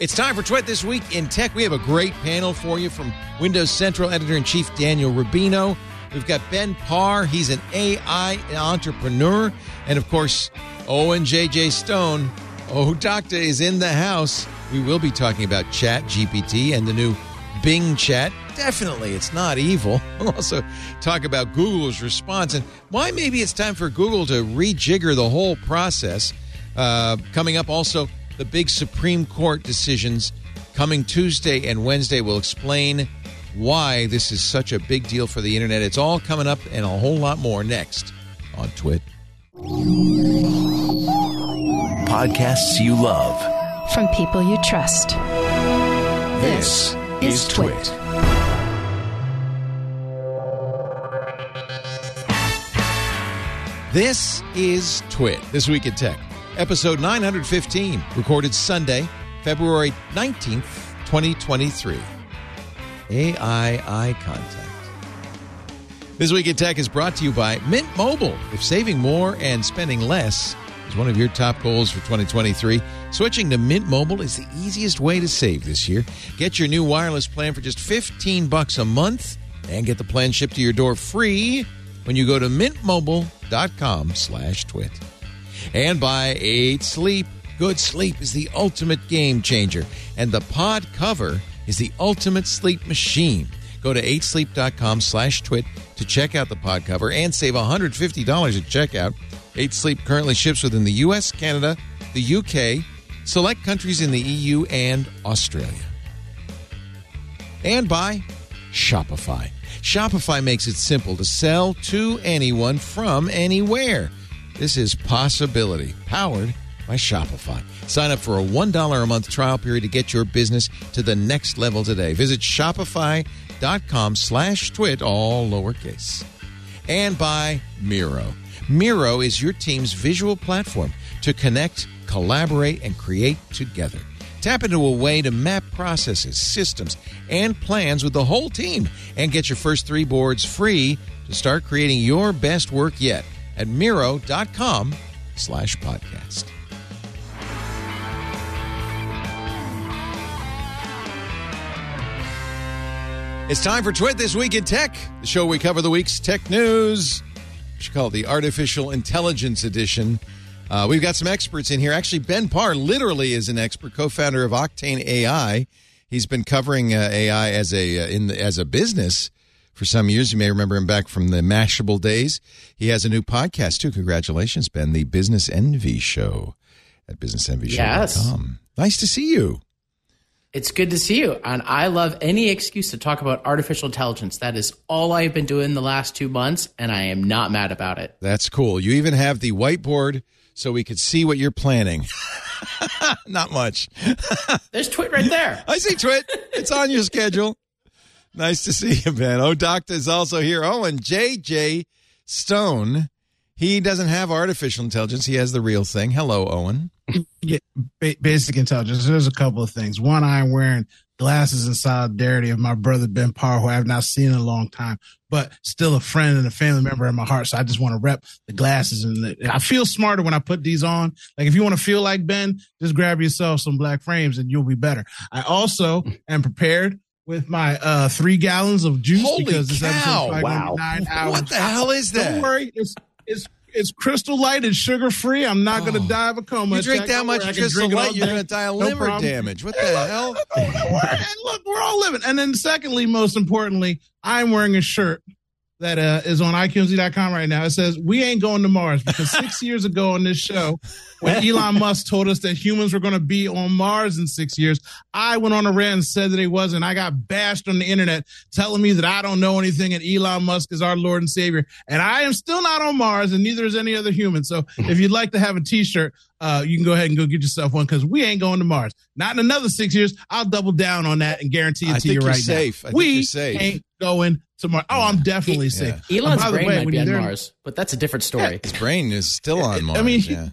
It's time for Twit This Week in Tech. We have a great panel for you from Windows Central Editor in Chief Daniel Rubino. We've got Ben Parr. He's an AI entrepreneur. And of course, Owen JJ Stone. Oh, Doctor is in the house. We will be talking about Chat GPT and the new Bing Chat. Definitely, it's not evil. We'll also talk about Google's response and why maybe it's time for Google to rejigger the whole process. Uh, coming up, also, the big Supreme Court decisions coming Tuesday and Wednesday will explain why this is such a big deal for the internet. It's all coming up and a whole lot more next on Twit. Podcasts you love. From people you trust. This is Twit. This is Twit, This Week in Tech, episode 915, recorded Sunday, February 19th, 2023. AI eye contact. This Week in Tech is brought to you by Mint Mobile. If saving more and spending less is one of your top goals for 2023, switching to Mint Mobile is the easiest way to save this year. Get your new wireless plan for just 15 bucks a month and get the plan shipped to your door free when you go to mintmobile.com slash twit. And by 8 Sleep. Good sleep is the ultimate game changer, and the pod cover is the ultimate sleep machine. Go to 8sleep.com slash twit to check out the pod cover and save $150 at checkout. 8 Sleep currently ships within the U.S., Canada, the U.K., select countries in the EU, and Australia. And by Shopify. Shopify makes it simple to sell to anyone from anywhere. This is possibility powered by Shopify. Sign up for a $1 a month trial period to get your business to the next level today. Visit shopify.com slash twit, all lowercase. And by Miro. Miro is your team's visual platform to connect, collaborate, and create together. Tap into a way to map processes, systems, and plans with the whole team and get your first three boards free to start creating your best work yet at Miro.com slash podcast. It's time for Twit This Week in Tech, the show we cover the week's tech news. We should call it the Artificial Intelligence Edition. Uh, we've got some experts in here. Actually, Ben Parr literally is an expert, co-founder of Octane AI. He's been covering uh, AI as a uh, in the, as a business for some years. You may remember him back from the Mashable days. He has a new podcast too. Congratulations, Ben! The Business Envy Show at businessenvyshow.com. Yes. Nice to see you. It's good to see you. And I love any excuse to talk about artificial intelligence. That is all I've been doing the last two months, and I am not mad about it. That's cool. You even have the whiteboard so we could see what you're planning. not much. There's Twit right there. I see Twit. It's on your schedule. Nice to see you, Ben. Oh, Doctor is also here. Oh, and JJ Stone. He doesn't have artificial intelligence. He has the real thing. Hello, Owen. Yeah, ba- basic intelligence. There's a couple of things. One, I'm wearing glasses in solidarity of my brother Ben Parr, who I have not seen in a long time, but still a friend and a family member in my heart. So I just want to rep the glasses, and the, I feel smarter when I put these on. Like if you want to feel like Ben, just grab yourself some black frames, and you'll be better. I also am prepared with my uh three gallons of juice Holy because this cow. episode Wow. nine hours. What the hell is that? Don't worry, it's it's it's crystal light and sugar free. I'm not going to die of a coma. You drink attack. that much worry, I can crystal drink it all light, you're going to die of No liver problem. damage. What the hell? and look, we're all living. And then, secondly, most importantly, I'm wearing a shirt that uh, is on iqmz.com right now. It says, We ain't going to Mars because six years ago on this show, when Elon Musk told us that humans were going to be on Mars in six years, I went on a rant and said that he wasn't. I got bashed on the internet telling me that I don't know anything and Elon Musk is our Lord and Savior. And I am still not on Mars and neither is any other human. So if you'd like to have a t shirt, uh, you can go ahead and go get yourself one because we ain't going to Mars. Not in another six years. I'll double down on that and guarantee it I to think you you're right safe. I now. think we you're safe. ain't going to Mars. Oh, I'm definitely Yeah. safe. Elon's And by brain way, might be on there- Mars, but that's a different story. His brain is still on Mars. I mean, yeah.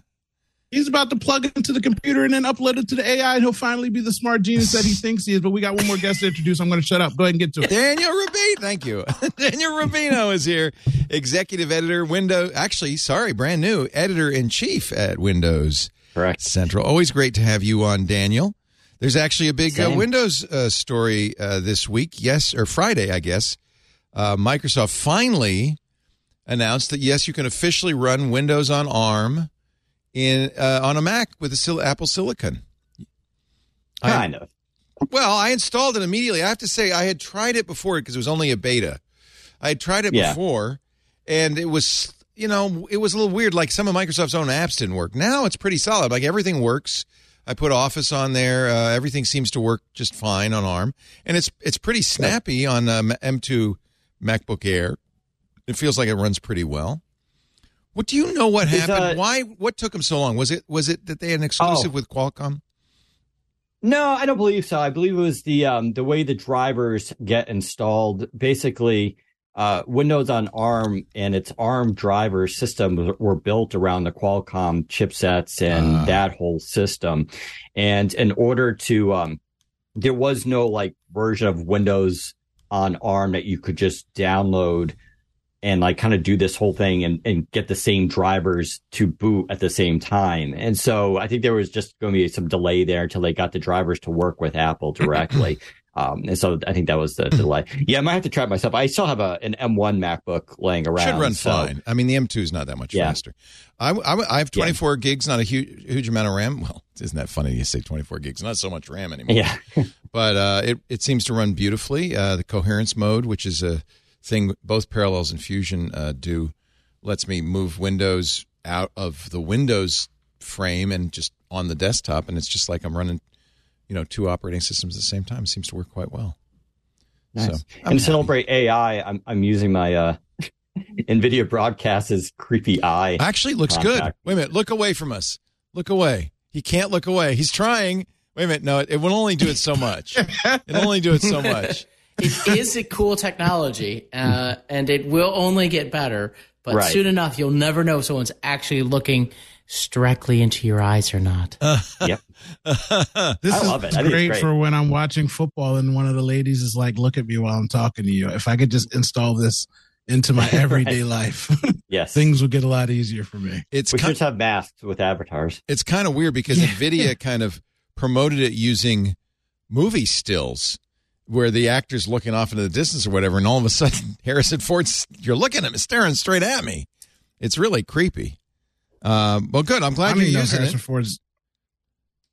He's about to plug it into the computer and then upload it to the AI, and he'll finally be the smart genius that he thinks he is. But we got one more guest to introduce. I'm going to shut up. Go ahead and get to it. Daniel Rubino, thank you. Daniel Rubino is here, executive editor, Windows. Actually, sorry, brand new editor in chief at Windows Correct. Central. Always great to have you on, Daniel. There's actually a big uh, Windows uh, story uh, this week. Yes, or Friday, I guess. Uh, Microsoft finally announced that yes, you can officially run Windows on ARM in uh, on a Mac with a sil- Apple Silicon. I- Kind of. Well, I installed it immediately. I have to say, I had tried it before because it was only a beta. I had tried it Yeah. before, and it was, you know, it was a little weird. Like some of Microsoft's own apps didn't work. Now it's pretty solid. Like everything works. I put Office on there. Uh, everything seems to work just fine on ARM, and it's it's pretty snappy on um, M2 MacBook Air. It feels like it runs pretty well. What do you know? What happened? uh, Why? What took them so long? Was it was it that they had an exclusive Oh. with Qualcomm? No, I don't believe so. I believe it was the um the way the drivers get installed. Basically, uh, Windows on ARM and its ARM driver system were- built around the Qualcomm chipsets and Ah. that whole system. And in order to um, there was no like version of Windows on ARM that you could just download and like kind of do this whole thing and, and get the same drivers to boot at the same time. And so I think there was just going to be some delay there until they got the drivers to work with Apple directly. um, and so I think that was the, the delay. Yeah, I might have to try it myself. I still have a, an M1 MacBook laying around. Should run so- fine. I mean, the M2 is not that much Yeah. faster. I, I, I have 24 gigs, not a huge, huge amount of RAM. Well, isn't that funny? You say 24 gigs, not so much RAM anymore. Yeah. But uh, it, it seems to run beautifully. Uh, the coherence mode, which is a thing both Parallels and Fusion uh, do, lets me move Windows out of the Windows frame and just on the desktop, and it's just like I'm running, you know, two operating systems at the same time. Seems to work quite well. Nice. So, I'm and to celebrate AI, I'm, I'm using my uh, NVIDIA Broadcast's creepy eye. Actually, looks good. Wait a minute. Look away from us. Look away. He can't look away. He's trying. Wait a minute. No, it, it will only do it so much. It'll only do it so much. It is a cool technology, uh, and it will only get better. But Right. soon enough, you'll never know if someone's actually looking directly into your eyes or not. Yep. This I is it. I think it's great, great. for when I'm watching football and one of the ladies is like, "Look at me while I'm talking to you." If I could just install this into my everyday life, Yes. things would get a lot easier for me. It's we ki- should just have masks with avatars. it's kind of weird because Nvidia kind of promoted it using movie stills where the actor's looking off into the distance or whatever, and all of a sudden Harrison Ford's you're looking at him staring straight at me. It's really creepy. Um, well, good. I'm glad don't you're even know using Harrison it, Ford's.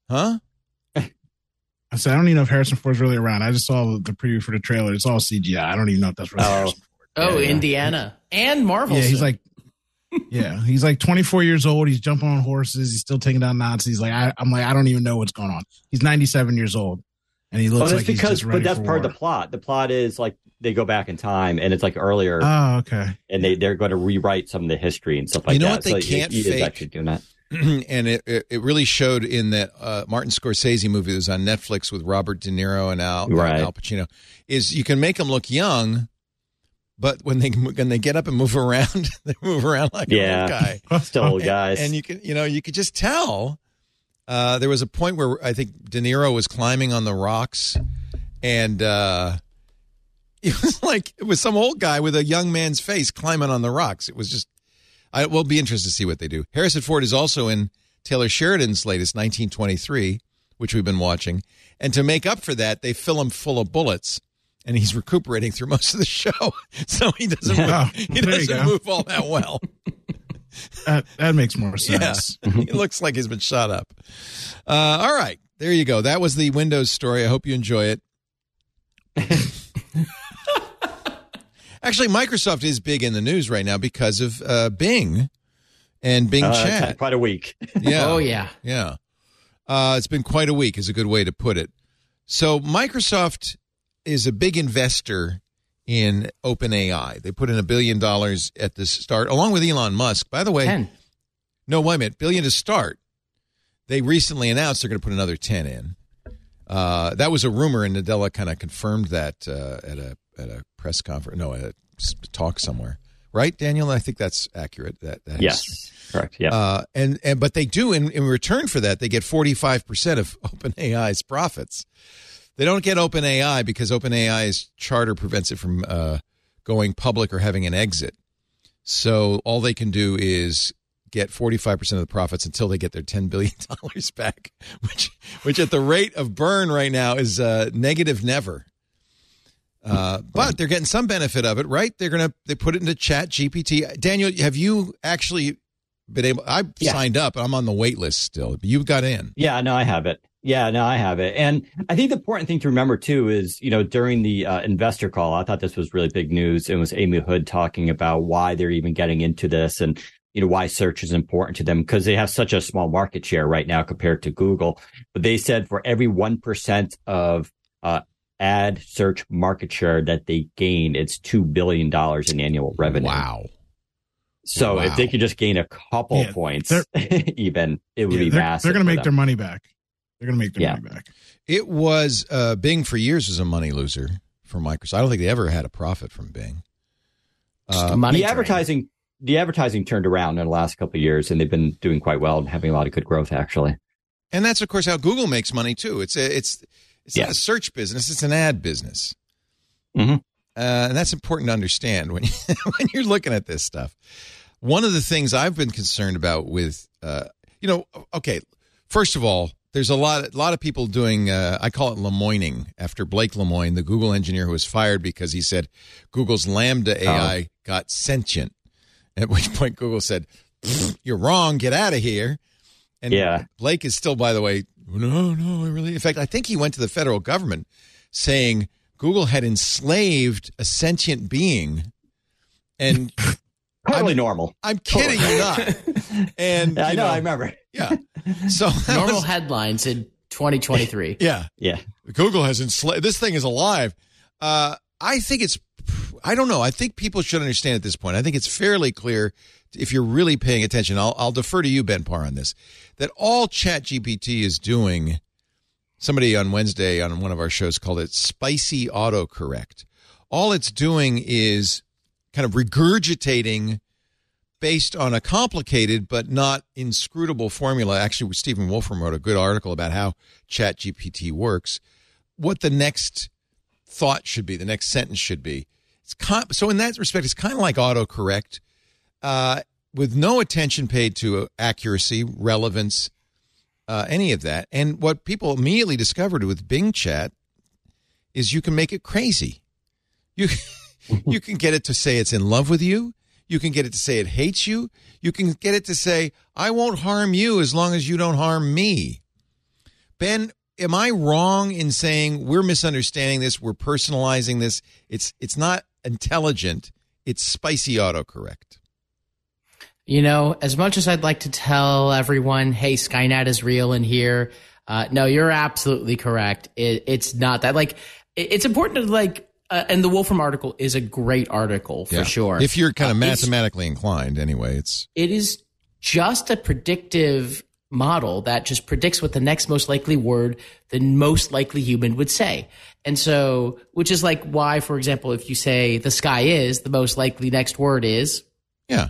Huh? I said I don't even know if Harrison Ford's really around. I just saw the preview for the trailer. It's all CGI. I don't even know if that's really Oh. Harrison Ford. Oh, Yeah, yeah. Indiana and Marvel. Yeah, he's like, yeah, he's like 24 years old. He's jumping on horses. He's still taking down Nazis. Like I, I'm like, I don't even know what's going on. He's 97 years old, and he Well, looks that's like he's because, just ready but that's part war. of the plot. The plot is like they go back in time, and it's like earlier, Oh, okay. and they they're going to rewrite some of the history and stuff like that. You know that. what they So can't he, he is fake? actually doing that. and it, it it really showed in that uh, Martin Scorsese movie that was on Netflix with Robert De Niro and Al, Right. Al Pacino is you can make them look young, but when they when they get up and move around, they move around like Yeah. old guy. Still old And- guys. And, you can you know you could just tell. Uh, there was a point where I think De Niro was climbing on the rocks, and uh, it was like it was some old guy with a young man's face climbing on the rocks. It was just. I will be interested to see what they do. Harrison Ford is also in Taylor Sheridan's latest 1923, which we've been watching, and to make up for that, they fill him full of bullets. And he's recuperating through most of the show, so he doesn't Oh, move, he there doesn't move all that well. That that makes more Yeah, sense. he looks like he's been shot up. Uh, all right, there you go. That was the Windows story. I hope you enjoy it. Actually, Microsoft is big in the news right now because of uh, Bing and Bing Uh, Chat. had quite a week. Yeah. oh yeah. Yeah. Uh, it's been quite a week, is a good way to put it. So, Microsoft is a big investor in OpenAI. They put in a billion dollars at the start, along with Elon Musk. By the way, Ten. no, wait a minute, billion to start. They recently announced they're going to put another 10 in. Uh, that was a rumor, and Nadella kind of confirmed that uh, at a at a press conference, no, a talk somewhere. Right, Daniel? I think that's accurate. That, that is Yes, correct. Yeah. uh, and and but they do in, in return for that they get forty five percent of OpenAI's profits. They don't get OpenAI because OpenAI's charter prevents it from uh, going public or having an exit. So all they can do is get 45% of the profits until they get their $10 billion back, which, which at the rate of burn right now is uh, negative never. Uh, but they're getting some benefit of it, right? They're gonna they put it into Chat GPT. Daniel, have you actually been able? I Yeah. signed up. I'm on the wait list still. But you got in. Yeah, no, I have it. Yeah, no, I have it. And I think the important thing to remember too is, you know, during the uh, investor call, I thought this was really big news. It was Amy Hood talking about why they're even getting into this and, you know, why search is important to them because they have such a small market share right now compared to Google. But they said for every 1% of uh, ad search market share that they gain, it's $2 billion in annual revenue. Wow. So Wow. if they could just gain a couple Yeah, points, they're- even, it would Yeah, be they're, massive. they're going to for make their money back. They're going to make their Yeah. money back. It was uh, Bing for years was a money loser for Microsoft. I don't think they ever had a profit from Bing. Uh, money the drain. advertising the advertising turned around in the last couple of years and they've been doing quite well and having a lot of good growth actually and that's of course how Google makes money too. It's a, it's not a search business; it's an ad business. Mhm. Uh, and that's important to understand when when you're looking at this stuff. One of the things I've been concerned about with, uh, you know, okay, first of all, there's a lot, a lot of people doing. Uh, I call it Lemoining after Blake Lemoine, the Google engineer who was fired because he said Google's LaMDA AI got sentient. At which point Google said, "You're wrong. Get out of here." And Yeah. Blake is still, by the way, no, no, I really. In fact, I think he went to the federal government saying Google had enslaved a sentient being, and totally I'm- normal I'm kidding you not. And i you know, i remember yeah. So Normal was- headlines in 2023. yeah. yeah Google has enslaved. This thing is alive. Uh, I think it's. I don't know. I think people should understand at this point. I think it's fairly clear if you're really paying attention. I'll, I'll defer to you, Ben Parr, on this. That all ChatGPT is doing. Somebody on Wednesday on one of our shows called it spicy autocorrect. All it's doing is kind of regurgitating based on a complicated but not inscrutable formula. Actually, Stephen Wolfram wrote a good article about how ChatGPT works, what the next thought should be, the next sentence should be. It's con- so in that respect, it's kind of like autocorrect, uh, with no attention paid to accuracy, relevance, uh, any of that. And what people immediately discovered with Bing Chat is you can make it crazy. You you can get it to say it's in love with you. You can get it to say it hates you. You can get it to say I won't harm you as long as you don't harm me. Ben, am I wrong in saying we're misunderstanding this? We're personalizing this. It's it's not intelligent. It's spicy autocorrect. You know, as much as I'd like to tell everyone, hey, Skynet is real in here, uh, no, you're absolutely correct. It, it's not that. Like, it, it's important to, like, uh, and the Wolfram article is a great article for Yeah. sure. If you're kind of Uh, mathematically inclined, anyway, it's it is just a predictive model that just predicts what the next most likely word the most likely human would say. And so, which is like why, for example, if you say the sky is, the most likely next word is yeah,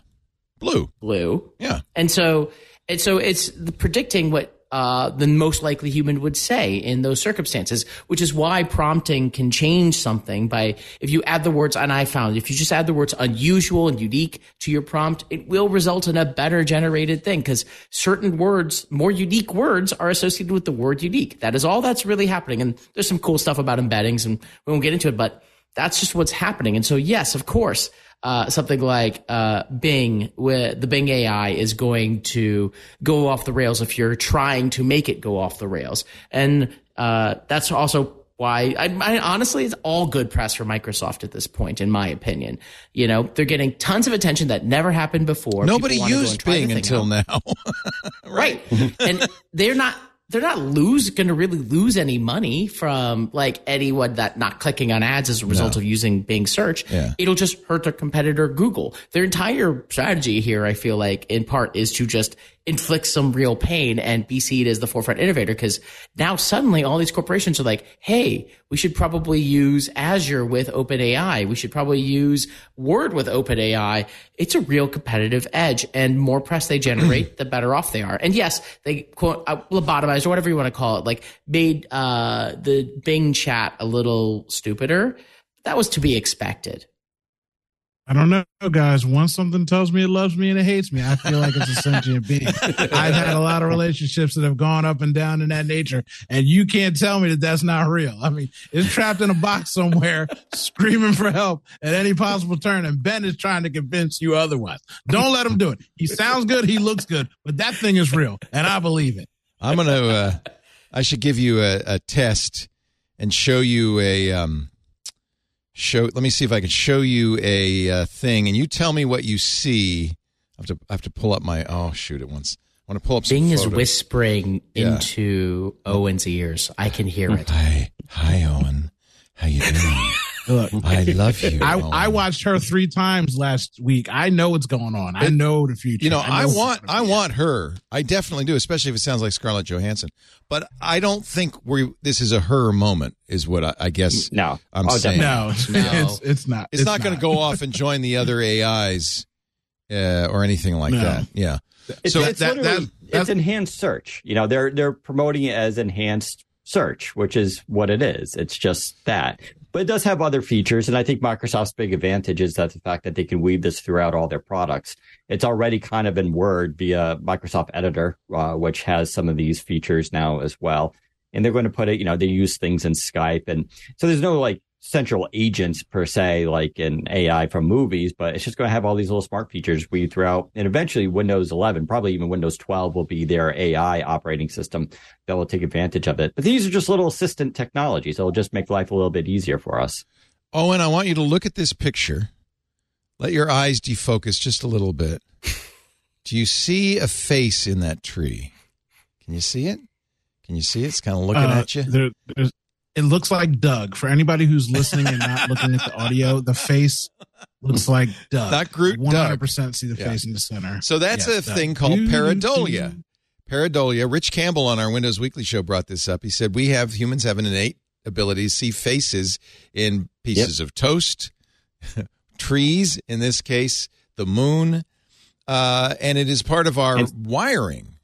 blue. blue. Yeah, And so, and so it's the predicting what uh, the most likely human would say in those circumstances, which is why prompting can change something by if you add the words, and I found if you just add the words unusual and unique to your prompt, it will result in a better generated thing because certain words, more unique words, are associated with the word unique. That is all that's really happening. And there's some cool stuff about embeddings, and we won't get into it, but that's just what's happening. And so, yes, of course, uh, something like uh, Bing, where the Bing AI is going to go off the rails if you're trying to make it go off the rails. And uh, that's also why I, I honestly, it's all good press for Microsoft at this point, in my opinion. You know, they're getting tons of attention that never happened before. nobody People wanna go and used Bing until out. now. right and they're not they're not lose going to really lose any money from like anyone that not clicking on ads as a result of using Bing search. Yeah. It'll just hurt their competitor Google. Their entire strategy here, I feel like, in part, is to just inflict some real pain and be seen as the forefront innovator. Because now suddenly all these corporations are like, hey, we should probably use Azure with OpenAI. We should probably use Word with OpenAI. It's a real competitive edge, and more press they generate, the better off they are. And yes, they quote uh, lobotomized or whatever you want to call it, like made uh, the Bing chat a little stupider. That was to be expected. I don't know, guys. Once something tells me it loves me and it hates me, I feel like it's a sentient being. I've had a lot of relationships that have gone up and down in that nature, and you can't tell me that that's not real. I mean, it's trapped in a box somewhere, screaming for help at any possible turn, and Ben is trying to convince you otherwise. Don't let him do it. He sounds good, he looks good, but that thing is real, and I believe it. I'm gonna. Uh, I should give you a, a test and show you a um, show. Let me see if I can show you a uh, thing, and you tell me what you see. I have to. I have to pull up my. Oh shoot! It once. I want to pull up. Some Bing is whispering Yeah. into Owen's ears. I can hear it. Hi, hi, Owen. How you doing? Look, I love you. I, I watched her three times last week. I know what's going on. I know the future. You know, I, know want I be. want her. I definitely do, especially if it sounds like Scarlett Johansson. But I don't think we this is a her moment. Is what I, I guess No, I'm Oh, saying. No, it's, No. it's it's not. It's, not, going to go off and join the other AIs uh, or anything like No. that. Yeah. It's, So it's that- literally that- it's enhanced search. You know, they're they're promoting it as enhanced search, which is what it is. It's just that. But it does have other features, and I think Microsoft's big advantage is that the fact that they can weave this throughout all their products. It's already kind of in Word via Microsoft Editor, uh, which has some of these features now as well. And they're going to put it, you know, they use things in Skype, and so there's no like central agents per se, like in AI from movies, but it's just going to have all these little smart features we throughout. And eventually Windows 11, probably even Windows 12 will be their AI operating system that will take advantage of it. But these are just little assistant technologies. It'll just make life a little bit easier for us. Owen, I want you to look at this picture. Let your eyes defocus just a little bit. Do you see a face in that tree? Can you see it? Can you see it? It's kind of looking Uh, at you. there- there's- it looks like Doug. For anybody who's listening and not looking at the audio, the face looks like Doug. Not Groot, One hundred percent see the Yeah. face in the center. So that's Yes, a Doug. thing called Doo, pareidolia. Pareidolia. Rich Campbell on our Windows Weekly show brought this up. He said we have humans have an innate ability to see faces in pieces of toast, trees, in this case, the moon, uh, and it is part of our And- wiring.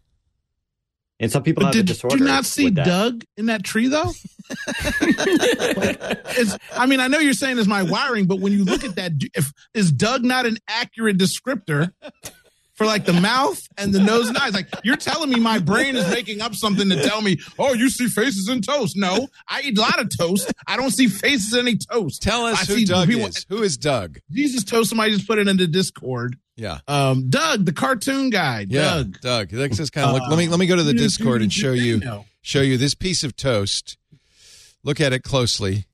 And some people But have a did you not see. Doug in that tree though? Like, it's, I mean, I know you're saying it's my wiring, but when you look at that, if is Doug not an accurate descriptor for like the mouth and the nose and eyes? Like you're telling me my brain is making up something to tell me, oh, you see faces in toast. No, I eat a lot of toast. I don't see faces in any toast. Tell us I who see Doug people- is. Who is Doug? Jesus toast. Somebody just put it into Discord. Yeah. Um, Doug, the cartoon guy. Yeah, Doug. Doug. Let's just kind of look. Let me let me go to the Discord and show you show you this piece of toast. Look at it closely.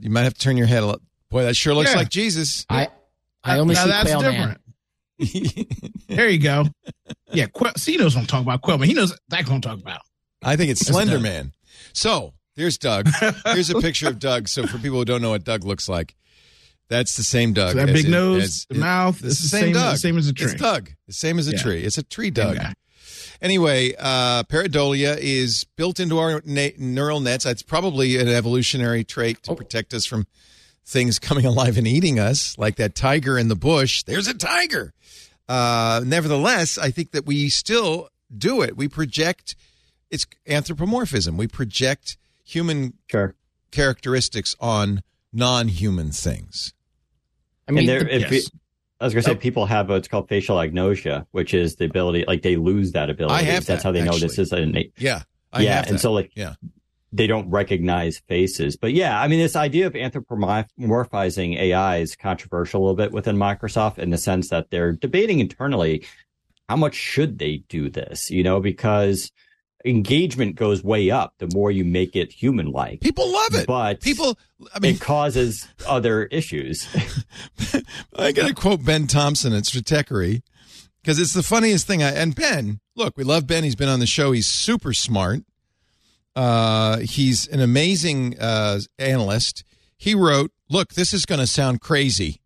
You might have to turn your head a little. Boy, that sure looks Yeah. like Jesus. I I only now see that's Quail different. Man. There you go. Yeah, Quell, see, he knows what I'm talking about. Quellman. He knows that's what I'm talking about. I think it's That's Slender Doug. Man. So there's Doug. Here's a picture of Doug. So for people who don't know what Doug looks like, that's the same Doug. So that big in- nose, as- the mouth, It's it's the the same same, Doug. same as a tree. It's Doug. The same as a Yeah. tree. It's a tree Doug. guy. Anyway, uh, pareidolia is built into our na- neural nets. It's probably an evolutionary trait to protect us from things coming alive and eating us, like that tiger in the bush. There's a tiger. Uh, nevertheless, I think that we still do it. We project. It's anthropomorphism. We project human Sure. characteristics on non-human things. I mean, and there, if yes. we- I was going to say, Oh. people have what's called facial agnosia, which is the ability, like they lose that ability. I have That's that, how they know this is an innate. Yeah, I yeah, and that. so like yeah. they don't recognize faces. But yeah, I mean, this idea of anthropomorphizing AI is controversial a little bit within Microsoft in the sense that they're debating internally how much should they do this, you know, because engagement goes way up the more you make it human like. People love it. But people. I mean, it causes other issues. I got to quote Ben Thompson at Stratechery because it's the funniest thing. I, and Ben, look, we love Ben. He's been on the show. He's super smart. Uh, he's an amazing uh, analyst. He wrote, "Look, this is going to sound crazy,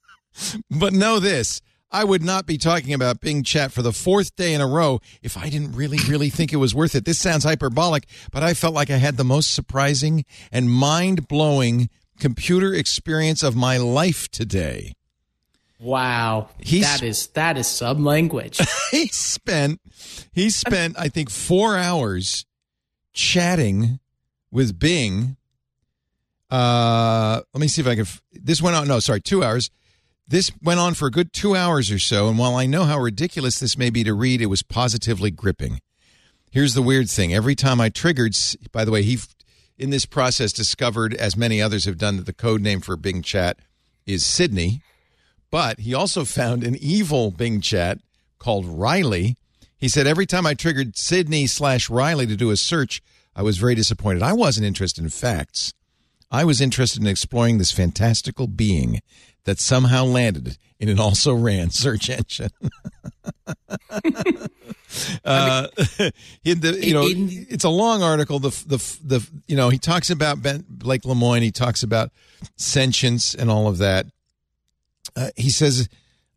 but know this." I would not be talking about Bing Chat for the fourth day in a row if I didn't really, really think it was worth it. This sounds hyperbolic, but I felt like I had the most surprising and mind blowing computer experience of my life today. wow, He's- that is that is some language. He spent, he spent, I think, four hours chatting with Bing Uh, let me see if I can. f- This went on. No, sorry, two hours. This went on for a good two hours or so. And while I know how ridiculous this may be to read, it was positively gripping. Here's the weird thing: every time I triggered, by the way, he in this process discovered, as many others have done, that the code name for Bing Chat is Sydney. But he also found an evil Bing Chat called Riley. He said every time I triggered Sydney slash Riley to do a search, I was very disappointed. I wasn't interested in facts. I was interested in exploring this fantastical being that somehow landed in an also ran search engine. uh, in the, you know, it's a long article. The the the you know he talks about ben, Blake Lemoine. He talks about sentience and all of that. Uh, he says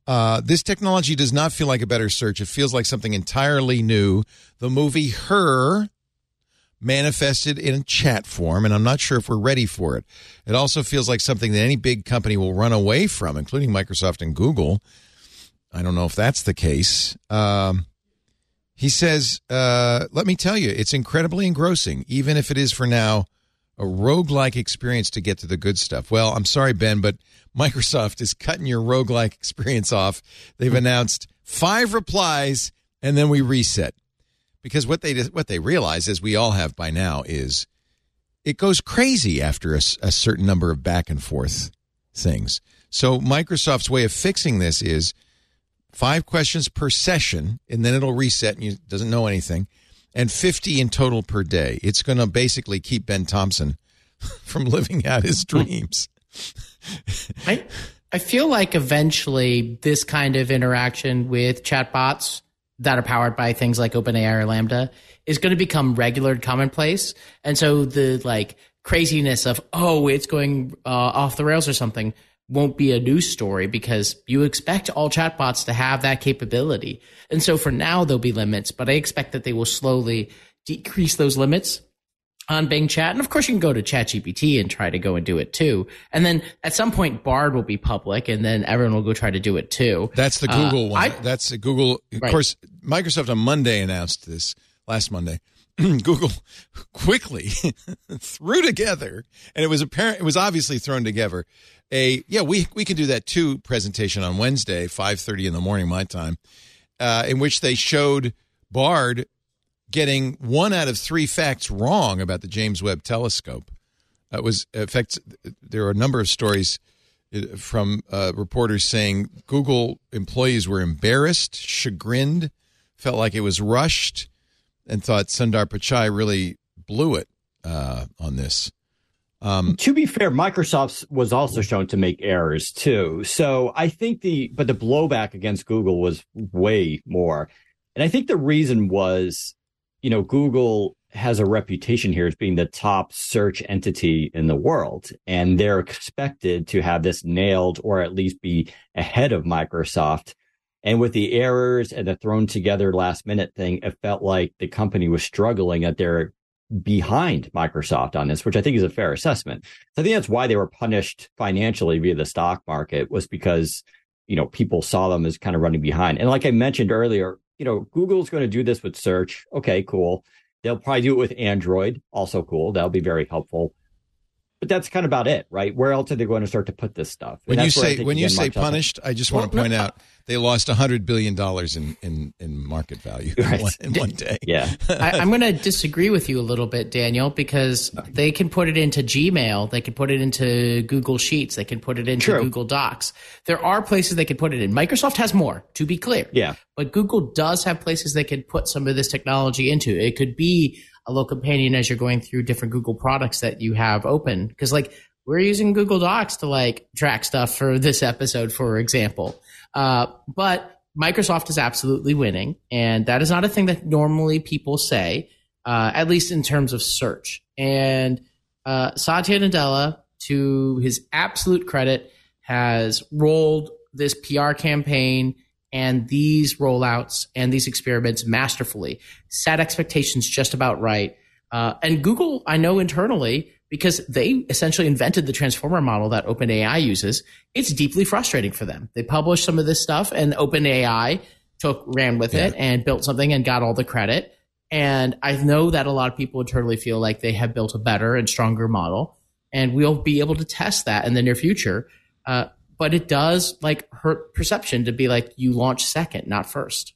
uh, this technology does not feel like a better search. It feels like something entirely new. The movie Her manifested in chat form, and I'm not sure if we're ready for it. It also feels like something that any big company will run away from, including Microsoft and Google. I don't know if that's the case. Um, he says, uh, let me tell you, it's incredibly engrossing, even if it is for now a roguelike experience to get to the good stuff. Well, I'm sorry, Ben, but Microsoft is cutting your roguelike experience off. They've announced five replies and then we reset. Because what they what they realize, as we all have by now, is it goes crazy after a certain number of back and forth things. So Microsoft's way of fixing this is five questions per session, and then it'll reset and you doesn't know anything, and 50 in total per day. It's going to basically keep Ben Thompson from living out his dreams. I I feel like eventually this kind of interaction with chatbots that are powered by things like OpenAI or LaMDA is going to become regular and commonplace. And so the like craziness of oh it's going uh, off the rails or something won't be a news story because you expect all chatbots to have that capability. And so for now there'll be limits, but I expect that they will slowly decrease those limits on Bing Chat. And of course, you can go to ChatGPT and try to go and do it too. And then at some point, Bard will be public, and then everyone will go try to do it too. That's the Uh, Google one. I- That's the Google. Of Right. course, Microsoft on Monday announced this last Monday. Google quickly threw together, and it was apparent. It was obviously thrown together. A yeah, we we can do that too. Presentation on Wednesday, five thirty in the morning, my time, uh, in which they showed Bard getting one out of three facts wrong about the James Webb Telescope. Was in fact there are a number of stories uh, from uh, reporters saying Google employees were embarrassed, chagrined, felt like it was rushed, and thought Sundar Pichai really blew it uh, on this. Um, to be fair, Microsoft was also shown to make errors too. So I think the but the blowback against Google was way more. And I think the reason was, you know, Google has a reputation here as being the top search entity in the world. And they're expected to have this nailed or at least be ahead of Microsoft. And with the errors and the thrown together last minute thing, it felt like the company was struggling that they're behind Microsoft on this, which I think is a fair assessment. So I think that's why they were punished financially via the stock market was because, you know, people saw them as kind of running behind. And like I mentioned earlier, you know, Google's going to do this with search. Okay, cool. They'll probably do it with Android. Also cool. That'll be very helpful. But that's kind of about it, right? Where else are they going to start to put this stuff? And when you that's where I say when you say Microsoft- punished, I just want to point out they lost hundred billion dollars in, in in market value in, one, in one day. Yeah. I, I'm going to disagree with you a little bit, Daniel, because they can put it into Gmail, they can put it into Google Sheets, they can put it into True. Google Docs. There are places they can put it in. Microsoft has more, to be clear. Yeah. But Google does have places they can put some of this technology into. It could be a little companion as you're going through different Google products that you have open. Because like we're using Google Docs to like track stuff for this episode, for example. Uh, but Microsoft is absolutely winning, and that is not a thing that normally people say, uh, at least in terms of search. And uh, Satya Nadella, to his absolute credit, has rolled this PR campaign and these rollouts and these experiments masterfully, set expectations just about right. Uh, and Google, I know internally, because they essentially invented the transformer model that OpenAI uses, it's deeply frustrating for them. They published some of this stuff and OpenAI took, ran with it and built something and got all the credit. And I know that a lot of people internally feel like they have built a better and stronger model. and we'll be able to test that in the near future. Uh, but it does like hurt perception to be like you launch second, not first.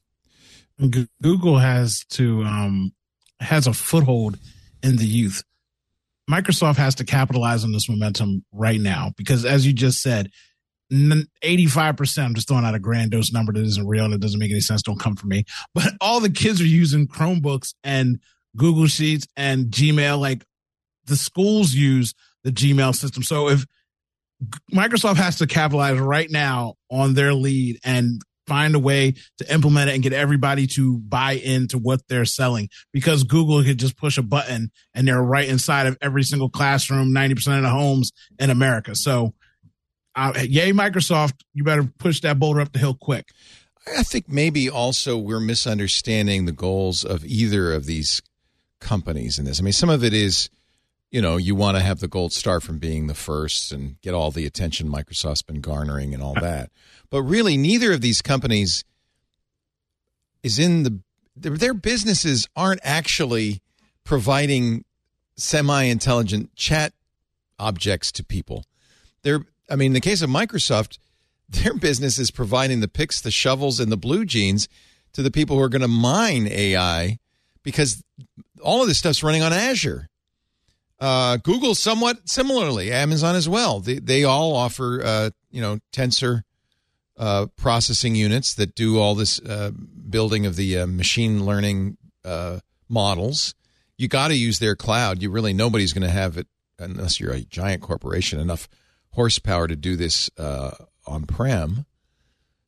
Google has to um, has a foothold in the youth. Microsoft has to capitalize on this momentum right now because, as you just said, 85%, I'm just throwing out a grandiose number that isn't real and it doesn't make any sense. Don't come for me. But all the kids are using Chromebooks and Google Sheets and Gmail. Like the schools use the Gmail system. So if Microsoft has to capitalize right now on their lead and find a way to implement it and get everybody to buy into what they're selling because Google could just push a button and they're right inside of every single classroom, 90% of the homes in America. So, uh, yay, Microsoft, you better push that boulder up the hill quick. I think maybe also we're misunderstanding the goals of either of these companies in this. I mean, some of it is, you know, you want to have the gold star from being the first and get all the attention Microsoft's been garnering and all that. But really, neither of these companies is in the their businesses aren't actually providing semi-intelligent chat objects to people. They're I mean, in the case of Microsoft, their business is providing the picks, the shovels, and the blue jeans to the people who are going to mine AI because all of this stuff's running on Azure. Uh, Google somewhat similarly, Amazon as well. They they all offer uh, you know tensor uh, processing units that do all this uh, building of the uh, machine learning uh, models. You got to use their cloud. You really nobody's going to have it unless you're a giant corporation enough horsepower to do this on prem.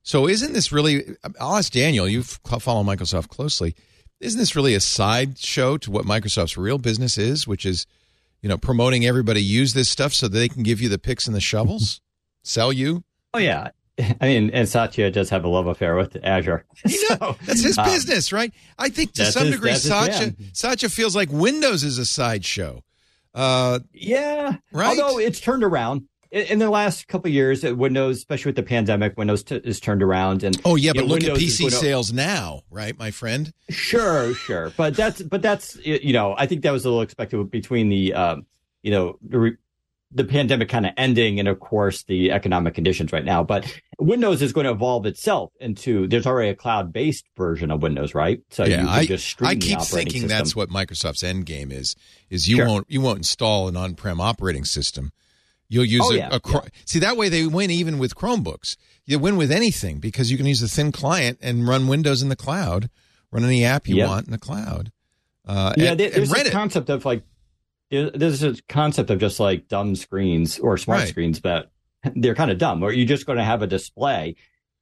So isn't this really? I'll ask Daniel. You follow Microsoft closely. Isn't this really a sideshow to what Microsoft's real business is, which is, you know, promoting everybody use this stuff so they can give you the picks and the shovels, sell you? Oh yeah, I mean, and Satya does have a love affair with Azure. so, that's his um, business, right? I think to some his, degree, Satya, Satya feels like Windows is a sideshow. Uh, yeah, right. Although it's turned around in, in the last couple years, uh, Windows, especially with the pandemic, Windows t- is turned around. And oh yeah, but know, look Windows at PC sales now, right, my friend? Sure, sure, but that's but that's you know, I think that was a little expected between the um, you know the re- the pandemic kind of ending and of course the economic conditions right now but windows is going to evolve itself into there's already a cloud-based version of windows right so yeah, I, I keep thinking system. that's what microsoft's end game is is you sure. won't you won't install an on-prem operating system you'll use oh, a, yeah, a yeah. see that way they win even with chromebooks you win with anything because you can use a thin client and run windows in the cloud run any app you yep. want in the cloud uh, yeah and, there's and a concept of like there's a concept of just like dumb screens or smart right. screens, but they're kind of dumb. Or you're just going to have a display,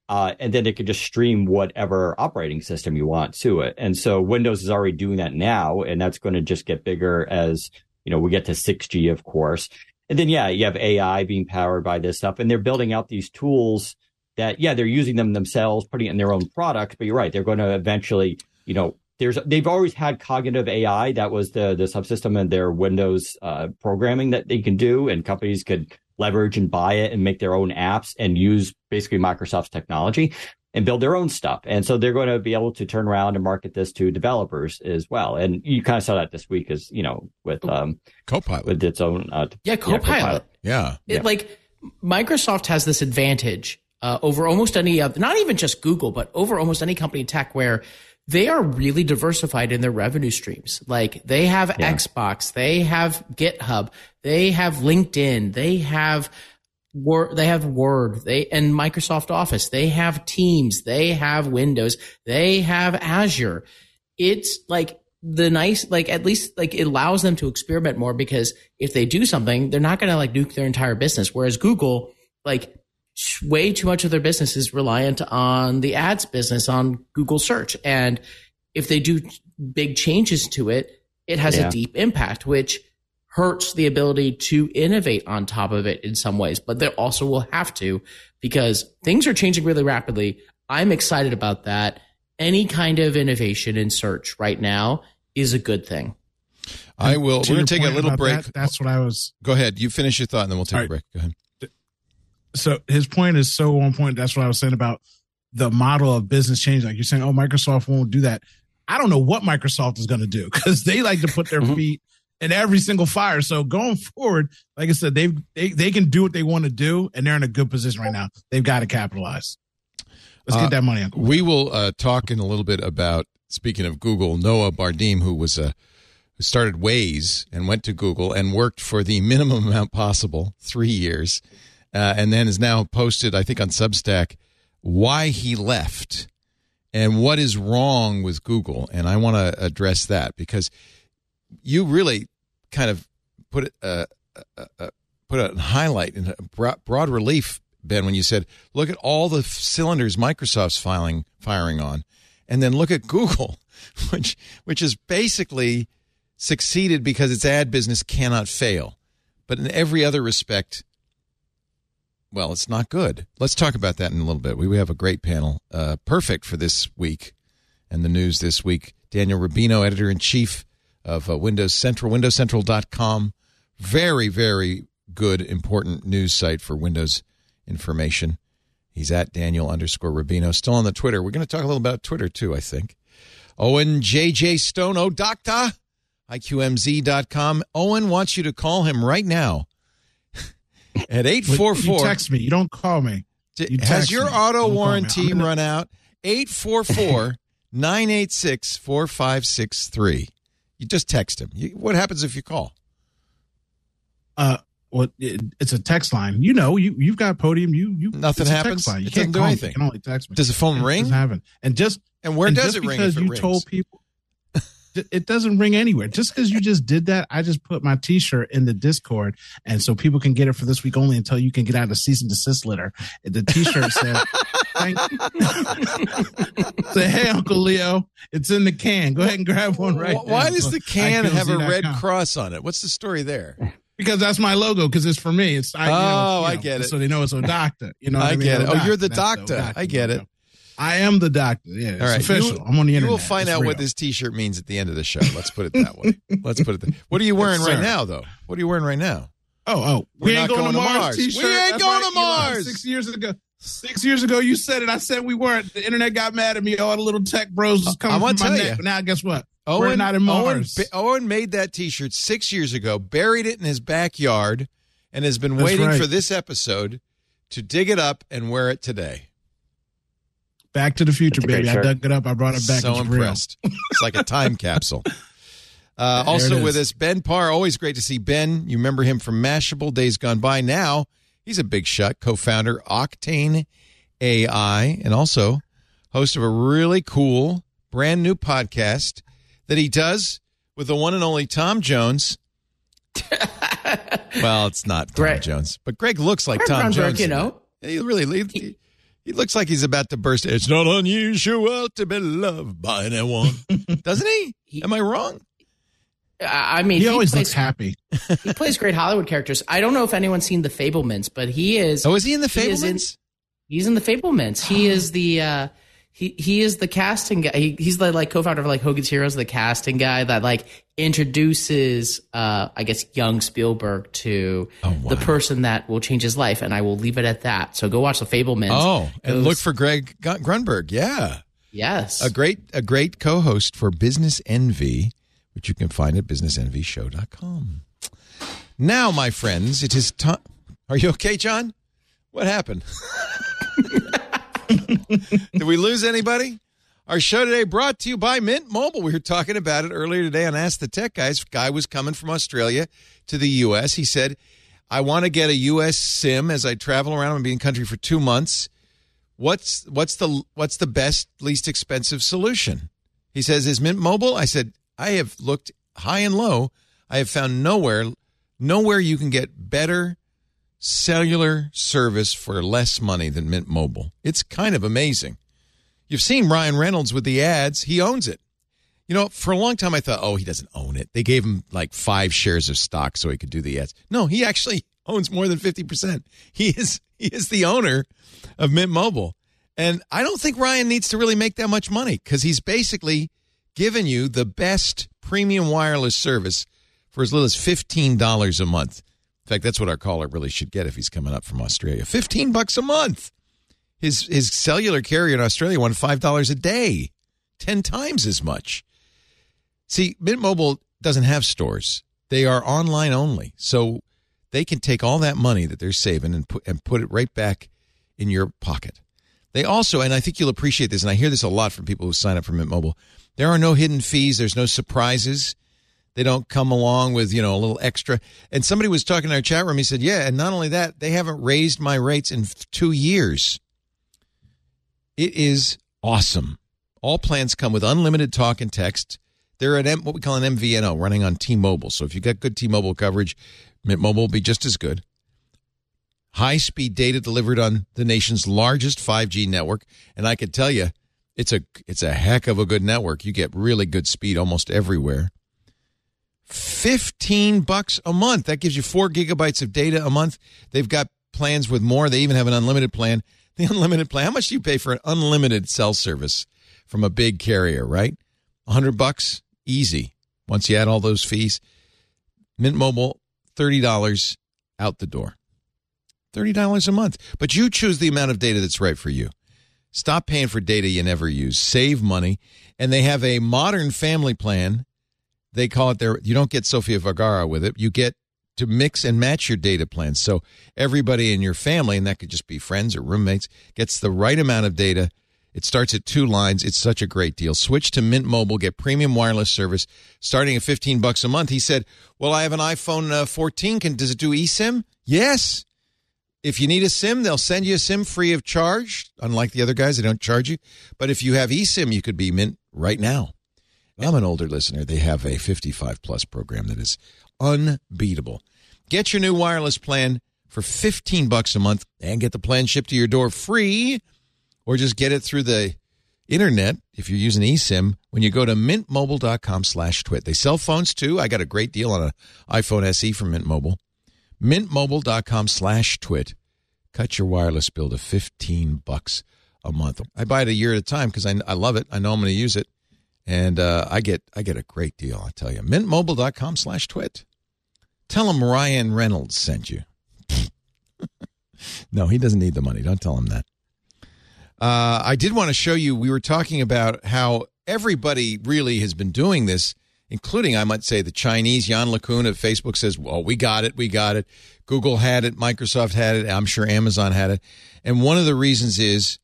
uh, and then it could just stream whatever operating system you want to it. And so Windows is already doing that now, and that's going to just get bigger as you know we get to 6G, of course. And then yeah, you have AI being powered by this stuff, and they're building out these tools that yeah they're using them themselves, putting it in their own product. But you're right, they're going to eventually you know there's they've always had cognitive AI. That was the the subsystem in their Windows uh, programming that they can do, and companies could leverage and buy it and make their own apps and use basically Microsoft's technology and build their own stuff. And so they're going to be able to turn around and market this to developers as well. And you kind of saw that this week, as you know, with um, Copilot with its own uh, yeah, Copilot. Yeah, Copilot. yeah. It, yeah. like Microsoft has this advantage uh, over almost any other, not even just Google, but over almost any company in tech where they are really diversified in their revenue streams. Like they have yeah. Xbox, they have GitHub, they have LinkedIn, they have Word, they have Word, they and Microsoft Office, they have Teams, they have Windows, they have Azure. It's like the nice, like at least like it allows them to experiment more because if they do something, they're not going to like nuke their entire business. Whereas Google, like way too much of their business is reliant on the ads business on Google search. And if they do big changes to it, it has yeah. a deep impact, which hurts the ability to innovate on top of it in some ways, but they also will have to because things are changing really rapidly. I'm excited about that. Any kind of innovation in search right now is a good thing. I will. we're going to take a little break. That, that's what I was. Go ahead. You finish your thought, and then we'll take right. a break. Go ahead so his point is so on point. That's what I was saying about the model of business change. Like you're saying, oh, Microsoft won't do that. I don't know what Microsoft is going to do because they like to put their mm-hmm. feet in every single fire. So going forward, like I said, they they they can do what they want to do, and they're in a good position right now. They've got to capitalize. Let's Uh, get that money. Uncle. We will uh, talk in a little bit about speaking of Google, Noam Bardin, who was a who started Waze and went to Google and worked for the minimum amount possible, three years, uh, and then is now posted, I think, on Substack why he left and what is wrong with Google, and I want to address that because you really kind of put it uh, uh, uh, put a highlight in a broad, broad relief, Ben, when you said, "Look at all the cylinders Microsoft's filing firing on," and then look at Google, which which is basically succeeded because its ad business cannot fail, but in every other respect, well, it's not good. Let's talk about that in a little bit. We, we have a great panel, uh, perfect for this week and the news this week. Daniel Rubino, editor in chief of uh, Windows Central, WindowsCentral.com. Very, very good, important news site for Windows information. He's at Daniel underscore Rubino. Still on the Twitter. We're going to talk a little about Twitter too, I think. Owen JJ Stone, oh, doctor, IQMZ.com. Owen wants you to call him right now at You 844. text me. You don't call me. You Has your me. auto Don't warranty run out? 844 986 4563. You just text him. You, what happens if you call? Uh, well, it, it's a text line. You know, you you've got podium. You you Nothing happens? You It can't do me. anything. You can only text me. Does the phone It ring? doesn't happen. And just And where and does it ring because you told people it- doesn't ring anywhere just because you just did that i just put my t-shirt in the discord and so people can get it for this week only until you can get out of cease and desist litter the t-shirt said thank say hey uncle leo it's in the can go ahead and grab one right Why now. does the can have a red cross on it? What's the story there? because that's my logo because it's for me it's I, you know, Oh, I get it. so they know it's a doctor you know I I, mean? get it. Oh, you're the That's doctor. I get it. I am the doctor. Yeah, it's All right. official. You- I'm on the You internet. will find It's out what this T-shirt means at the end of the show. Let's put it that way. Let's put it. That. What are you wearing Yes, right sir. now, though? What are you wearing right now? Oh, oh, We're we not ain't going, going to Mars. Mars. T-shirt. We ain't That's going right, to. Mars. Six years ago. Six years ago, you said it. I said we weren't. The internet got mad at me. All the little tech bros was coming from my tell neck. you. Now, guess what? Owen, We're not in Mars. ba- Owen made that T-shirt six years ago, buried it in his backyard, and has been That's waiting right. for this episode to dig it up and wear it today. Back to the future, That's a baby. I dug it up. I brought it back. so it's real. impressed. it's like a time capsule. Uh, also with is. us, Ben Parr. Always great to see Ben. You remember him from Mashable Days Gone By. Now he's a big shot, co-founder Octane AI, and also host of a really cool brand new podcast that he does with the one and only Tom Jones. well, it's not Tom Greg. Jones, but Greg looks like Greg Tom Grunberg, Jones. you know. he really he, he looks like he's about to burst. It's not unusual to be loved by anyone, doesn't he? He- Am I wrong? I I mean, He always plays, looks happy. he plays great Hollywood characters. I don't know if anyone's seen The Fabelmans, but he is. Oh, is he in the He is in- He's in the Fabelmans. He is the uh he he is the casting guy. He, he's the like co-founder of like Hogan's Heroes, the casting guy that like introduces uh I guess young Spielberg to Oh, the person that will change his life. And I will leave it at that. So go watch the Fabelmans. Oh, and look for Greg Grunberg. Yeah, yes. a great a great co-host for Business Envy, which you can find at businessenvyshow.com. Now, my friends, it is time. Are you okay, John? What happened? Did we lose anybody? Our show today brought to you by Mint Mobile. We were talking about it earlier today on Ask the Tech Guys. Guy was coming from Australia to the U.S. He said, I want to get a U.S. SIM as I travel around and be in country for two months. What's what's the what's the best, least expensive solution? He says, Is Mint Mobile? I said, I have looked high and low. I have found nowhere, nowhere you can get better cellular service for less money than Mint Mobile. It's kind of amazing. You've seen Ryan Reynolds with the ads. He owns it. You know, for a long time I thought, oh, he doesn't own it. They gave him like five shares of stock so he could do the ads. No, he actually owns more than 50%. He is he is the owner of Mint Mobile. And I don't think Ryan needs to really make that much money because he's basically given you the best premium wireless service for as little as $15 a month. In fact, that's what our caller really should get if he's coming up from Australia. 15 bucks a month. His his cellular carrier in Australia wanted $5 a day. 10 times as much. See, Mint Mobile doesn't have stores. They are online only. So they can take all that money that they're saving and put and put it right back in your pocket. They also, and I think you'll appreciate this, and I hear this a lot from people who sign up for Mint Mobile. There are no hidden fees. There's no surprises. They don't come along with you know a little extra. And somebody was talking in our chat room. He said, "Yeah, and not only that, they haven't raised my rates in two years. It is awesome. All plans come with unlimited talk and text. They're at what we call an MVNO, running on T-Mobile. So if you've got good T-Mobile coverage, Mint Mobile will be just as good. High speed data delivered on the nation's largest 5G network, and I can tell you, it's a it's a heck of a good network. You get really good speed almost everywhere. 15 bucks a month. That gives you 4 gigabytes of data a month. They've got plans with more. They even have an unlimited plan. The unlimited plan. How much do you pay for an unlimited cell service from a big carrier, right? 100 bucks easy. Once you add all those fees. Mint Mobile $30 out the door. $30 a month. But you choose the amount of data that's right for you. Stop paying for data you never use. Save money. And they have a modern family plan. They call it their, you don't get Sofia Vergara with it. You get to mix and match your data plans. So everybody in your family, and that could just be friends or roommates, gets the right amount of data. It starts at two lines. It's such a great deal. Switch to Mint Mobile, get premium wireless service starting at 15 bucks a month. He said, "Well, I have an iPhone uh, 14. Can does it do eSIM?" Yes. If you need a SIM, they'll send you a SIM free of charge. Unlike the other guys, they don't charge you. But if you have eSIM, you could be Mint right now. I'm an older listener. They have a 55 plus program that is unbeatable. Get your new wireless plan for 15 bucks a month and get the plan shipped to your door free or just get it through the internet if you're using eSIM when you go to mintmobile.com slash twit. They sell phones too. I got a great deal on an iPhone SE from Mint Mobile. Mintmobile.com slash twit. Cut your wireless bill to 15 bucks a month. I buy it a year at a time because I, I love it. I know I'm going to use it. And uh, I get I get a great deal, I tell you. Mintmobile.com slash twit. Tell him Ryan Reynolds sent you. no, he doesn't need the money. Don't tell him that. Uh, I did want to show you, we were talking about how everybody really has been doing this, including, I might say, the Chinese. Yann LeCun at Facebook says, well, we got it, we got it. Google had it, Microsoft had it, I'm sure Amazon had it. And one of the reasons is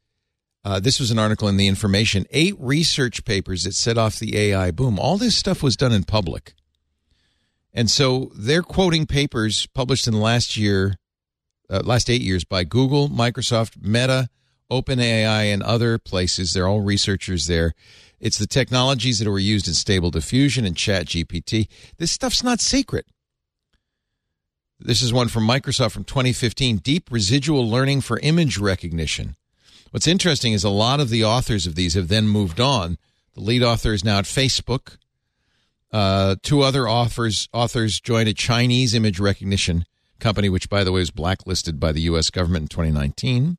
uh, this was an article in The Information eight research papers that set off the AI boom. All this stuff was done in public. And so they're quoting papers published in the last year, uh, last eight years by Google, Microsoft, Meta, OpenAI, and other places. They're all researchers there. It's the technologies that were used in Stable Diffusion and Chat GPT. This stuff's not secret. This is one from Microsoft from 2015 Deep Residual Learning for Image Recognition. What's interesting is a lot of the authors of these have then moved on. The lead author is now at Facebook. Uh, two other authors authors joined a Chinese image recognition company, which, by the way, was blacklisted by the U.S. government in 2019.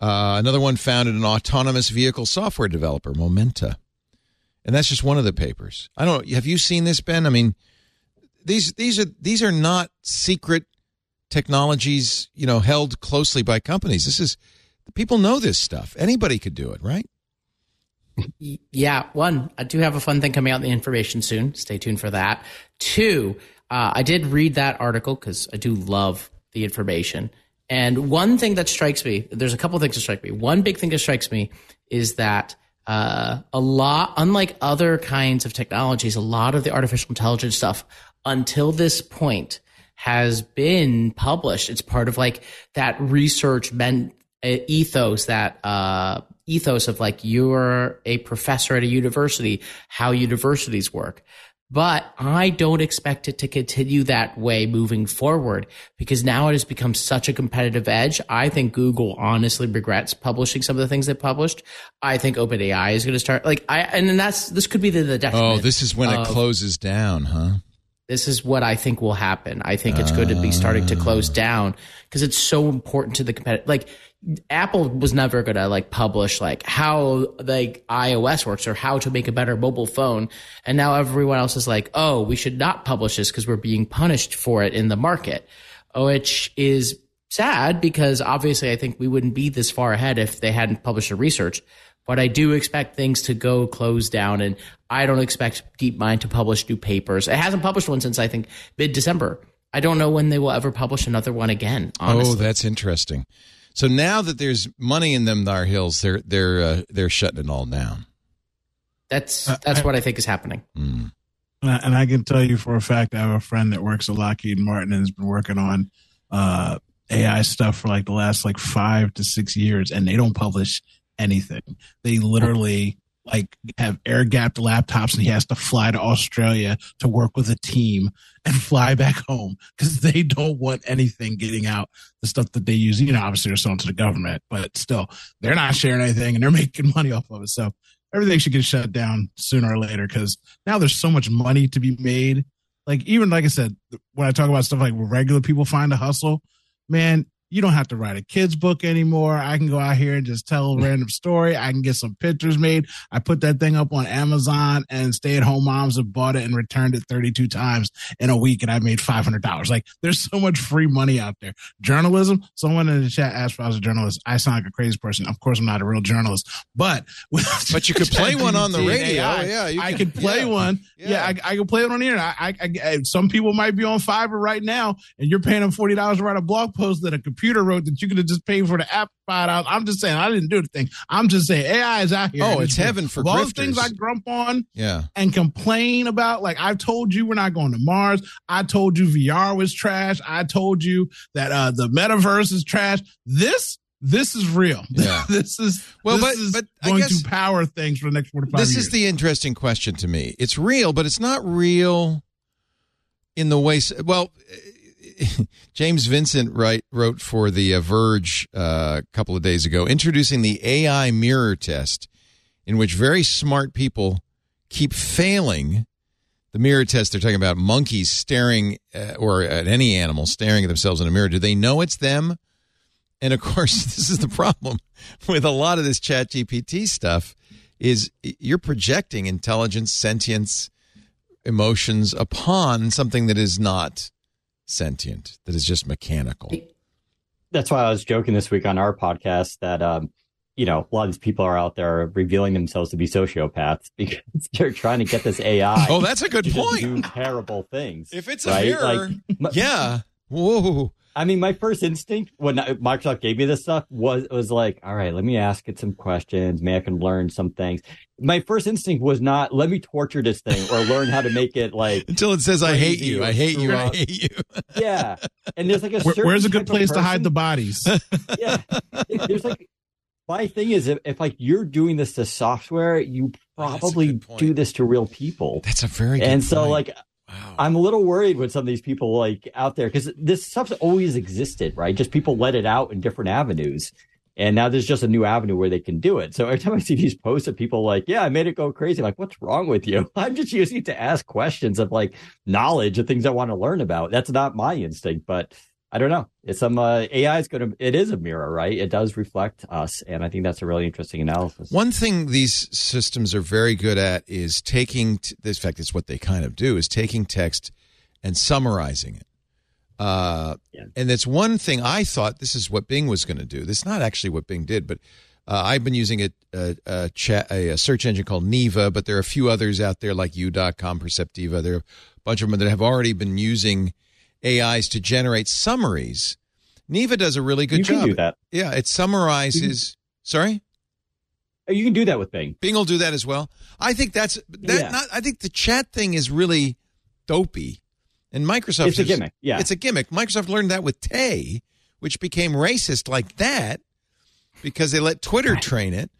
Uh, another one founded an autonomous vehicle software developer, Momenta, and that's just one of the papers. I don't. Have you seen this, Ben? I mean, these these are these are not secret technologies, you know, held closely by companies. This is people know this stuff. Anybody could do it, right? Yeah, one, I do have a fun thing coming out in the information soon. Stay tuned for that. Two, uh, I did read that article because I do love the information. And one thing that strikes me, there's a couple things that strike me. One big thing that strikes me is that uh, a lot, unlike other kinds of technologies, a lot of the artificial intelligence stuff until this point has been published. It's part of like that research uh, ethos that uh, ethos of like you're a professor at a university, how universities work. But I don't expect it to continue that way moving forward because now it has become such a competitive edge. I think Google honestly regrets publishing some of the things they published. I think OpenAI is going to start like I, and then that's, this could be the, the Oh, this is when it closes down, huh? This is what I think will happen. I think it's going to be starting to close down because it's so important to the competitive, like, Apple was never going to like publish like how like iOS works or how to make a better mobile phone. And now everyone else is like, oh, we should not publish this because we're being punished for it in the market, which is sad because obviously I think we wouldn't be this far ahead if they hadn't published the research. but I do expect things to go close down, and I don't expect DeepMind to publish new papers. It hasn't published one since I think mid December. I don't know when they will ever publish another one again. Oh, honestly. Oh, that's interesting. So now that there's money in them Thar Hills, they're they're uh, they're shutting it all down. That's Uh, that's I- what I think is happening. Mm. And I, and I can tell you for a fact, I have a friend that works at Lockheed Martin and has been working on uh, AI stuff for like the last like five to six years, and they don't publish anything. They literally like have air gapped laptops, and he has to fly to Australia to work with a team and fly back home because they don't want anything getting out the stuff that they use. You know, obviously they're selling to the government, but still, they're not sharing anything, and they're making money off of it. So everything should get shut down sooner or later because now there's so much money to be made. Like even like I said, when I talk about stuff like regular people find a hustle, man, you don't have to write a kid's book anymore. I can go out here and just tell a random story. I can get some pictures made. I put that thing up on Amazon and stay at home moms have bought it and returned it 32 times in a week and I made $500. Like there's so much free money out there. Journalism, someone in the chat asked if I was a journalist. I sound like a crazy person. Of course I'm not a real journalist, but But you could play one on the radio. AI, oh, Yeah, you I could play yeah. one. Yeah. Yeah, I, I can play it on the internet. I, I, I, some people might be on Fiverr right now, and you're paying them forty dollars to write a blog post that a computer wrote that you could have just paid for the app five dollars. I'm just saying, I didn't do the thing. I'm just saying, AI is out here. Oh, it's heaven for all the things I grump on Yeah. and complain about. Like I've told you, we're not going to Mars. I told you VR was trash. I told you that uh, the metaverse is trash. This. This is real. Yeah. this is Well, this but- is but I going guess- to power things for the next forty five This years. is the interesting question to me. It's real, but it's not real in the way. Well, James Vincent write, wrote for the uh, Verge uh, a couple of days ago, introducing the AI mirror test, in which very smart people keep failing. The mirror test, they're talking about monkeys staring, uh, or at any animal staring at themselves in a mirror. Do they know it's them? And of course, this is the problem with a lot of this chat GPT stuff is you're projecting intelligence, sentience, emotions upon something that is not sentient, that is just mechanical. That's why I was joking this week on our podcast that um, you know, a lot of these people are out there revealing themselves to be sociopaths because they're trying to get this AI. Oh, that's a good to point. do terrible things. If it's a right? mirror, Like, yeah. Whoa. I mean, my first instinct when Microsoft gave me this stuff was was like, all right, let me ask it some questions. Maybe I can learn some things. My first instinct was not let me torture this thing or learn how to make it like, Until it says, I hate you, I hate you, I hate you. yeah. And there's like a Where- certain where's a good place to hide the bodies? yeah. There's like my thing is if, if like you're doing this to software, you Oh, probably do this to real people. That's a very good And so point. like wow. I'm a little worried with some of these people like out there because this stuff's always existed, right? Just people let it out in different avenues. And now there's just a new avenue where they can do it. So every time I see these posts of people like, yeah, I made it go crazy. I'm like, what's wrong with you? I'm just using it to ask questions of like knowledge of things I want to learn about. That's not my instinct, but I don't know. It's some uh, AI is going to, it is a mirror, right? It does reflect us. And I think that's a really interesting analysis. One thing these systems are very good at is taking, t- in fact, it's what they kind of do, is taking text and summarizing it. Uh, Yeah. And that's one thing I thought this is what Bing was going to do. This is not actually what Bing did, but uh, I've been using a, a, a, chat, a, a search engine called Neeva, but there are a few others out there like You.com, Perceptiva. There are a bunch of them that have already been using AIs to generate summaries. Neeva does a really good you job. can do that. Yeah, it summarizes. Sorry? Oh, You can do that with Bing. Bing will do that as well. I think that's that. Yeah. Not. I think the chat thing is really dopey, and Microsoft. It's a gimmick. Yeah. it's a gimmick. Microsoft learned that with Tay, which became racist like that because they let Twitter train it.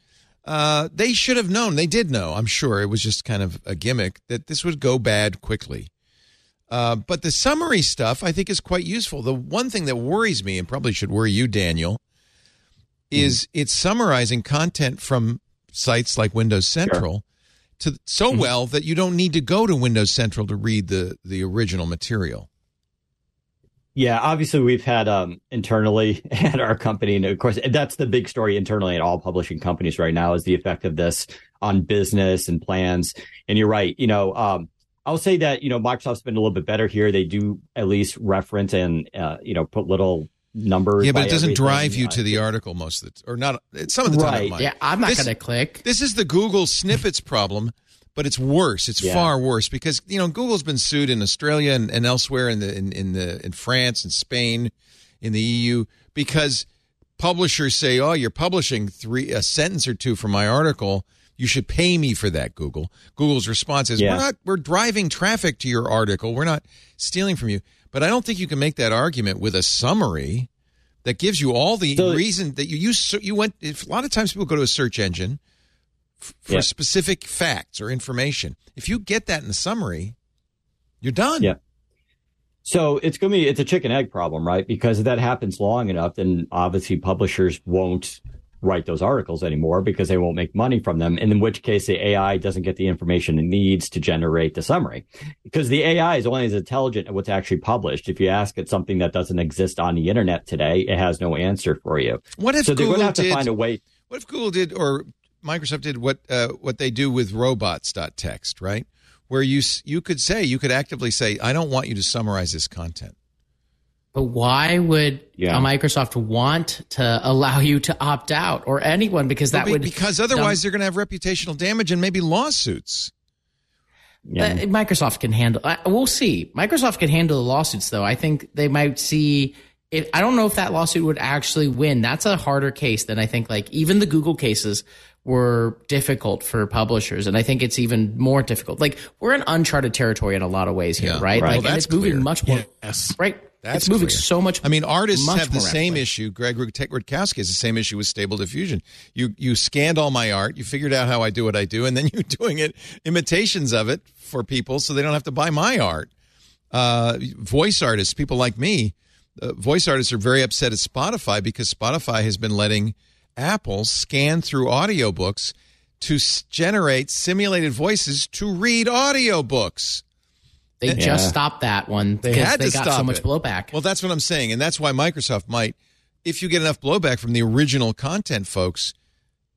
Uh, they should have known. They did know. I'm sure it was just kind of a gimmick that this would go bad quickly. Uh, but the summary stuff I think is quite useful. The one thing that worries me, and probably should worry you, Daniel, is it's summarizing content from sites like Windows Central to so well that you don't need to go to Windows Central to read the the original material. Yeah, obviously we've had um, internally at our company, and of course that's the big story internally at all publishing companies right now is the effect of this on business and plans. And you're right, you know, um, I'll say that you know Microsoft's been a little bit better here. They do at least reference and uh, you know put little numbers. Yeah, but it doesn't everything. drive you Uh, to the article most of the or not some of the time. Right. might. Yeah, I'm not going to click. This is the Google snippets problem, but it's worse. It's Yeah. far worse because you know Google's been sued in Australia and, and elsewhere in the in, in the in France and Spain, in the EU because publishers say, "Oh, you're publishing three a sentence or two from my article." You should pay me for that, Google. Google's response is, Yeah. "We're not. We're driving traffic to your article. We're not stealing from you." But I don't think you can make that argument with a summary that gives you all the So- reason that you use. You went. If a lot of times people go to a search engine f- for Yeah. specific facts or information. If you get that in the summary, you're done. Yeah. So it's going to be it's a chicken egg problem, right? Because if that happens long enough, then obviously publishers won't write those articles anymore because they won't make money from them. And in which case, the AI doesn't get the information it needs to generate the summary, because the AI is only as intelligent as what's actually published. If you ask it something that doesn't exist on the internet today, it has no answer for you. What if so they're Google going to have to did? find a way. what if Google did or Microsoft did what uh, what they do with robots.txt, right? Where you you could say you could actively say, I don't want you to summarize this content. But why would Yeah. Microsoft want to allow you to opt out or anyone? Because that Be- would because otherwise they're going to have reputational damage and maybe lawsuits. Yeah. Uh, Microsoft can handle. Uh, we'll see. Microsoft can handle the lawsuits, though. I think they might see. If, I don't know if that lawsuit would actually win. That's a harder case than I think. Like even the Google cases were difficult for publishers, and I think it's even more difficult. Like we're in uncharted territory in a lot of ways here, Yeah. right? Right. Like, Well, and that's it's moving much more. Yes. Right. That's it's moving clear. so much. I mean, artists have the same rapidly. issue. Greg Rutkowski has the same issue with Stable Diffusion. You you scanned all my art, you figured out how I do what I do, and then you're doing it imitations of it for people, so they don't have to buy my art. Uh, voice artists, people like me, uh, voice artists are very upset at Spotify because Spotify has been letting Apple scan through audiobooks to s- generate simulated voices to read audiobooks. They Yeah. just stopped that one They because had they to got stop so much it. blowback. Well, that's what I'm saying, and that's why Microsoft might, if you get enough blowback from the original content folks,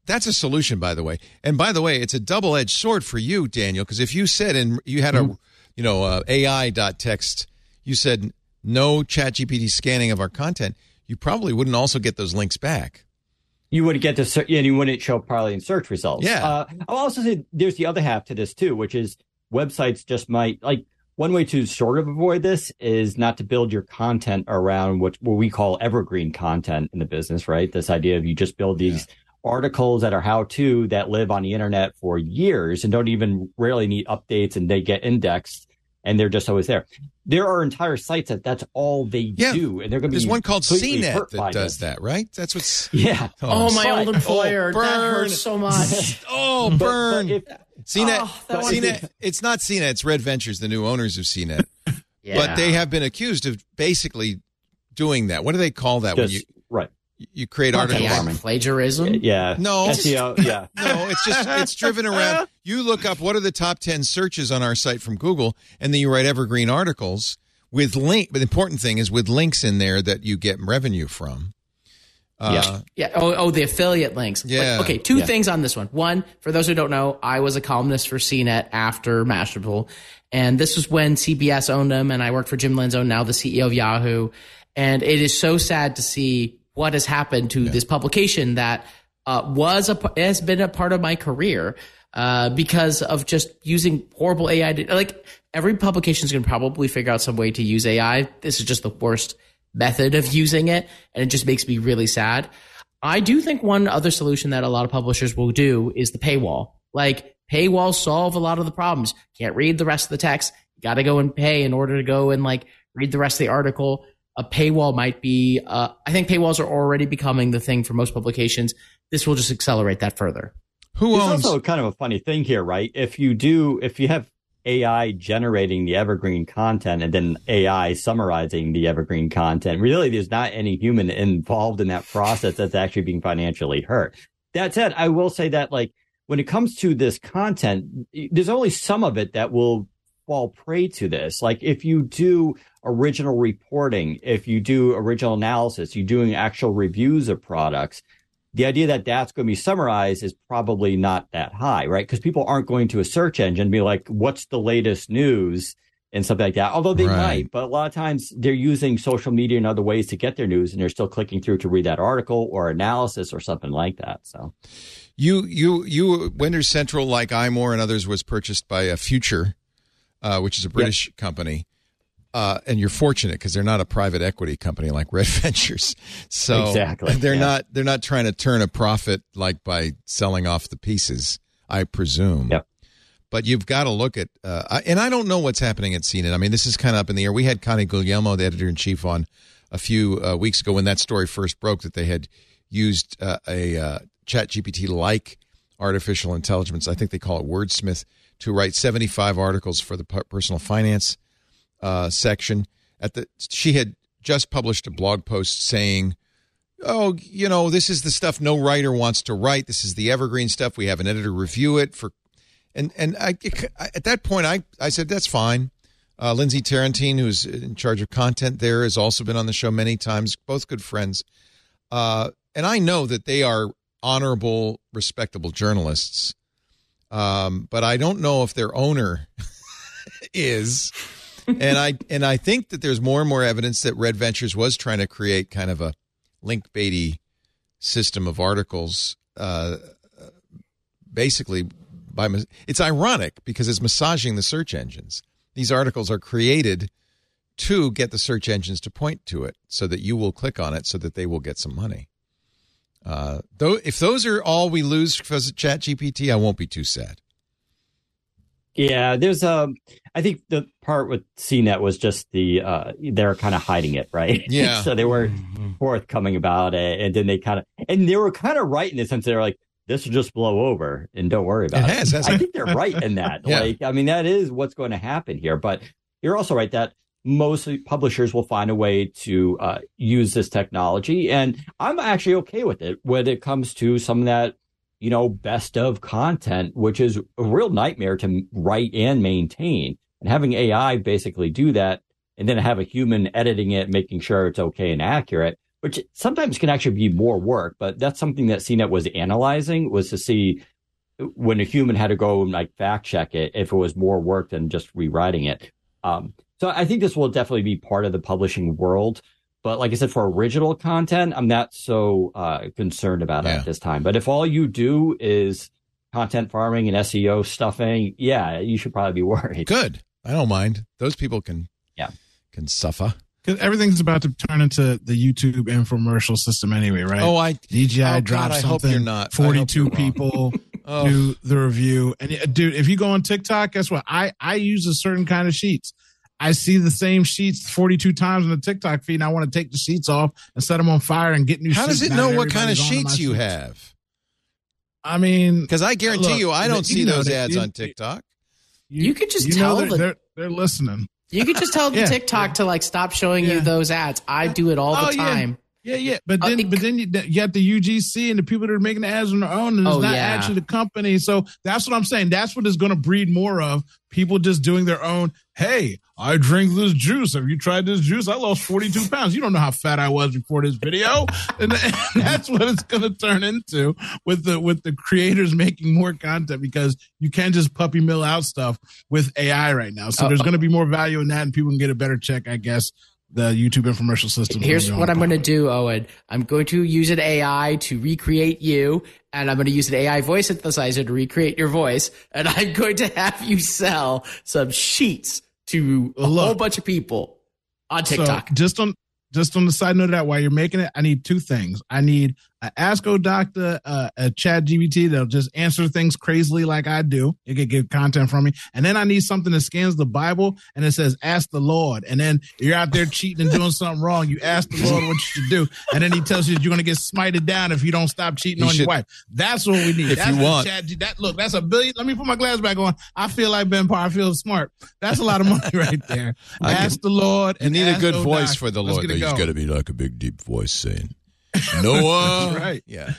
that's a solution. By the way, and by the way, it's a double edged sword for you, Daniel, because if you said and you had a, you know, uh, AI dot text, you said no Chat GPT scanning of our content, you probably wouldn't also get those links back. you wouldn't get to ser- yeah, you wouldn't show probably in search results. Yeah. Uh, I'll also say there's the other half to this too, which is websites just might like one way to sort of avoid this is not to build your content around what what we call evergreen content in the business, right? This idea of you just build these articles that are how to that live on the internet for years and don't even rarely need updates and they get indexed and they're just always there. There are entire sites that that's all they Yeah. do, and they're going to be There's one called completely CNET hurt by that does this. that, right? That's what's Yeah. Oh, oh my But- old employer. Oh, that burn. hurts so much. oh But- but burn. if- CNET, Oh, ah, that one- CNET, it's not CNET, it's Red Ventures, the new owners of CNET. Yeah. But they have been accused of basically doing that. What do they call that when you right. You create Content articles? AI farming. plagiarism. Yeah. No. SEO. Yeah. No, it's just it's driven around. You look up what are the top ten searches on our site from Google, and then you write evergreen articles with link. But the important thing is with links in there that you get revenue from. Uh, Yeah. Oh, oh, the affiliate links. But, Yeah. okay. Two Yeah. things on this one. One, for those who don't know, I was a columnist for CNET after Mashable, and this was when CBS owned them, and I worked for Jim Lanzone, now the CEO of Yahoo. And it is so sad to see what has happened to this publication that uh, was a has been a part of my career uh, because of just using horrible AI. To, like every publication is going to probably figure out some way to use AI. This is just the worst method of using it, and it just makes me really sad. I do think one other solution that a lot of publishers will do is the paywall. Like paywalls solve a lot of the problems. Can't read the rest of the text. You got to go and pay in order to go and like read the rest of the article. A paywall might be. Uh, I think paywalls are already becoming the thing for most publications. This will just accelerate that further. who There's owns? also kind of a funny thing here, right? If you do, if you have AI generating the evergreen content and then AI summarizing the evergreen content, really there's not any human involved in that process that's actually being financially hurt. That said, I will say that like when it comes to this content, there's only some of it that will fall prey to this. Like if you do original reporting, if you do original analysis, you're doing actual reviews of products, the idea that that's going to be summarized is probably not that high, right? Because people aren't going to a search engine and be like, what's the latest news and something like that. Although they Right. might, but a lot of times they're using social media and other ways to get their news, and they're still clicking through to read that article or analysis or something like that. So You, you, you, Windows Central, like iMore and others, was purchased by a Future, uh, which is a British company. Uh, and you're fortunate because they're not a private equity company like Red Ventures. So Exactly, they're yeah. not they're not trying to turn a profit like by selling off the pieces. I presume. Yep. But you've got to look at, uh, I- and I don't know what's happening at CNET. I mean, this is kind of up in the air. We had Connie Guglielmo, the editor in chief, on a few uh, weeks ago when that story first broke that they had used uh, a uh, Chat GPT like artificial intelligence. I think they call it Wordsmith to write 75 articles for the personal finance uh, section. At the she had just published a blog post saying, "Oh, you know, this is the stuff no writer wants to write. This is the evergreen stuff. We have an editor review it for." And and I, at that point, I I said that's fine. Uh, Lindsey Turrentine, who's in charge of content there, has also been on the show many times. Both good friends, uh, and I know that they are honorable, respectable journalists. Um, but I don't know if their owner is and I and I think that there's more and more evidence that Red Ventures was trying to create kind of a link baity system of articles, uh, basically by it's ironic because it's massaging the search engines. These articles are created to get the search engines to point to it, so that you will click on it, so that they will get some money. Uh, though, if those are all we lose because of Chat GPT, I won't be too sad. Yeah, there's a. I think the part with CNET was just the uh they're kind of hiding it, right? Yeah. so they were forthcoming about it, and then they kind of and they were kind of right in the sense they're like, this will just blow over, and don't worry about It it. has, hasn't I it? think they're right in that. Yeah. Like, I mean, that is what's going to happen here. But you're also right that most publishers will find a way to uh, use this technology, and I'm actually okay with it when it comes to some of that you know, best of content, which is a real nightmare to write and maintain. And having AI basically do that and then have a human editing it, making sure it's okay and accurate, which sometimes can actually be more work. But that's something that CNET was analyzing was to see when a human had to go and like fact check it, if it was more work than just rewriting it. Um, so I think this will definitely be part of the publishing world. But like I said, for original content, I'm not so uh, concerned about it at this time. But if all you do is content farming and SEO stuffing, yeah, you should probably be worried. Good. I don't mind. Those people can Yeah. can suffer. Because everything's about to turn into the YouTube infomercial system anyway, right? Oh, I DJI Oh, God, dropped I hope something. you're not. 42 people Oh. do the review. And uh, dude, if you go on TikTok, guess what? I, I use a certain kind of sheets. I see the same sheets 42 times on the TikTok feed, and I want to take the sheets off and set them on fire and get new sheets. How does it know what kind of everybody's on my sheets you sheets. have? I mean, Because I guarantee Look, you, I don't you see those ads you- on TikTok. You could just know tell they're, the- they're, they're listening. You could just tell the Yeah. TikTok to like stop showing Yeah. you those ads. I do it all the Oh, yeah. time. Yeah, yeah, but Uh, then, it- but then you, you got the UGC and the people that are making the ads on their own, and it's Oh, not yeah. actually the company. So that's what I'm saying. That's what is going to breed more of people just doing their own. Hey, I drink this juice. Have you tried this juice? I lost 42 pounds. You don't know how fat I was before this video, and, and that's what it's going to turn into with the with the creators making more content because you can't just puppy mill out stuff with AI right now. So Uh, there's going to be more value in that, and people can get a better check, I guess. The YouTube infomercial system. Here's what I'm going to do, Owen. I'm going to use an AI to recreate you, and I'm going to use an AI voice synthesizer to recreate your voice, and I'm going to have you sell some sheets to a Look. whole bunch of people on TikTok. So just on just on the side note of that, while you're making it, I need two things. I need an Ask O Doctor, uh, a Chat GPT that'll just answer things crazily like I do. It can get content from me, and then I need something that scans the Bible and it says "Ask the Lord." And then you're out there cheating and doing something wrong. You ask the Lord what you should do, and then He tells you that you're going to get smited down if you don't stop cheating You on should- your wife. That's what we need. If that's you want. Chat that look, that's a billion. Let me put my glass back on. I feel like Ben Parr. I feel smart. That's a lot of money right there. I can- Ask the Lord. You and need a good O voice for the Lord. He's going. got to be like a big, deep voice saying, Noah. Right. Yeah.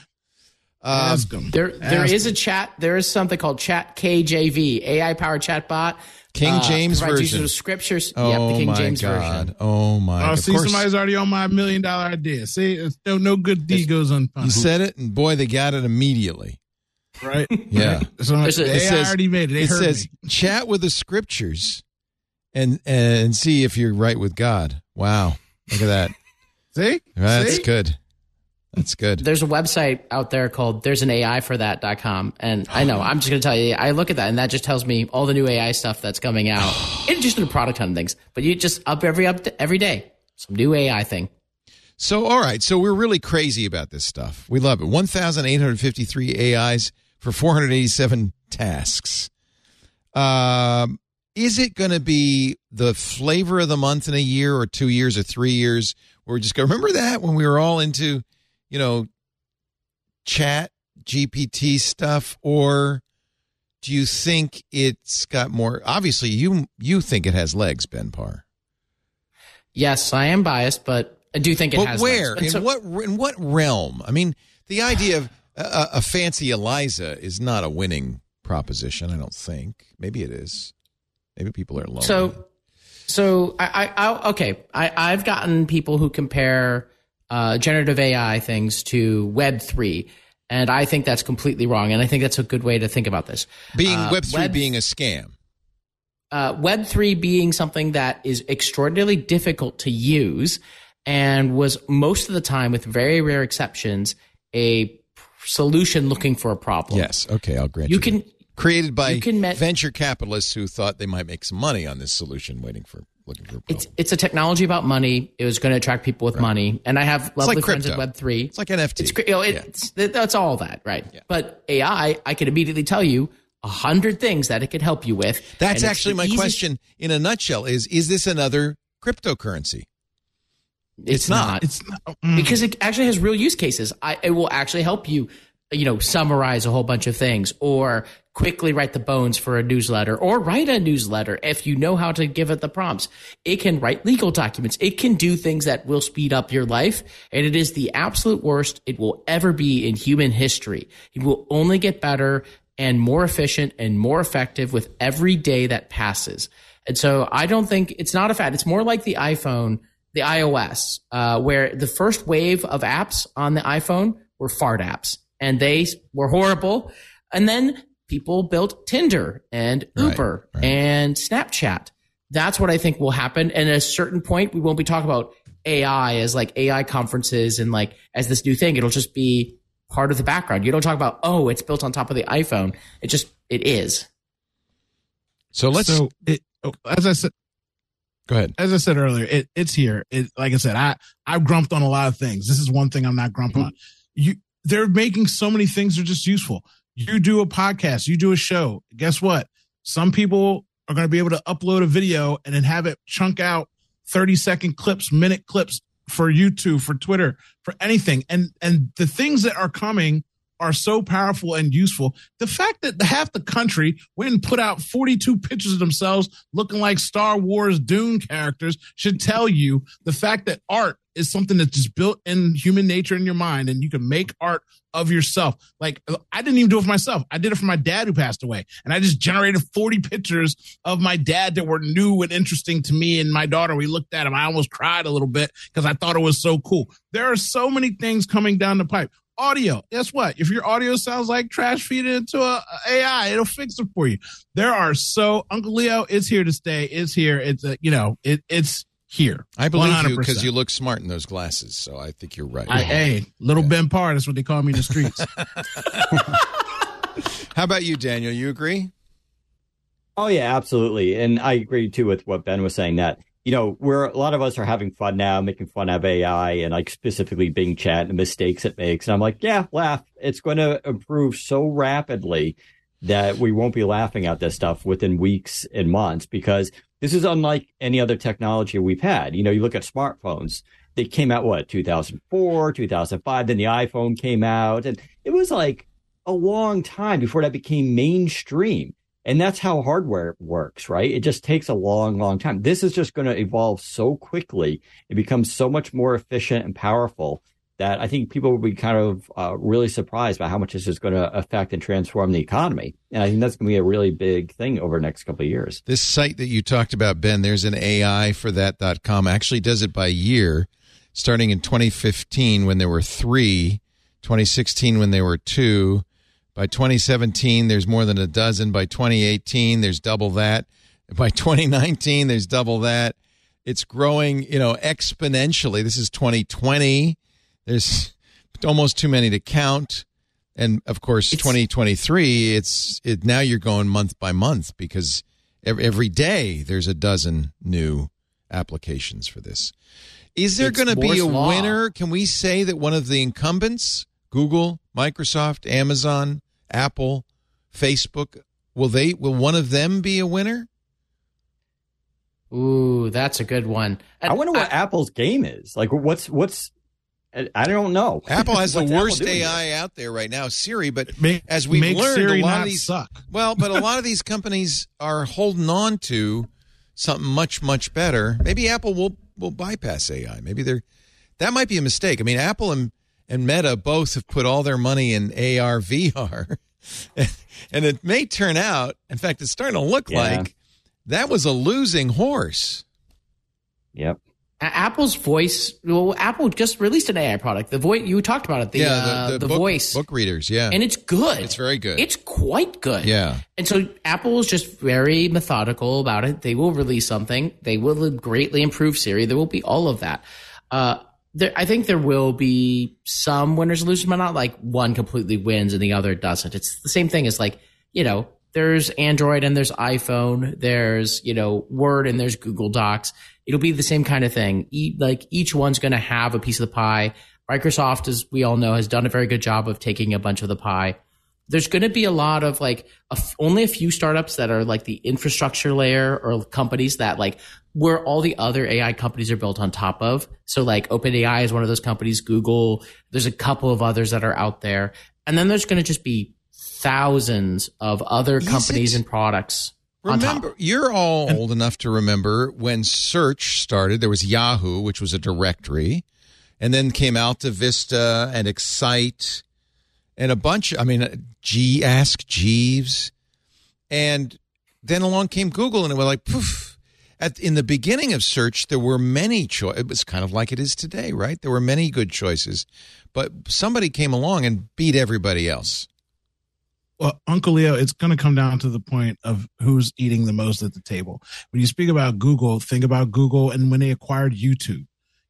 Um, Ask him. There, there Ask is a chat. There is something called Chat KJV, AI powered chatbot. King uh, James provides version. Users of scriptures. oh yep, the King my James God. version. Oh my. Oh, of see, course. somebody's already on my million dollar idea. See, it's no no good deed goes on. You said it, and boy, they got it immediately. right? Yeah. So There's a- the It says- already made it. They it heard says me. chat with the scriptures and and see if you're right with God. Wow, look at that. See? That's See? good. That's good. There's a website out there called there's an AI for that.com. And I know, I'm just going to tell you, I look at that and that just tells me all the new AI stuff that's coming out. in just in product hunt things. But you just up every up every day, some new AI thing. So, all right. So we're really crazy about this stuff. We love it. 1,853 AIs for 487 tasks. Um, is it going to be the flavor of the month in a year or two years or three years? Where we just go, remember that when we were all into, you know, chat GPT stuff? Or do you think it's got more? Obviously, you you think it has legs, Ben Parr. Yes, I am biased, but I do think it but has. where legs. in So- what in what realm? I mean, the idea of a, a fancy Eliza is not a winning proposition. I don't think. Maybe it is. Maybe people are lonely. So, so I, I I'll, okay, I, I've gotten people who compare uh, generative AI things to Web three, and I think that's completely wrong. And I think that's a good way to think about this. being uh, Web three Web- being a scam. uh, Web three being something that is extraordinarily difficult to use, and was most of the time, with very rare exceptions, a solution looking for a problem. Yes. Okay. I'll grant you you. can. that. created by you can met- venture capitalists who thought they might make some money on this solution, waiting for looking for. A It's problem. it's a technology about money. It was going to attract people with money, and I have lovely like friends crypto. at Web three. It's like NFT. It's great. You know, it's, that's all that, right? Yeah. But AI, I can immediately tell you a hundred things that it could help you with. That's actually my easiest- question. In a nutshell, is is this another cryptocurrency? It's, not. It's not, mm. because it actually has real use cases. I, it will actually help you, you know, summarize a whole bunch of things or quickly write the bones for a newsletter or write a newsletter if you know how to give it the prompts. It can write legal documents. It can do things that will speed up your life. And it is the absolute worst it will ever be in human history. It will only get better and more efficient and more effective with every day that passes. And so I don't think it's not a fad. It's more like the iPhone, the iOS, uh, where the first wave of apps on the iPhone were fart apps and they were horrible. And then people built Tinder and Uber right. and Snapchat. That's what I think will happen. And at a certain point, we won't be talking about AI as like AI conferences and like as this new thing. It'll just be part of the background. You don't talk about, oh, it's built on top of the iPhone. It just, it is. So let's so it, oh, as I said, go ahead. as I said earlier, it, it's here. It, like I said, I I've grumped on a lot of things. This is one thing I'm not grumping hmm. on. You, they're making so many things that are just useful. You do a podcast, you do a show. Guess what? Some people are going to be able to upload a video and then have it chunk out 30 second clips, minute clips for YouTube, for Twitter, for anything. And and the things that are coming are so powerful and useful. The fact that half the country went and put out 42 pictures of themselves looking like Star Wars Dune characters should tell you the fact that art is something that's just built in human nature in your mind and you can make art of yourself. Like I didn't even do it for myself. I did it for my dad who passed away. And I just generated 40 pictures of my dad that were new and interesting to me and my daughter. We looked at them. I almost cried a little bit because I thought it was so cool. There are so many things coming down the pipe audio. Guess what? If your audio sounds like trash, feed it into a, a AI. It'll fix it for you. There are so Uncle Leo is here to stay. Is here. It's a, you know it it's here. I believe you 100%. because you look smart in those glasses. So I think you're right. I, hey, little Ben Parr. That's what they call me in the streets. How about you, Daniel? You agree? Oh yeah, absolutely. And I agree too with what Ben was saying that, you know, we're a lot of us are having fun now, making fun of AI and like specifically Bing chat and the mistakes it makes. And I'm like, yeah, laugh. It's going to improve so rapidly that we won't be laughing at this stuff within weeks and months because this is unlike any other technology we've had. You know, you look at smartphones. They came out what 2004, 2005. Then the iPhone came out, and it was like a long time before that became mainstream. And that's how hardware works, right? It just takes a long, long time. This is just going to evolve so quickly. It becomes so much more efficient and powerful that I think people will be kind of uh, really surprised by how much this is going to affect and transform the economy. And I think that's going to be a really big thing over the next couple of years. This site that you talked about, Ben, there's an AI for that.com. Actually does it by year, starting in 2015 when there were three, 2016 when there were two. By 2017, there's more than a dozen. By 2018, there's double that. By 2019, there's double that. It's growing, you know, exponentially. This is 2020. There's almost too many to count. And of course, It's- 2023, it's it now you're going month by month because every, every day there's a dozen new applications for this. Is there going to be a Law. winner? Can we say that one of the incumbents, Google, Microsoft, Amazon, Apple, Facebook, will they will one of them be a winner? Ooh, that's a good one. I wonder what Apple's game is. Like, what's what's? I I don't know. Apple has the worst AI here? out there right now, Siri. But Make, as we've make learned, Siri a lot not of these suck. well, but a lot of these companies are holding on to something much much better. Maybe Apple will will bypass AI. Maybe they're that might be a mistake. I mean, Apple and and Meta both have put all their money in AR VR, and it may turn out. In fact, it's starting to look Yeah. like that was a losing horse. Yep. Apple's voice. Well, Apple just released an AI product. The voice you talked about it. The uh, the, book, voice, book readers. Yeah, and it's good. It's very good. It's quite good. yeah. And so Apple is just very methodical about it. They will release something. They will greatly improve Siri. There will be all of that. Uh, there, I think there will be some winners and losers, but not like one completely wins and the other doesn't. It's the same thing as like, you know, there's Android and there's iPhone, there's, you know, Word and there's Google Docs. It'll be the same kind of thing. E- like each one's going to have a piece of the pie. Microsoft, as we all know, has done a very good job of taking a bunch of the pie there's going to be a lot of like a f- only a few startups that are like the infrastructure layer or companies that like where all the other AI companies are built on top of. So like OpenAI is one of those companies, Google, there's a couple of others that are out there. And then there's going to just be thousands of other Is companies it? and products. Remember, you're all old enough to remember when search started. There was Yahoo, which was a directory, and then came Alta Vista and Excite, and a bunch. I mean, G Ask Jeeves, and then along came Google, and it was like poof. At in the beginning of search, there were many choices. It was kind of like it is today, right? There were many good choices, but somebody came along and beat everybody else. Well, Uncle Leo, it's going to come down to the point of who's eating the most at the table. When you speak about Google, think about Google and when they acquired YouTube.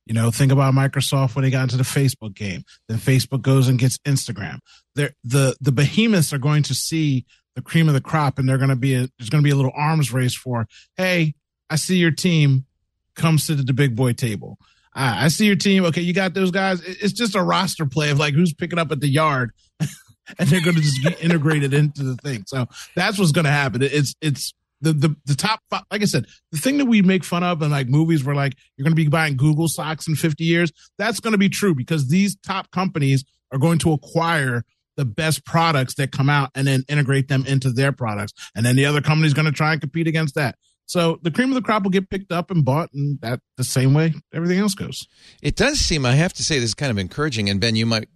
You know, think about Microsoft when they got into the Facebook game. Then Facebook goes and gets Instagram. They're, the the behemoths are going to see the cream of the crop, and they're going to be a, there's going to be a little arms race for, hey, I see your team comes to the big boy table. I, I see your team. Okay, you got those guys. It's just a roster play of like who's picking up at the yard and they're going to just be integrated into the thing. So that's what's going to happen. It's it's the the the top five, like I said, the thing that we make fun of in like movies where like you're going to be buying Google stocks in 50 years. That's going to be true because these top companies are going to acquire the best products that come out and then integrate them into their products, and then the other company's going to try and compete against that. So the cream of the crop will get picked up and bought, and that the same way everything else goes. It does seem, I have to say, this is kind of encouraging, and Ben, you might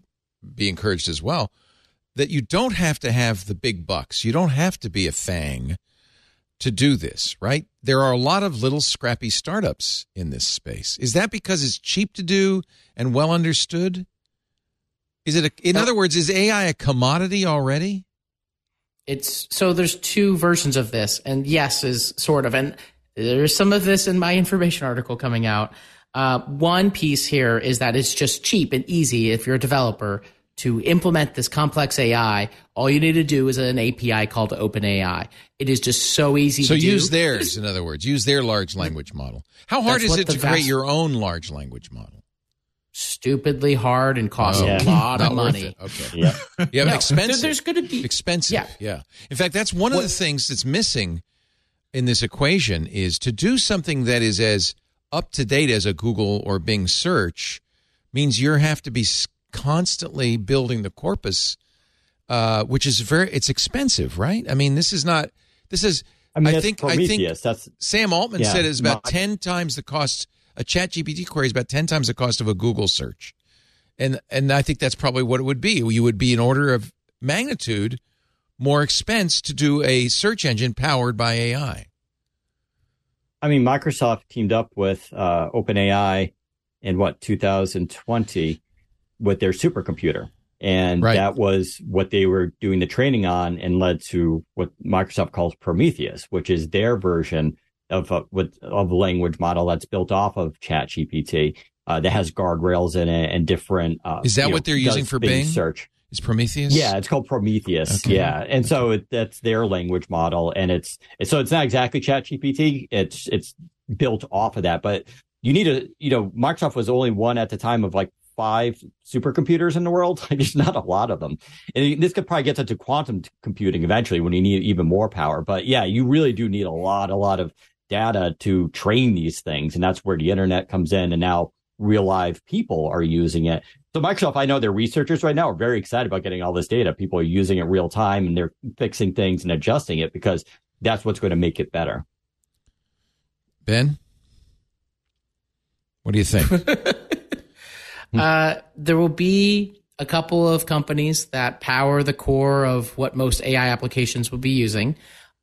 be encouraged as well, that you don't have to have the big bucks. You don't have to be a fang to do this, right? There are a lot of little scrappy startups in this space. Is that because it's cheap to do and well understood? Is it, a, in other words, is AI a commodity already? It's so there's two versions of this, and yes is sort of, and there's some of this in my information article coming out. Uh, one piece here is that it's just cheap and easy if you're a developer to implement this complex AI. All you need to do is an API called OpenAI. It is just so easy So to do. use theirs, in other words, use their large language model. How hard That's is it the to create your own large language model? stupidly hard and costs Oh, a lot of money. Okay. Yep. Yeah, but No, expensive. There's going to be expensive. Yeah. yeah. In fact, that's one of the things that's missing in this equation is to do something that is as up to date as a Google or Bing search means you have to be s- constantly building the corpus, uh, which is very it's expensive, right? I mean, this is not. This is. I mean, I think. I think Prometheus. That's Sam Altman Yeah, said it's about my- ten times the cost. A Chat GPT query is about ten times the cost of a Google search, and and I think that's probably what it would be. You would be an order of magnitude more expense to do a search engine powered by AI. I mean, Microsoft teamed up with uh, OpenAI in what 2020 with their supercomputer, And Right. that was what they were doing the training on and led to what Microsoft calls Prometheus, which is their version of a, with, of a language model that's built off of ChatGPT. Uh, that has guardrails in it and different. Uh, Is that what know, they're using for Bing? search? Is Prometheus? Yeah, it's called Prometheus. Okay. Yeah, and so it, that's their language model, and it's so it's not exactly ChatGPT. It's it's built off of that, but you need to you know Microsoft was only one at the time of like five supercomputers in the world. There's not a lot of them, and this could probably get into quantum computing eventually when you need even more power. But yeah, you really do need a lot, a lot of data to train these things, and that's where the internet comes in, and now real live people are using it. So Microsoft, I know their researchers right now are very excited about getting all this data. People are using it real time and they're fixing things and adjusting it because that's what's going to make it better. Ben? What do you think? Uh, there will be a couple of companies that power the core of what most AI applications will be using.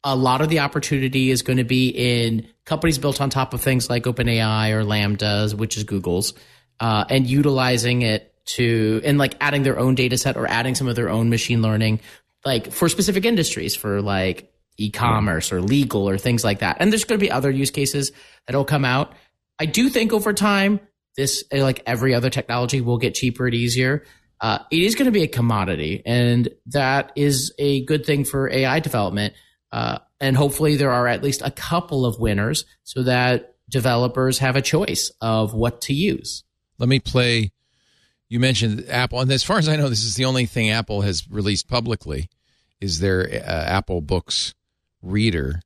A lot of the opportunity is going to be in companies built on top of things like OpenAI or LaMDAs, which is Google's, uh, and utilizing it to and like adding their own data set or adding some of their own machine learning, like for specific industries, for like e-commerce or legal or things like that. And there's going to be other use cases that'll come out. I do think over time, this like every other technology will get cheaper and easier. Uh, it is going to be a commodity, and that is a good thing for AI development. Uh, and hopefully, there are at least a couple of winners, so that developers have a choice of what to use. Let me play. You mentioned Apple, and as far as I know, this is the only thing Apple has released publicly. Is their uh, Apple Books reader?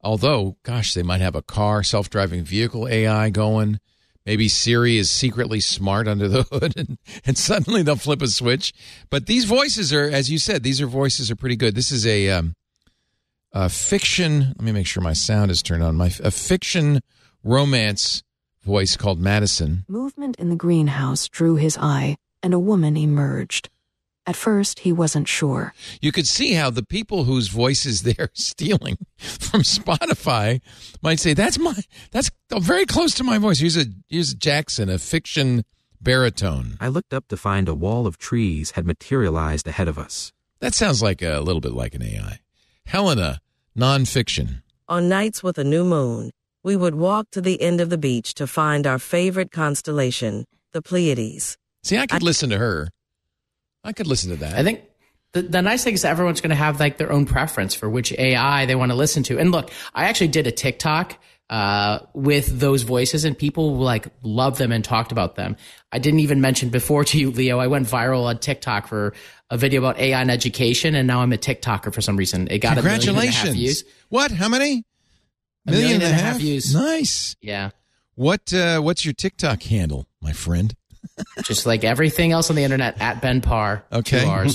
Although, gosh, they might have a car self-driving vehicle AI going. Maybe Siri is secretly smart under the hood, and, and suddenly they'll flip a switch. But these voices are, as you said, these are voices are pretty good. This is a, um, a fiction. Let me make sure my sound is turned on. My a fiction romance voice called Madison. Movement in the greenhouse drew his eye, and a woman emerged. At first, he wasn't sure. you could see how the people whose voices they're stealing from Spotify might say, "That's my that's very close to my voice." Here's a here's Jackson, a fiction baritone. I looked up to find a wall of trees had materialized ahead of us. That sounds like a little bit like an AI. Helena, nonfiction. On nights with a new moon, we would walk to the end of the beach to find our favorite constellation, the Pleiades. See, I could listen to her. I could listen to that. I think the, the nice thing is everyone's going to have like their own preference for which AI they want to listen to. And look, I actually did a TikTok uh, with those voices, and people like loved them and talked about them. I didn't even mention before to you, Leo. I went viral on TikTok for a video about AI and education, and now I'm a TikToker for some reason. It got a million and a half Congratulations. views. What? How many? A million and a half views. Nice. Yeah, What? Uh, what's your TikTok handle, my friend? Just like everything else on the internet at Ben Parr. Okay.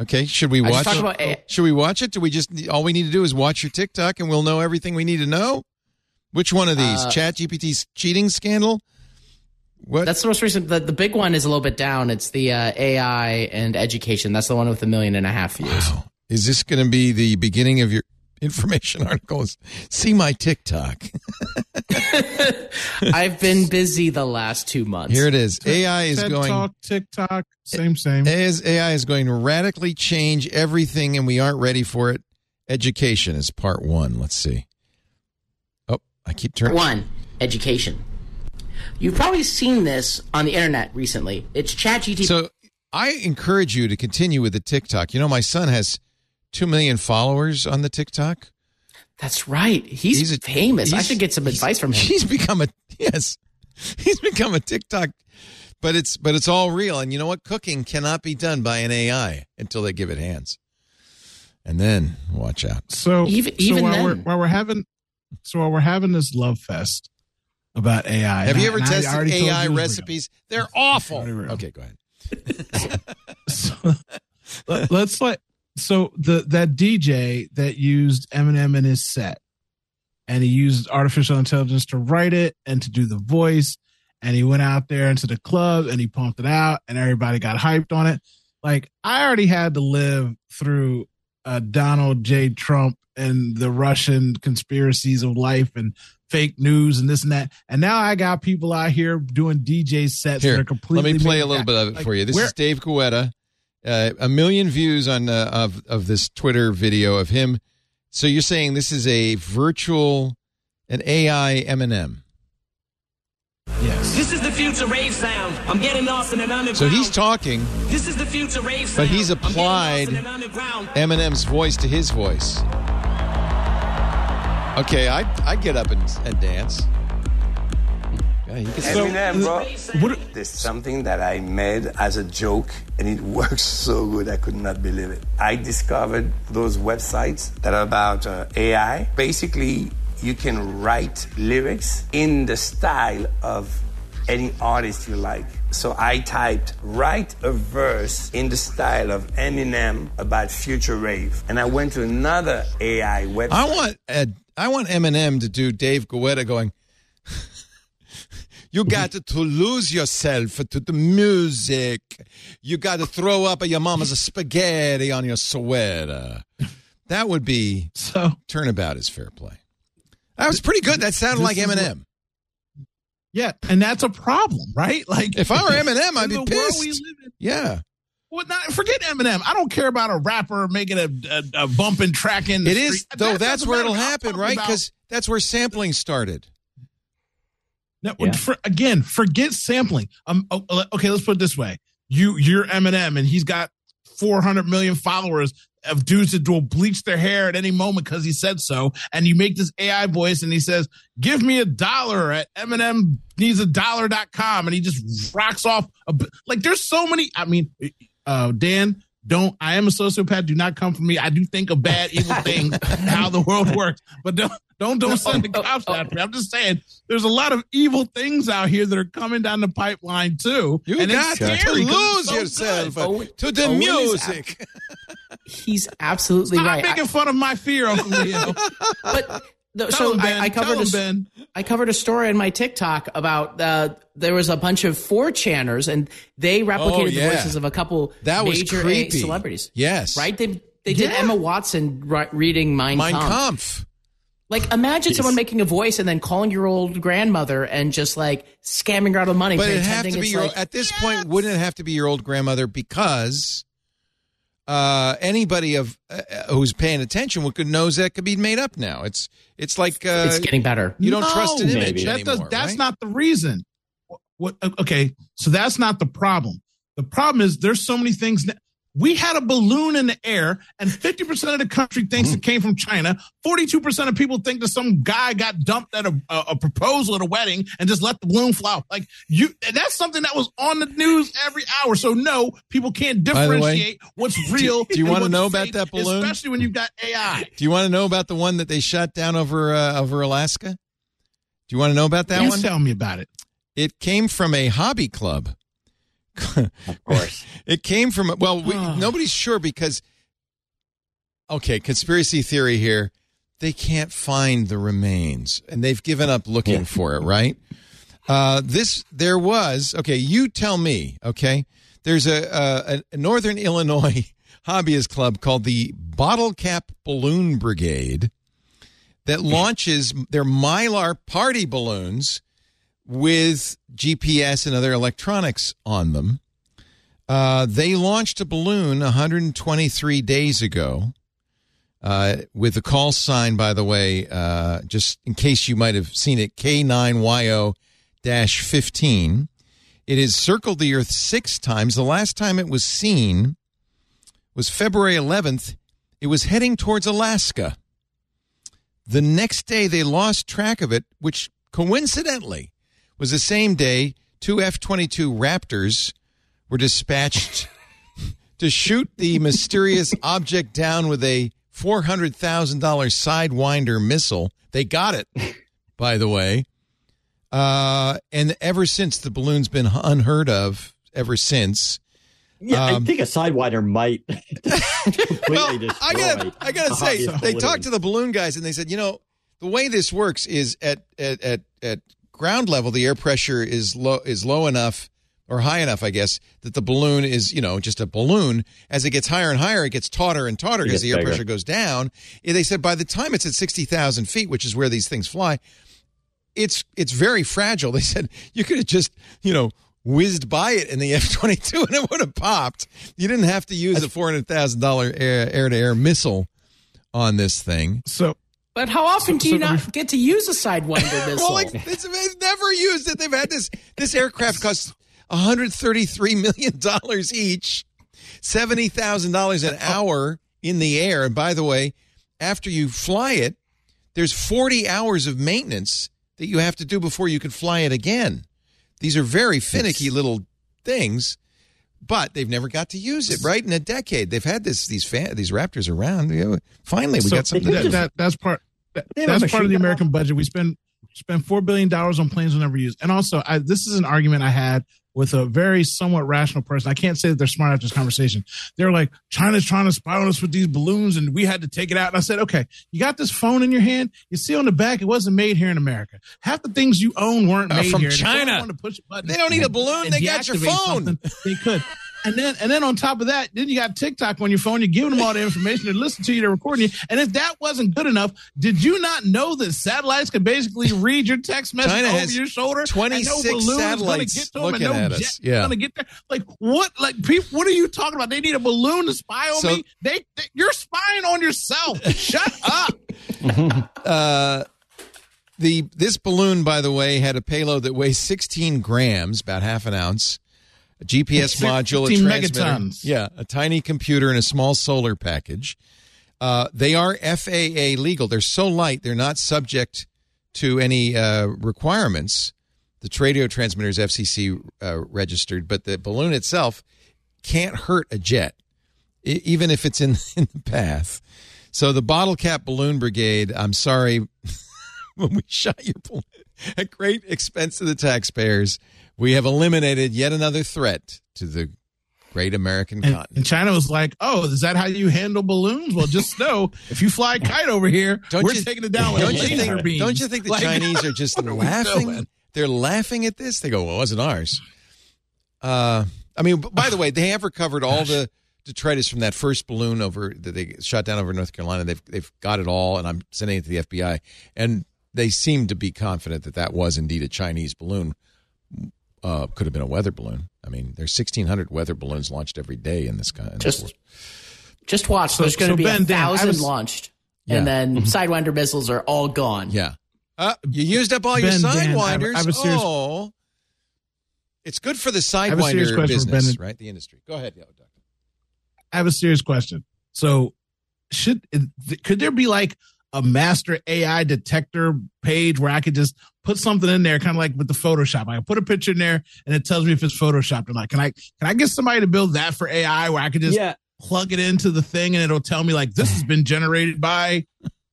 Okay. Should we watch? it? about AI. Should we watch it? Do we just all we need to do is watch your TikTok and we'll know everything we need to know? Which one of these? Uh, Chat GPT's cheating scandal? What? That's the most recent. The, the big one is a little bit down. It's the uh, AI and education. That's the one with a million and a half views. Wow. Is this going to be the beginning of your information articles? See my TikTok. I've been busy the last two months. Here it is. AI is TED going. Talk, TikTok, same, same. As AI is going to radically change everything, and we aren't ready for it. Education is part one. Let's see. Oh, I keep turning. One, education. You've probably seen this on the internet recently. It's ChatGPT. So I encourage you to continue with the TikTok. You know, my son has two million followers on the TikTok. That's right. He's, He's a- famous. I should get some advice from him. He's become a yes. He's become a TikTok, but it's but it's all real. And you know what? Cooking cannot be done by an AI until they give it hands. And then watch out. So Even- so even while then. we're while we're having so while we're having this love fest about AI, Have you ever I tested AI you this recipes? They're awful. Okay, go ahead. real. So, let- let's like so the that DJ that used Eminem in his set, and he used artificial intelligence to write it and to do the voice, and he went out there into the club and he pumped it out, and everybody got hyped on it. Like I already had to live through uh, Donald J. Trump and the Russian conspiracies of life and fake news and this and that. And now I got people out here doing DJ sets that are completely. let me play a little bit of it Like, for you. This is Dave Guetta, Uh, a million views on uh, of of this Twitter video of him. So you're saying this is a virtual, an AI Eminem? Yes. This is the future rave sound. I'm getting lost in an underground. So he's talking, This is the future rave sound. but he's I'm getting lost applied in an underground. Eminem's voice to his voice. Okay, I I get up and, and dance. Yeah, you can So- Eminem, bro. What- There's something that I made as a joke, and it works so good. I could not believe it. I discovered those websites that are about uh, AI. Basically, you can write lyrics in the style of any artist you like. So I typed, write a verse in the style of Eminem about future rave. And I went to another AI website. I want Ed, I want Eminem to do Dave Guetta going. You got to, to lose yourself to the music. You got to throw up at your mama's spaghetti on your sweater. That would be So turnabout is fair play. That was pretty good. That sounded like is what- Eminem. yeah, and that's a problem, right? Like If I were Eminem, I'd be pissed. we live in, Yeah, well, not, forget Eminem. I don't care about a rapper making a, a, a bumping track in the it is street. though. That That's where it'll happen, right? Because that's where sampling started. Yeah. for, again, forget sampling. Um, oh, uh, okay, let's put it this way: you, you're Eminem, and he's got 400 million followers of dudes that will bleach their hair at any moment because he said so. And you make this AI voice, and he says, "Give me a dollar at Eminem needs a dollar.com," and he just rocks off. A, like, there's so many. I mean, uh, Dan. Don't I am a sociopath. Do not come for me. I do think of bad, evil things, how the world works. But don't don't don't send the cops after me. I'm just saying there's a lot of evil things out here that are coming down the pipeline too. You and got it's to lose so yourself good. Oh, to the oh, Owen is music. He's absolutely Stop right. I- making fun of my fear, Uncle Leo. but the, so him. I, I covered him, a. I covered a story on my TikTok about uh, there was a bunch of 4chaners and they replicated Oh, yeah. the voices of a couple That was major creepy. celebrities. Yes. Right? They they did Yeah. Emma Watson reading Mein, Mein Kampf. Kampf. Like imagine someone making a voice and then calling your old grandmother and just like scamming her out of money. But it have to be your like, at this point. Wouldn't it have to be your old grandmother because uh, anybody of uh, who's paying attention would could knows that could be made up now. It's it's like uh, it's getting better. you don't trust an No, image that anymore. does, that's right? not the reason. What? Okay, so that's not the problem. The problem is there's so many things. That, we had a balloon in the air, and 50% of the country thinks it came from China. 42% of people think that some guy got dumped at a, a, a proposal at a wedding and just let the balloon fly. Like you, that's something that was on the news every hour. So no, people can't the way, differentiate what's real. do you wanna what's know about that balloon? Especially when you've got AI. Do you want to know about the one that they shot down over uh, over Alaska? Do you want to know about that Please one? tell me about it. It came from a hobby club. Of course. It came from well, we, nobody's sure because okay, conspiracy theory here. They can't find the remains, and they've given up looking Yeah. for it. Right? Uh, this there was okay. You tell me. Okay, there's a, a, a Northern Illinois hobbyist club called the Bottle Cap Balloon Brigade that launches their Mylar party balloons with GPS and other electronics on them. Uh, they launched a balloon 123 days ago uh, with the call sign, by the way, uh, just in case you might have seen it, K9YO 15. It has circled the Earth six times. The last time it was seen was February 11th. It was heading towards Alaska. The next day, they lost track of it, which coincidentally was the same day two F 22 Raptors were dispatched to shoot the mysterious object down with a $400,000 Sidewinder missile. They got it, by the way. Uh, and ever since, the balloon's been unheard of ever since. Yeah, Um, I think a sidewinder might Well. I gotta, I gotta say, they balloon. talked to the balloon guys and they said, you know, the way this works is at at at, at ground level, the air pressure is low is low enough or high enough, I guess, that the balloon is, you know, just a balloon. As it gets higher and higher, it gets tauter and tauter because the air bigger. pressure goes down. They said by the time it's at sixty thousand feet, which is where these things fly, it's it's very fragile. They said you could have just, you know, whizzed by it in the F 22 and it would have popped. You didn't have to use a $400,000 air to air missile on this thing. So, But how often So- do you so- not get to use a Sidewinder missile? well, like, it's, they've never used it. They've had this. This aircraft costs 133 million dollars each, seventy thousand dollars an oh. hour in the air. And by the way, after you fly it, there's 40 hours of maintenance that you have to do before you can fly it again. These are very finicky little things. But they've never got to use it, right? In a decade, they've had this these fan, these Raptors around. You know, finally, we so got something. that, to that- that's part. that- They have a that's part of the American budget. We spend spend four billion dollars on planes we never use. And also, I, this is an argument I had with a very somewhat rational person. I can't say that they're smart after this conversation. They're like, China's trying to spy on us with these balloons, and we had to take it out. And I said, okay, you got this phone in your hand. You see on the back, it wasn't made here in America. Half the things you own weren't Uh, made from here. China. to push a button They don't need a balloon. They got your phone. They could. And then, and then on top of that, then you got TikTok on your phone. You're giving them all the information. They listen to you. They're recording you. And if that wasn't good enough, did you not know that satellites can basically read your text message China over your shoulder? and 26 no balloon's gonna satellites get to looking and no at us. Yeah. gonna get there. Like what? Like people? What are you talking about? They need a balloon to spy on So- me. They, they, you're spying on yourself. Shut up. Uh, the this balloon, by the way, had a payload that weighs 16 grams, about half an ounce. A GPS module, a transmitter, megatons. yeah, a tiny computer, and a small solar package. Uh, they are FAA legal. They're so light, they're not subject to any uh, requirements. The radio transmitter is FCC uh, registered, but the balloon itself can't hurt a jet, even if it's in, in the path. So the bottle cap balloon brigade, I'm sorry, when we shot your balloon at great expense to the taxpayers, we have eliminated yet another threat to the great American And, continent. and China was like, "Oh, is that how you handle balloons? Well, just know if you fly a kite over here, Don't we're you- taking it down with Don't you laser think? beams." Don't you think the Like, Chinese are just are laughing? They're laughing at this. They go, "Well, it wasn't ours." Uh, I mean, by the way, they have recovered all the detritus from that first balloon over that they shot down over North Carolina. They've they've got it all, and I'm sending it to the FBI, and they seem to be confident that that was indeed a Chinese balloon. Uh, could have been a weather balloon. I mean, there's 1,600 weather balloons launched every day in this kind. Just- Just watch. So- There's going to so be Ben, a thousand was- launched, Yeah. and then Sidewinder missiles are all gone. Yeah. Uh, you used up all your Ben, Dan, I sidewinders. I have serious- oh. It's good for the have a sidewinder business, Ben. right? The industry. Go ahead, yeah, Doctor. I have a serious question. So, should could there be like a master AI detector page where I could just put something in there, kind of like with the Photoshop? I can put a picture in there, and it tells me if it's photoshopped or not. Can I can I get somebody to build that for AI where I could just Yeah. plug it into the thing and it'll tell me like this has been generated by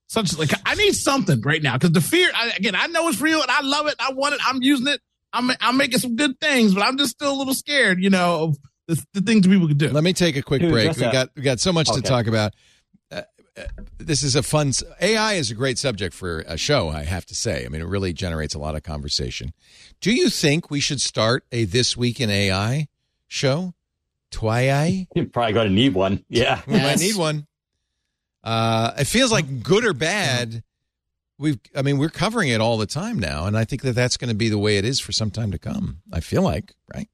such like I need something right now because the fear I, again I know it's real and I love it I want it I'm using it I'm I'm making some good things but I'm just still a little scared you know of the, the things people could do. Let me take a quick Dude, break. We a- got we got so much to talk about. This is a fun. AI is a great subject for a show. I have to say. I mean, it really generates a lot of conversation. Do you think we should start a this week in AI show? Twi You're probably going to need one. Yeah. We might need one. Uh, it feels like good or bad. We've, I mean, we're covering it all the time now, and I think that that's going to be the way it is for some time to come. I feel like, right?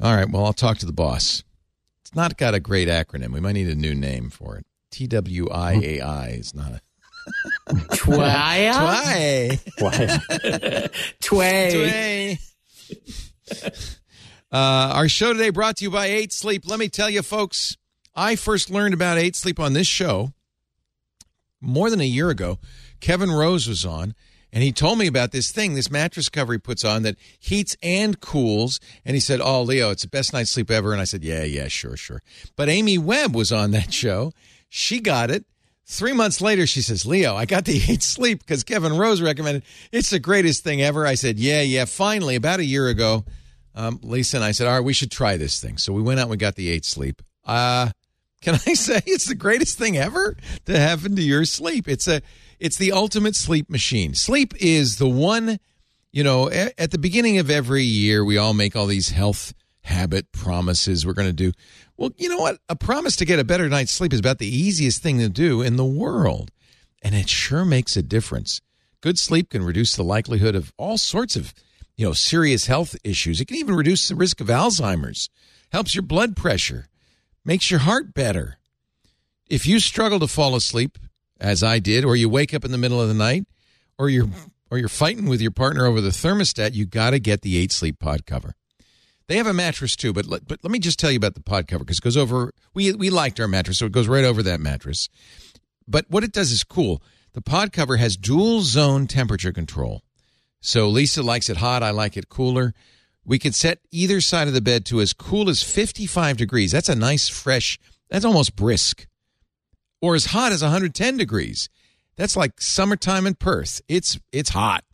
All right. Well, I'll talk to the boss. It's not got a great acronym. We might need a new name for it. T W I A I is not a Twaya? Twi. Why? Tway. Uh, our show today brought to you by Eight Sleep. Let me tell you, folks, I first learned about Eight Sleep on this show more than a year ago. Kevin Rose was on, and he told me about this thing, this mattress cover he puts on that heats and cools. And he said, Oh, Leo, it's the best night's sleep ever. And I said, Yeah, yeah, sure, sure. But Amy Webb was on that show. She got it. Three months later, she says, Leo, I got the eight sleep because Kevin Rose recommended it's the greatest thing ever. I said, Yeah, yeah. Finally, about a year ago, um, Lisa and I said, All right, we should try this thing. So we went out and we got the eight sleep. Uh, can I say it's the greatest thing ever to happen to your sleep? It's a it's the ultimate sleep machine. Sleep is the one, you know, a- at the beginning of every year we all make all these health habit promises we're going to do. Well, you know what? A promise to get a better night's sleep is about the easiest thing to do in the world. And it sure makes a difference. Good sleep can reduce the likelihood of all sorts of you know, serious health issues. It can even reduce the risk of Alzheimer's, helps your blood pressure, makes your heart better. If you struggle to fall asleep, as I did, or you wake up in the middle of the night, or you're or you're fighting with your partner over the thermostat, you got to get the 8 Sleep pod cover. They have a mattress too, but let, but let me just tell you about the pod cover because it goes over. We we liked our mattress, so it goes right over that mattress. But what it does is cool. The pod cover has dual zone temperature control. So Lisa likes it hot. I like it cooler. We can set either side of the bed to as cool as 55 degrees. That's a nice, fresh, that's almost brisk. Or as hot as 110 degrees. That's like summertime in Perth. It's it's hot.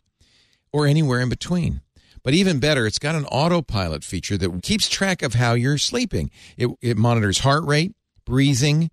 Or anywhere in between. But even better, it's got an autopilot feature that keeps track of how you're sleeping. It, it monitors heart rate, breathing,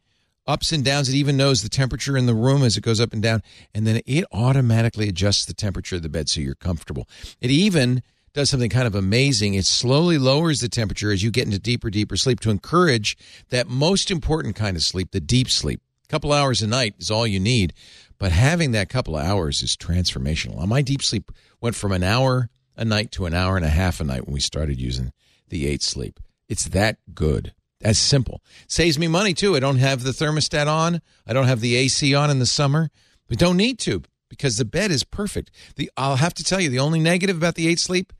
ups and downs. It even knows the temperature in the room as it goes up and down. And then it automatically adjusts the temperature of the bed so you're comfortable. It even does something kind of amazing. It slowly lowers the temperature as you get into deeper, deeper sleep to encourage that most important kind of sleep, the deep sleep. A couple hours a night is all you need. But having that couple of hours is transformational. My deep sleep went from an hour a night to an hour and a half a night when we started using the eight sleep. It's that good. As simple. Saves me money too. I don't have the thermostat on. I don't have the AC on in the summer. We don't need to because the bed is perfect. The I'll have to tell you the only negative about the eight sleep,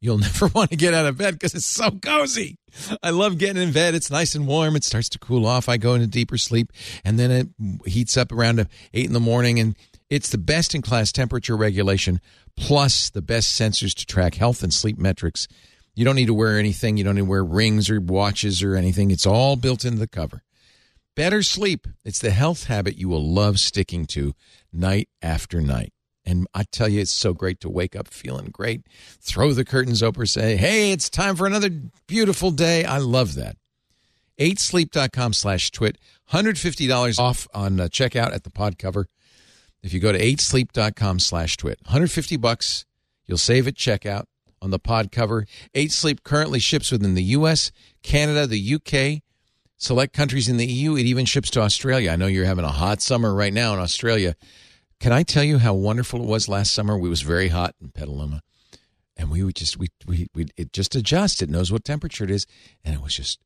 you'll never want to get out of bed because it's so cozy. I love getting in bed. It's nice and warm. It starts to cool off. I go into deeper sleep, and then it heats up around eight in the morning, and it's the best in class temperature regulation, plus the best sensors to track health and sleep metrics. You don't need to wear anything. You don't need to wear rings or watches or anything. It's all built into the cover. Better sleep. It's the health habit you will love sticking to night after night. And I tell you, it's so great to wake up feeling great, throw the curtains open, say, hey, it's time for another beautiful day. I love that. 8sleep.com slash twit, $150 off on uh, checkout at the pod cover. If you go to 8sleep.com slash twit, 150 bucks, you'll save at checkout on the pod cover. 8 Sleep currently ships within the U.S., Canada, the UK, select countries in the EU. It even ships to Australia. I know you're having a hot summer right now in Australia. Can I tell you how wonderful it was last summer? We was very hot in Petaluma, and we would just we we we it just adjusts. It knows what temperature it is, and it was just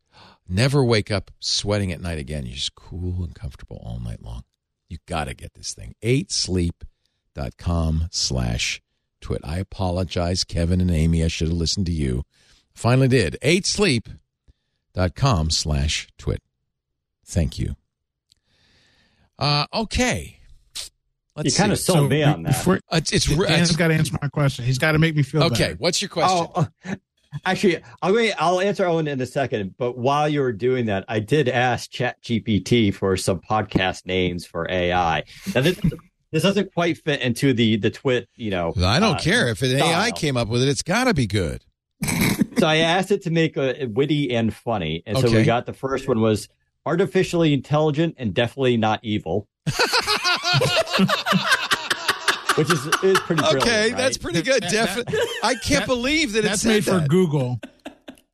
never wake up sweating at night again. You're just cool and comfortable all night long. You got to get this thing. 8sleep.com slash twit. I apologize, Kevin and Amy. I should have listened to you. Finally did. 8sleep.com slash twit. Thank you. Uh, okay. Let's you kind of sold so me on that. Before, uh, it's, it's, Dan's got to answer my question. He's got to make me feel okay. Better. What's your question? Oh, actually, I'll I'll answer Owen in a second. But while you were doing that, I did ask ChatGPT for some podcast names for AI. Now, this, this doesn't quite fit into the the twit. You know, I don't uh, care if an AI came up with it. It's got to be good. so I asked it to make a, a witty and funny, and so okay. we got the first one was artificially intelligent and definitely not evil. Which is, is pretty okay. Right? That's pretty good. Definitely, I can't that, believe that that's made that. for Google.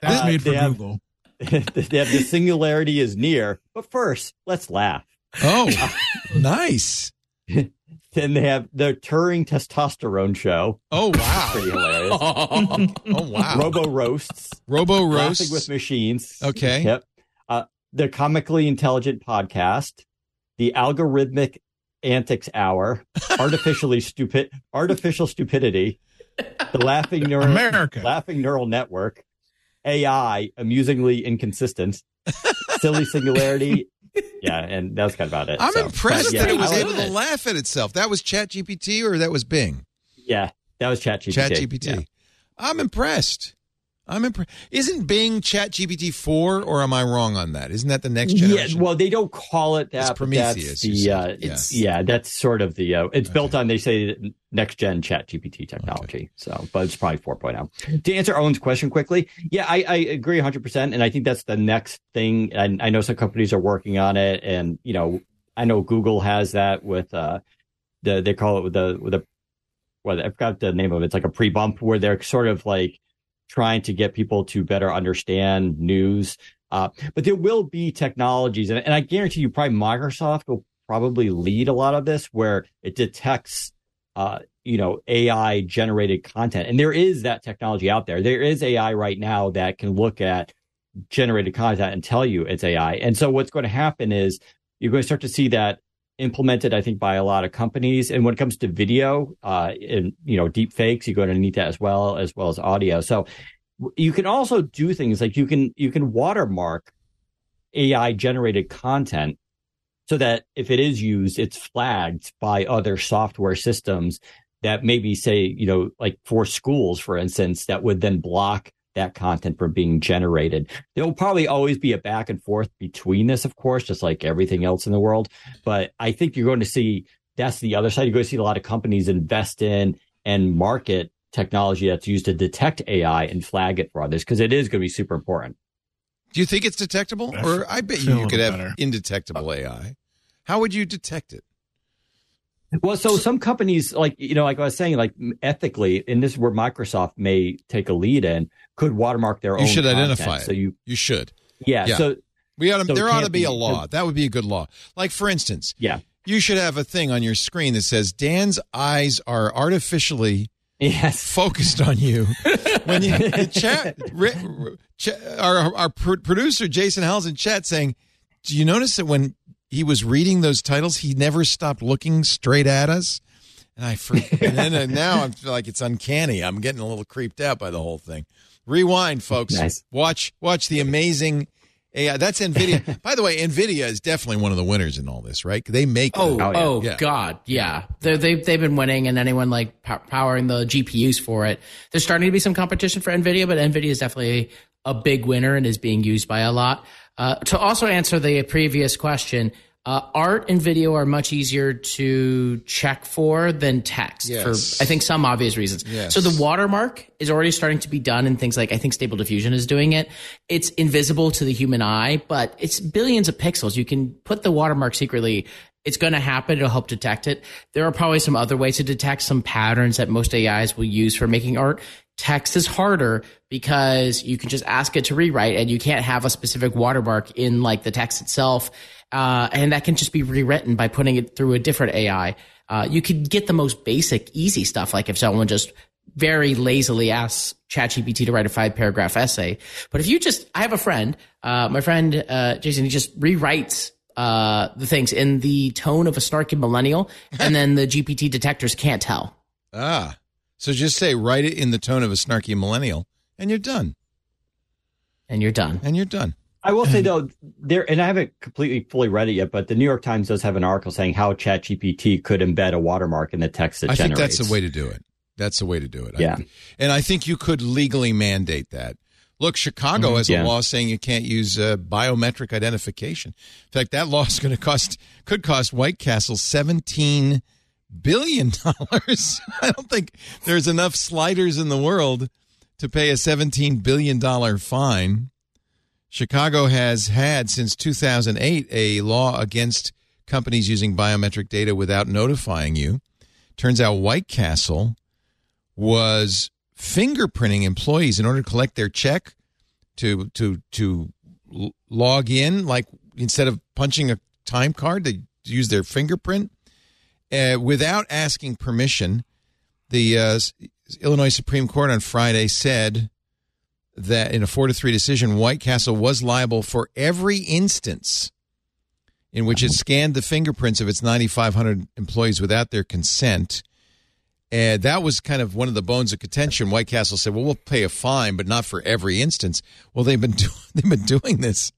That's uh, made for have, Google. they have the singularity is near, but first, let's laugh. Oh, nice. then they have the Turing testosterone show. Oh wow, pretty hilarious. oh wow, Robo roasts. Robo roasts with machines. Okay. Yep. Uh, the comically intelligent podcast. The algorithmic antics hour. Artificially stupid. Artificial stupidity. The laughing neural. America. Laughing neural network. AI amusingly inconsistent. Silly singularity yeah, and that was kind of about it. I'm so. impressed yeah, that it was able to laugh at itself. That was Chat GPT or that was Bing? Yeah, that was Chat GPT. Chat GPT. Yeah. I'm impressed. I'm impressed. Isn't Bing Chat GPT four, or am I wrong on that? Isn't that the next generation? Yeah, well, they don't call it that. It's Prometheus. The, uh, it's yeah. yeah. that's sort of the. Uh, it's okay. built on they say next gen Chat GPT technology. Okay. So, but it's probably 4.0. To answer Owen's question quickly, yeah, I, I agree 100, percent and I think that's the next thing. And I know some companies are working on it, and you know, I know Google has that with uh, the they call it with the with the well, I forgot the name of it. It's like a pre bump where they're sort of like trying to get people to better understand news. Uh, but there will be technologies, and, and, I guarantee you, probably Microsoft will probably lead a lot of this, where it detects, uh, you know AI generated content, and there is that technology out there. There is AI right now that can look at generated content and tell you it's AI. And so what's going to happen is you're going to start to see that implemented, I think, by a lot of companies. And when it comes to video, uh, and you know, deep fakes, you're going to need that as well, as well as audio. So you can also do things like you can you can watermark AI generated content so that if it is used, it's flagged by other software systems that maybe say, you know, like for schools, for instance, that would then block that content from being generated. There will probably always be a back and forth between this, of course, just like everything else in the world. But I think you're going to see that's the other side. You're going to see a lot of companies invest in and market technology that's used to detect AI and flag it for others because it is going to be super important. Do you think it's detectable? Or I bet you, you could have better. indetectable AI. How would you detect it? Well, so some companies, like you know, like I was saying, like ethically, and this is where Microsoft may take a lead in, could watermark their you own. You should content. identify it. So you you should. Yeah. yeah. So we ought to, so there ought to be, be a law. That would be a good law. Like for instance, yeah, you should have a thing on your screen that says Dan's eyes are artificially yes. focused on you. when you chat, our our producer Jason Howell's in chat saying, "Do you notice that when he was reading those titles, he never stopped looking straight at us?" And I and then and now I feel like it's uncanny. I'm getting a little creeped out by the whole thing. Rewind, folks. Nice. Watch watch the amazing AI. That's Nvidia. By the way, Nvidia is definitely one of the winners in all this, right? They make. Oh, the, oh, yeah. God, yeah. they they've, they've been winning, and anyone like powering the GPUs for it. There's starting to be some competition for Nvidia, but Nvidia is definitely a big winner and is being used by a lot. Uh, to also answer the previous question, uh, art and video are much easier to check for than text yes. for I think some obvious reasons. Yes. So the watermark is already starting to be done in things like I think Stable Diffusion is doing it. It's invisible to the human eye, but it's billions of pixels. You can put the watermark secretly. It's going to happen. It'll help detect it. There are probably some other ways to detect some patterns that most AIs will use for making art. Text is harder because you can just ask it to rewrite and you can't have a specific watermark in like the text itself uh, and that can just be rewritten by putting it through a different AI. Uh, you could get the most basic, easy stuff, like if someone just very lazily asks ChatGPT to write a five paragraph essay. But if you just, I have a friend, uh, my friend uh, Jason, he just rewrites uh, the things in the tone of a snarky millennial, and then the GPT detectors can't tell. Ah, so just say write it in the tone of a snarky millennial, and you're done. And you're done. And you're done. I will say though, there and I haven't completely fully read it yet, but the New York Times does have an article saying how ChatGPT could embed a watermark in the text it I generates. think that's the way to do it. That's the way to do it. Yeah, I, and I think you could legally mandate that. Look, Chicago mm-hmm. has a law saying you can't use uh, biometric identification. In fact, that law is going to cost could cost White Castle seventeen billion dollars. I don't think there's enough sliders in the world to pay a seventeen billion dollar fine. Chicago has had since 2008 a law against companies using biometric data without notifying you. Turns out White Castle was fingerprinting employees in order to collect their check to to to log in like instead of punching a time card they use their fingerprint uh, without asking permission the uh, Illinois Supreme Court on Friday said that in a 4 to 3 decision White Castle was liable for every instance in which it scanned the fingerprints of its 9500 employees without their consent and that was kind of one of the bones of contention. White Castle said, "Well, we'll pay a fine, but not for every instance." Well, they've been do- they've been doing this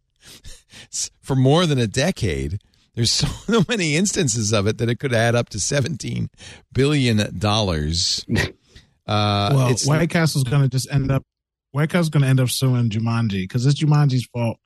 for more than a decade. There's so many instances of it that it could add up to 17 billion dollars. Uh, well, White Castle's going to just end up. White Castle's going to end up suing Jumanji because it's Jumanji's fault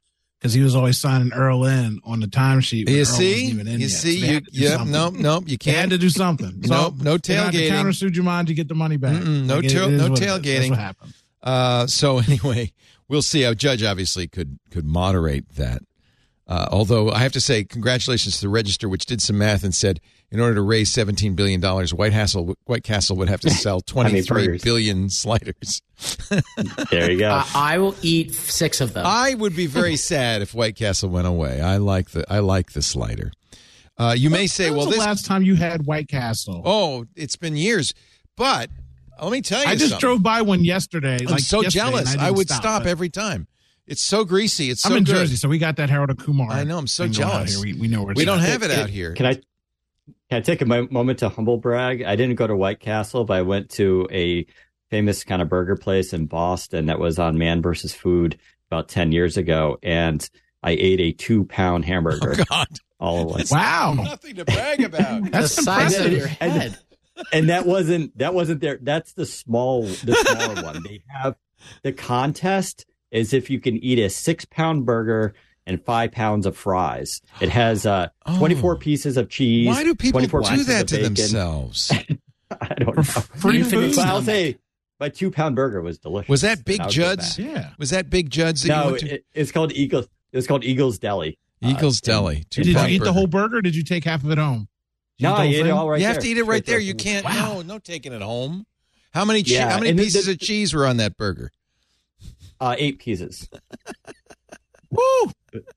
because he was always signing Earl in on the timesheet. You Earl see, you yet. see, so you, yep, nope, nope, you can't. They had to do something. So nope, no tailgating. Countersue Jumanji, to get the money back. Mm-mm, no, like tail, no tailgating. That's what happened. Uh, so anyway, we'll see. A judge obviously could could moderate that. Uh, although I have to say, congratulations to the Register, which did some math and said in order to raise seventeen billion dollars, White Castle White Castle would have to sell twenty three billion sliders. there you go. Uh, I will eat six of them. I would be very sad if White Castle went away. I like the I like the slider. Uh, you may say, "Well, was this the last time you had White Castle." Oh, it's been years. But let me tell you, I just something. drove by one yesterday. I'm like so yesterday, jealous. I, didn't would stop, but every time. It's so greasy. It's so I'm in good. Jersey, so we got that Harold and Kumar. I know. I'm so thing going on jealous. We, we know where it's We don't at. have it out here. Can I can I take a moment to humble brag? I didn't go to White Castle, but I went to a famous kind of burger place in Boston that was on Man versus Food about ten years ago, and I ate a two pound oh, hamburger. Oh God! All at once. Wow, Nothing to brag about. that's the size of impressive. your head. and that wasn't that wasn't there. That's the small the smaller one. They have the contest is if you can eat a six pound burger and five pounds of fries. It has uh, Oh. 24 pieces of cheese. Why do people 24 do pieces that to bacon. themselves? I don't know. Free Infinite food. I'll say my two pound burger was delicious. Was that Big And I would go Judd's? back. Yeah. Was that Big Judd's that you No, went to? it, it's called Eagles. It's called Eagles Deli. Uh, Eagles and- Deli. Did you two-pound eat the whole burger? or Did you take half of it home? You No, I whole ate it thing? all right you have there. to eat it right Straight there. there. You can't. Wow. No, no taking it home. How many? che- Yeah, how many and the- pieces the- of cheese were on that burger? Uh, eight pieces. Woo!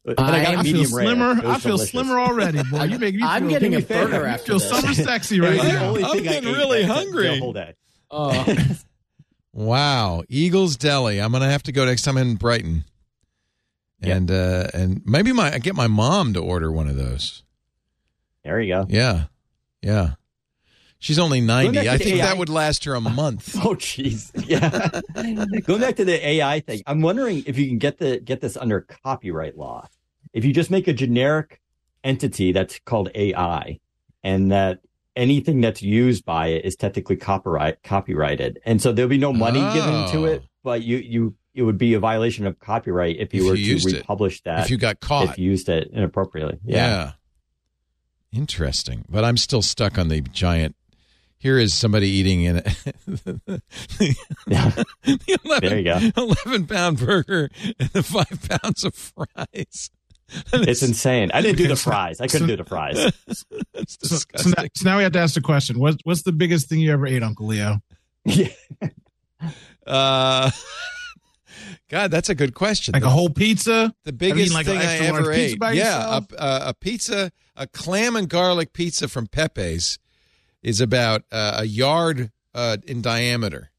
But I got I a I feel medium rare. slimmer. I feel delicious. slimmer already, boy. You making me feel. I'm getting a burger you after feel summer sexy right was now. I'm getting really hungry. The whole day. Oh, Wow, Eagles Deli. I'm gonna have to go next time in Brighton, Yep. and uh and maybe my I get my mom to order one of those. There you go. Yeah, yeah. She's only ninety. I think AI. that would last her a month. Oh, jeez. Yeah. Going back to the AI thing, I'm wondering if you can get the get this under copyright law. If you just make a generic entity that's called AI, and that anything that's used by it is technically copyright copyrighted, and so there'll be no money given to Oh. it, but you you it would be a violation of copyright if you If were you to used it. republish that. if you got caught, if you used it inappropriately. yeah. Interesting, but I'm still stuck on the giant. Here is somebody eating in the, Yeah. the 11, There you go. 11 pound burger and the five pounds of fries. It's insane. I didn't do the fries. I couldn't do the fries. It's So, so, now, so now we have to ask the question: What's what's the biggest thing you ever ate, Uncle Leo? yeah. Uh, God, that's a good question. Like the, a whole pizza? the biggest like, thing I ever ate. Yeah, a, a, a pizza, a clam and garlic pizza from Pepe's is about uh, a yard uh, in diameter,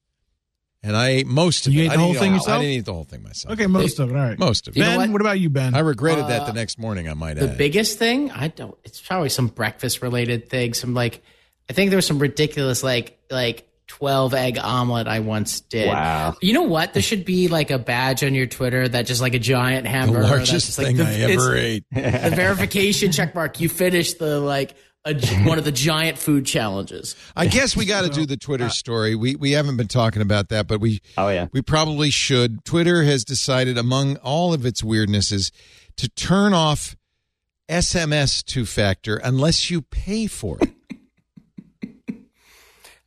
and I ate most of You it. You ate the whole thing yourself? I didn't eat the whole thing myself. Okay, most of it. All right. most of it. Ben, what? what? about you, Ben? I regretted that Uh, the next morning. I might the add. biggest thing I don't. It's probably some breakfast related thing. Some like I think there was some ridiculous like like twelve egg omelet I once did. Wow. You know what? There should be like a badge on your Twitter that just like a giant the hamburger. that's largest just, like, thing the- I ever ate. The verification check mark. You finished the like a, one of the giant food challenges. I guess we got to do the Twitter story. We we haven't been talking about that, but we Oh yeah. we probably should. Twitter has decided, among all of its weirdnesses, to turn off SMS two factor unless you pay for it.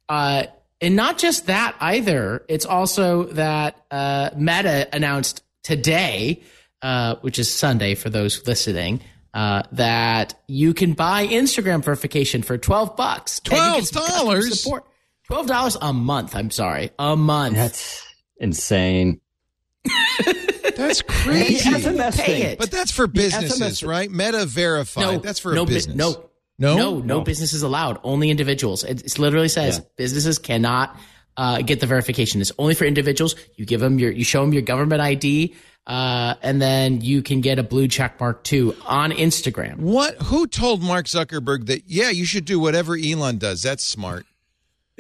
Uh, and not just that either. It's also that uh, Meta announced today, uh, which is Sunday for those listening, uh, that you can buy Instagram verification for twelve bucks. And you get some customer $12? support. Twelve dollars a month. I'm sorry, a month. That's insane. That's The crazy. SMS Pay thing. it. But that's for businesses, right? Meta verified. no, that's for no a bu- business. no, no, no, no businesses allowed. Only individuals. It, it literally says Yeah. businesses cannot uh, get the verification. It's only for individuals. You give them your, you show them your government ID, uh, and then you can get a blue check mark too on Instagram. What? Who told Mark Zuckerberg that? Yeah, you should do whatever Elon does. That's smart.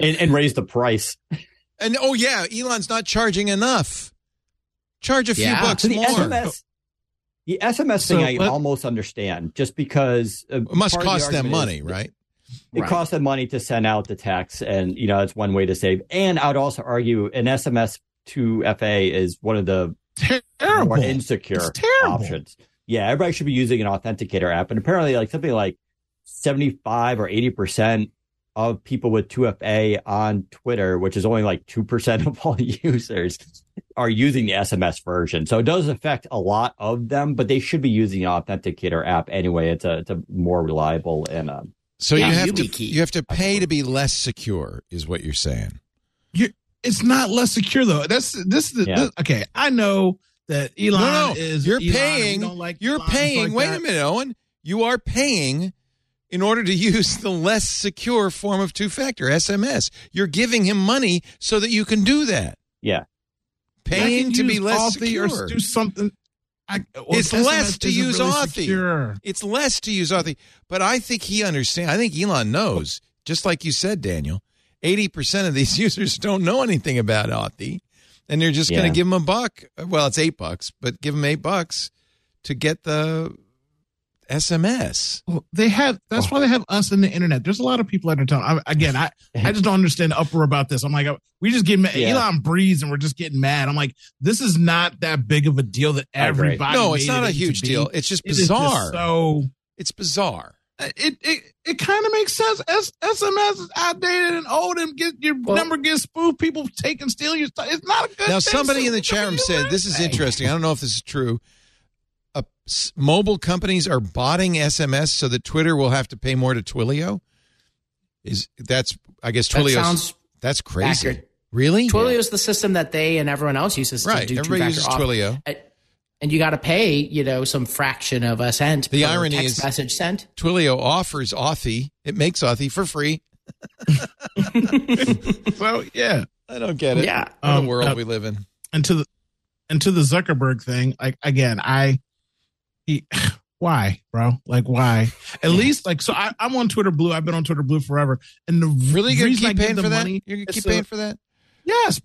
and, and raise the price. And oh yeah, Elon's not charging enough. Charge a few Yeah. bucks So the more. SMS, the SMS So thing, I let- almost understand, just because uh, It must part of the cost them money, is- right? It Right. costs them money to send out the text, and you know it's one way to save. And I would also argue an SMS 2FA is one of the Terrible. more insecure It's terrible. options. Yeah, everybody should be using an authenticator app, and apparently, like something like seventy-five or eighty percent of people with 2FA on Twitter, which is only like two percent of all users, are using the SMS version. So it does affect a lot of them, but they should be using an authenticator app anyway. It's a it's a more reliable and um, So Yeah, you have to YubiKey. you have to pay to be less secure, is what you're saying. It's not less secure though. That's this. is Yeah. this okay, I know that Elon no, no, is. you're Elon, paying. don't like you're Elon, paying. like wait that. a minute, Owen. You are paying in order to use the less secure form of two factor SMS. You're giving him money so that you can do that. Yeah. Paying to be less Authy secure. or do something. I, well, it's SMS less to use really Authy. secure. It's less to use Authy. But I think he understands. I think Elon knows, just like you said, Daniel. 80% of these users don't know anything about Authy. And they're just going to give them a buck. Well, it's eight bucks, but give them eight bucks to get the SMS. Well, they have. That's why they have us in the internet. There's a lot of people that are telling. I, again, I I just don't understand the uproar about this. I'm like, we just get mad. Yeah. Elon breathes, and we're just getting mad. I'm like, this is not that big of a deal that everybody. No, it's not it a huge deal. It's just It is just bizarre. so It's bizarre. It it it kind of makes sense. S- SMS is outdated and old, and get your Well- number gets spoofed. People take and steal your stuff. It's not a good. Now, thing, somebody so in the chat room said this is interesting. I don't know if this is true. Uh, mobile companies are botting SMS so that Twitter will have to pay more to Twilio. Is that's I guess That Twilio sounds that's crazy. accurate. Really? Twilio is the system that they and everyone else uses Right. to do Everybody two-factor uses auth. Twilio. And- And you got to pay, you know, some fraction of a cent The per irony text is- message sent. Twilio offers Authy. It makes Authy for free. So yeah, I don't get it. Yeah. What a Um, world uh, we live in. and to the and to the Zuckerberg thing, like again, I he why, bro? Like why? At least like so I, I'm on Twitter Blue. I've been on Twitter Blue forever. And the Really gonna reason I keep paying them for that? money You're gonna keep so- paying for that? Yes.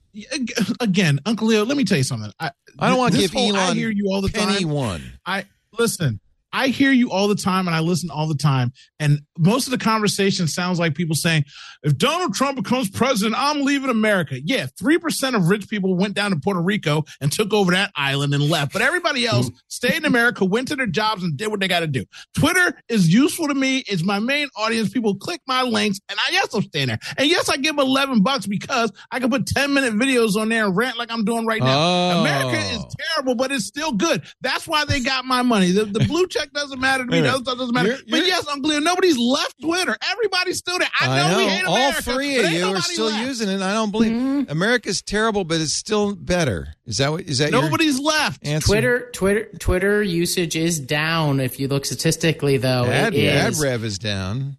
Again, Uncle Leo, let me tell you something. I, I don't want to give whole- I hear you all the penny time. one. I listen. I hear you all the time and I listen all the time. And most of the conversation sounds like people saying, if Donald Trump becomes president, I'm leaving America. Yeah, 3% of rich people went down to Puerto Rico and took over that island and left. But everybody else mm-hmm. stayed in America, went to their jobs and did what they got to do. Twitter is useful to me. It's my main audience. People click my links and I, yes, I'm staying there. And yes, I give 11 bucks because I can put 10 minute videos on there and rant like I'm doing right now. Oh. America is oh. terrible, but it's still good. That's why they got my money. The, the blue check doesn't matter to me. Wait a The minute. other stuff doesn't matter. You're- but you're- yes, Uncle Leo, nobody's left Twitter. Everybody's still there. I know, we hate All three of you are still left. using it. I don't believe America's terrible, but it's still better. Is that what? Is that Nobody's left. answer? Twitter, Twitter, Twitter usage is down. If you look statistically, though, ad, it ad rev is down.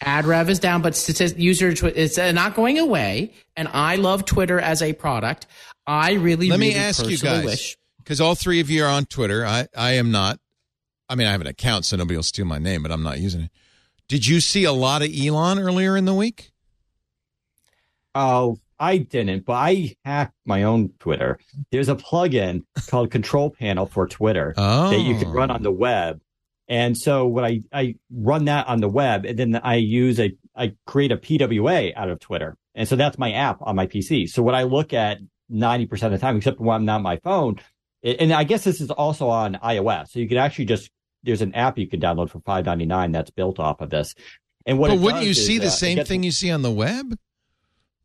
ad rev is down, but statist- user twi- it's uh, not going away. And I love Twitter as a product. I really, Let me really ask you guys, because all three of you are on Twitter. I I am not. I mean, I have an account, so nobody will steal my name, but I'm not using it. Did you see a lot of Elon earlier in the week? Oh, I didn't, but I hacked my own Twitter. There's a plugin called Control Panel for Twitter Oh, that you can run on the oh. web. And so what I, I run that on the web and then I use a, I create a PWA out of Twitter. And so that's my app on my PC. So what I look at 90% of the time, except when I'm not on my phone, and I guess this is also on iOS. So you can actually just, there's an app you can download for 5.99 that's built off of this. And what But wouldn't you does is, see the uh, same gets- thing you see on the web?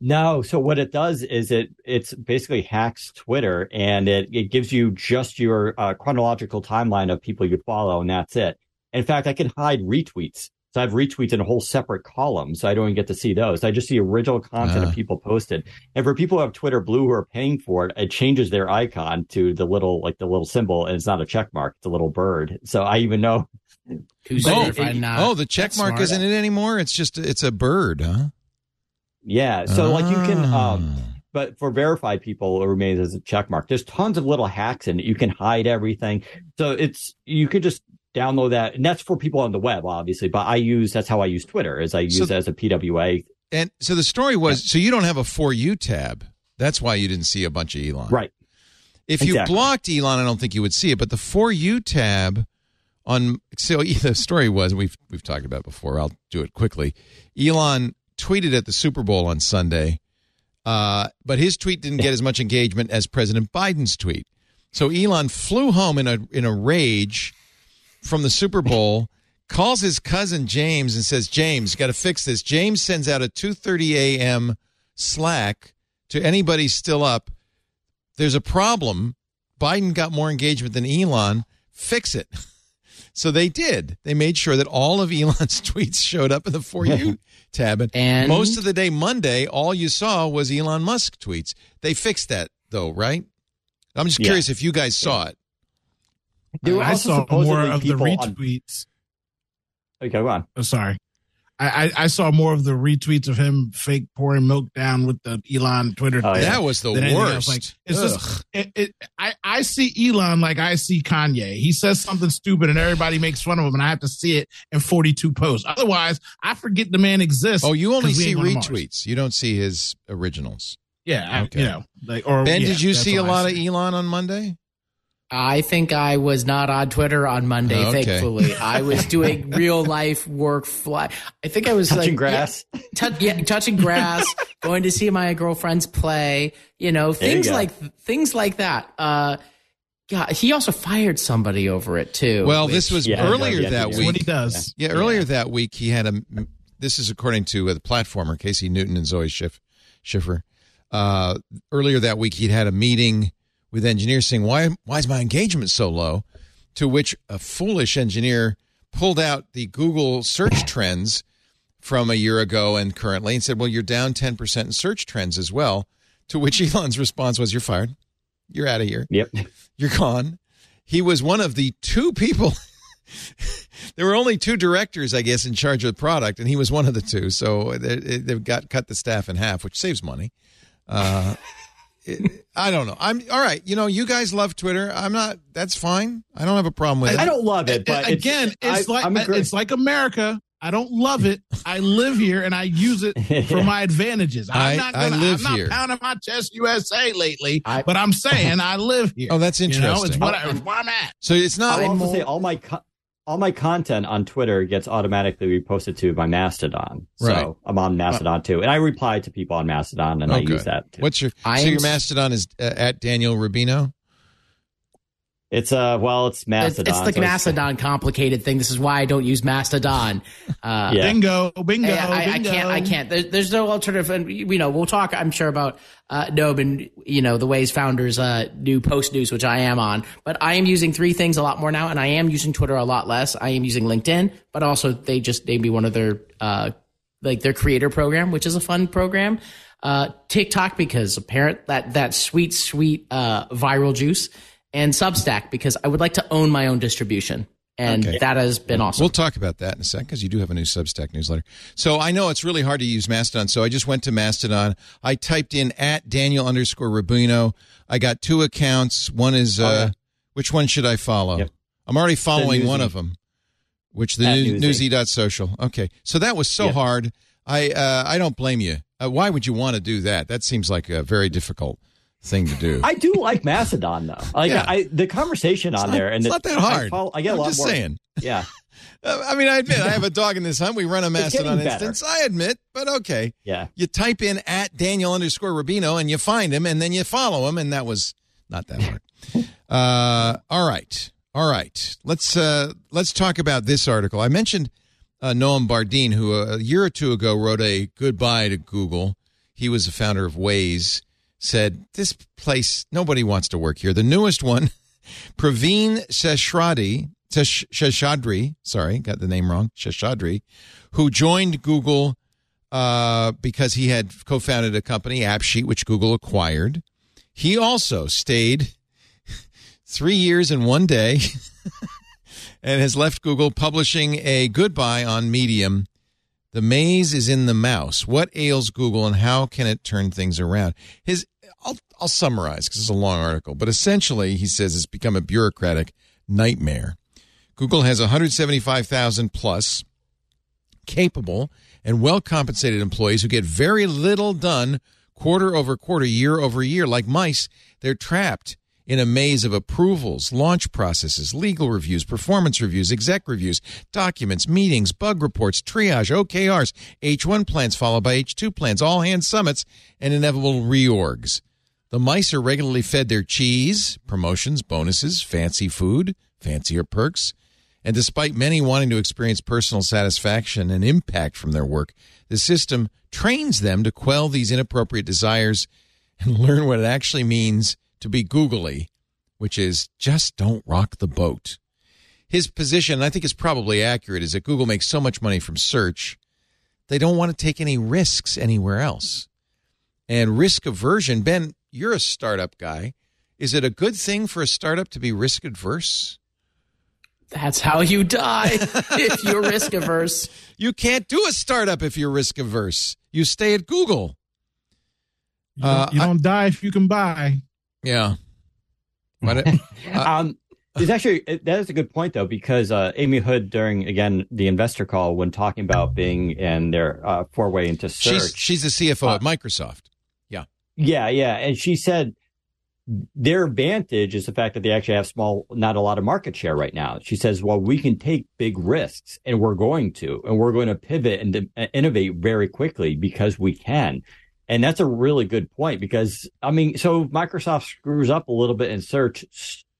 no, so what it does is it it's basically hacks Twitter and it, it gives you just your uh, chronological timeline of people you follow and that's it. In fact, I can hide retweets. So I have retweets in a whole separate column, so I don't even get to see those. I just see original content Ah. of people posted. And for people who have Twitter Blue who are paying for it, it changes their icon to the little like the little symbol, and it's not a check mark; it's a little bird. So I even know. Who's But verified it- not? oh, the check mark smart. isn't it anymore? It's just it's a bird, huh? Yeah, so like you can. Ah. um but for verified people, it remains as a check mark. There's tons of little hacks in it. You can hide everything. So it's, you could just download that. And that's for people on the web, obviously. But I use, that's how I use Twitter is I use So- it as a PWA. And so the story was so you don't have a for you tab. That's why you didn't see a bunch of Elon. Right. If you Exactly. blocked Elon, I don't think you would see it. But the for you tab on so the story was we've we've talked about before. I'll do it quickly. Elon tweeted at the Super Bowl on Sunday, uh, but his tweet didn't get as much engagement as President Biden's tweet. So Elon flew home in a in a rage from the Super Bowl, calls his cousin James and says, "James, got to fix this." James sends out a 2:30 a.m. Slack to anybody still up. There's a problem. Biden got more engagement than Elon. Fix it. So they did. They made sure that all of Elon's tweets showed up in the For You tab. And, And- most of the day, Monday, all you saw was Elon Musk tweets. They fixed that, though, right? I'm just Yeah. curious if you guys saw it. There were I also saw more of the people on- retweets. Okay, go on. Oh, sorry. I, I, I saw more of the retweets of him fake pouring milk down with the Elon Twitter. Oh, thing. That was the worst. Like it's Ugh. just it, it, I I see Elon like I see Kanye. He says something stupid and everybody makes fun of him, and I have to see it in forty two posts. Otherwise, I forget the man exists. oh, you only see ain't going to Mars. retweets. You don't see his originals. Yeah, I- Okay. you know, like or Ben, yeah, did you see a all I lot of. Elon on Monday? I think I was not on Twitter on Monday. Okay. Thankfully, I was doing real life work. Fly. I think I was Touching like, grass. Yeah, tou- yeah, touching grass, going to see my girlfriends play. You know, There you things like things like that. Uh, God, he also fired somebody over it too. Well, which- this was Yeah, earlier yeah, that week. what he does. Yeah, earlier that week he had a. This is according to uh, the platformer Casey Newton and Zoe Schiff, Schiffer. Uh, earlier that week he'd had a meeting with engineers saying, "Why why is my engagement so low?" To which a foolish engineer pulled out the Google search trends from a year ago and currently and said, "Well, you're down ten percent in search trends as well." To which Elon's response was, "You're fired. You're out of here." Yep. you're gone. He was one of the two people. there were only two directors, I guess, in charge of the product, and he was one of the two. So they- they've got cut the staff in half, which saves money. Uh, it- I don't know. I'm all right. You know, you guys love Twitter. I'm not. That's fine. I don't have a problem with it. I don't love it, but A- again, it's, I- like it's like America. I don't love it. I live here and I use it for my advantages. I'm I- not I gonna, live I'm not here. pounding my chest USA lately, I- but I'm saying I live here. Oh, that's You know, it's interesting. what I, it's where I'm at. So it's not. I'll also say all my co- all my content on Twitter gets automatically reposted to my Mastodon. So Right. I'm on Mastodon too, and I reply to people on Mastodon, and I use that. Too. What's your? So your Mastodon is uh, at Daniel Rubino. It's uh, well, it's It's, Mastodon. it's the so it's- Mastodon complicated thing. This is why I don't use Mastodon. Uh, Yeah. Bingo, bingo, I, I, I can't. I can't. There, there's no alternative. And you know, we'll talk. I'm sure about uh, Noam and you know the Waze founders uh, do post news, which I am on. But I am using three things a lot more now, and I am using Twitter a lot less. I am using LinkedIn, but also they just named me one of their uh, like their creator program, which is a fun program. Uh, TikTok because apparent that that sweet sweet uh, viral juice, and Substack because I would like to own my own distribution, and Okay. that has been awesome. We'll talk about that in a second because you do have a new Substack newsletter. So I know it's really hard to use Mastodon. So I just went to Mastodon. I typed in at Daniel underscore Rubino. I got two accounts. One is uh, Oh, yeah. which one should I follow? Yep. I'm already following one of them, which the At new, Newsy. newsy.social. Okay, so that was so Yep. hard. I uh, I don't blame you. Uh, why would you want to do that? That seems like a very difficult thing to do. I do like Mastodon though. Like Yeah. I, the conversation on not- there, and it's the- not that I, hard. follow- I get I'm a lot just more. saying. Yeah, Uh, I mean, I admit I have a dog in this hunt. We run a Mastodon instance. I admit, but okay. yeah. you type in at Daniel underscore Rubino and you find him and then you follow him and that was not that hard. Uh, all right, all right. Let's uh, let's talk about this article. I mentioned uh, Noam Bardin, who uh, a year or two ago wrote a goodbye to Google. He was the founder of Waze. Said this place nobody wants to work here. The newest one, Praveen Seshadri, Sesh- Sheshadri, sorry, got the name wrong, Sheshadri, who joined Google uh, because he had co-founded a company, AppSheet, which Google acquired. He also stayed three years and one day and has left Google publishing a goodbye on Medium. The maze is in the mouse. What ails Google and how can it turn things around? His, I'll, I'll summarize because it's a long article, but essentially he says it's become a bureaucratic nightmare. Google has 175,000 plus capable and well compensated employees who get very little done quarter over quarter, year over year. Like mice, they're trapped in a maze of approvals, launch processes, legal reviews, performance reviews, exec reviews, documents, meetings, bug reports, triage, OKRs, H1 plans followed by H2 plans, all hands summits, and inevitable reorgs. The mice are regularly fed their cheese, promotions, bonuses, fancy food, fancier perks. And despite many wanting to experience personal satisfaction and impact from their work, the system trains them to quell these inappropriate desires and learn what it actually means to be googly, which is just don't rock the boat. His position, and I think is probably accurate, is that Google makes so much money from search, they don't want to take any risks anywhere else. And risk aversion, Ben, you're a startup guy. Is it a good thing for a startup to be risk adverse? That's how you die if you're risk averse. You can't do a startup if you're risk averse. You stay at Google. You don't, Uh, you don't die if you can buy. Yeah. But it, um, it's actually that is a good point though because uh, Amy Hood during again the investor call when talking about Bing and their uh, foray into search. she's she's the CFO at Microsoft. Yeah. Yeah, yeah, and she said their advantage is the fact that they actually have small, not a lot of market share right now. She says, "Well, we can take big risks, and we're going to, and we're going to pivot and to- innovate very quickly because we can." And that's a really good point because I mean, so Microsoft screws up a little bit in search,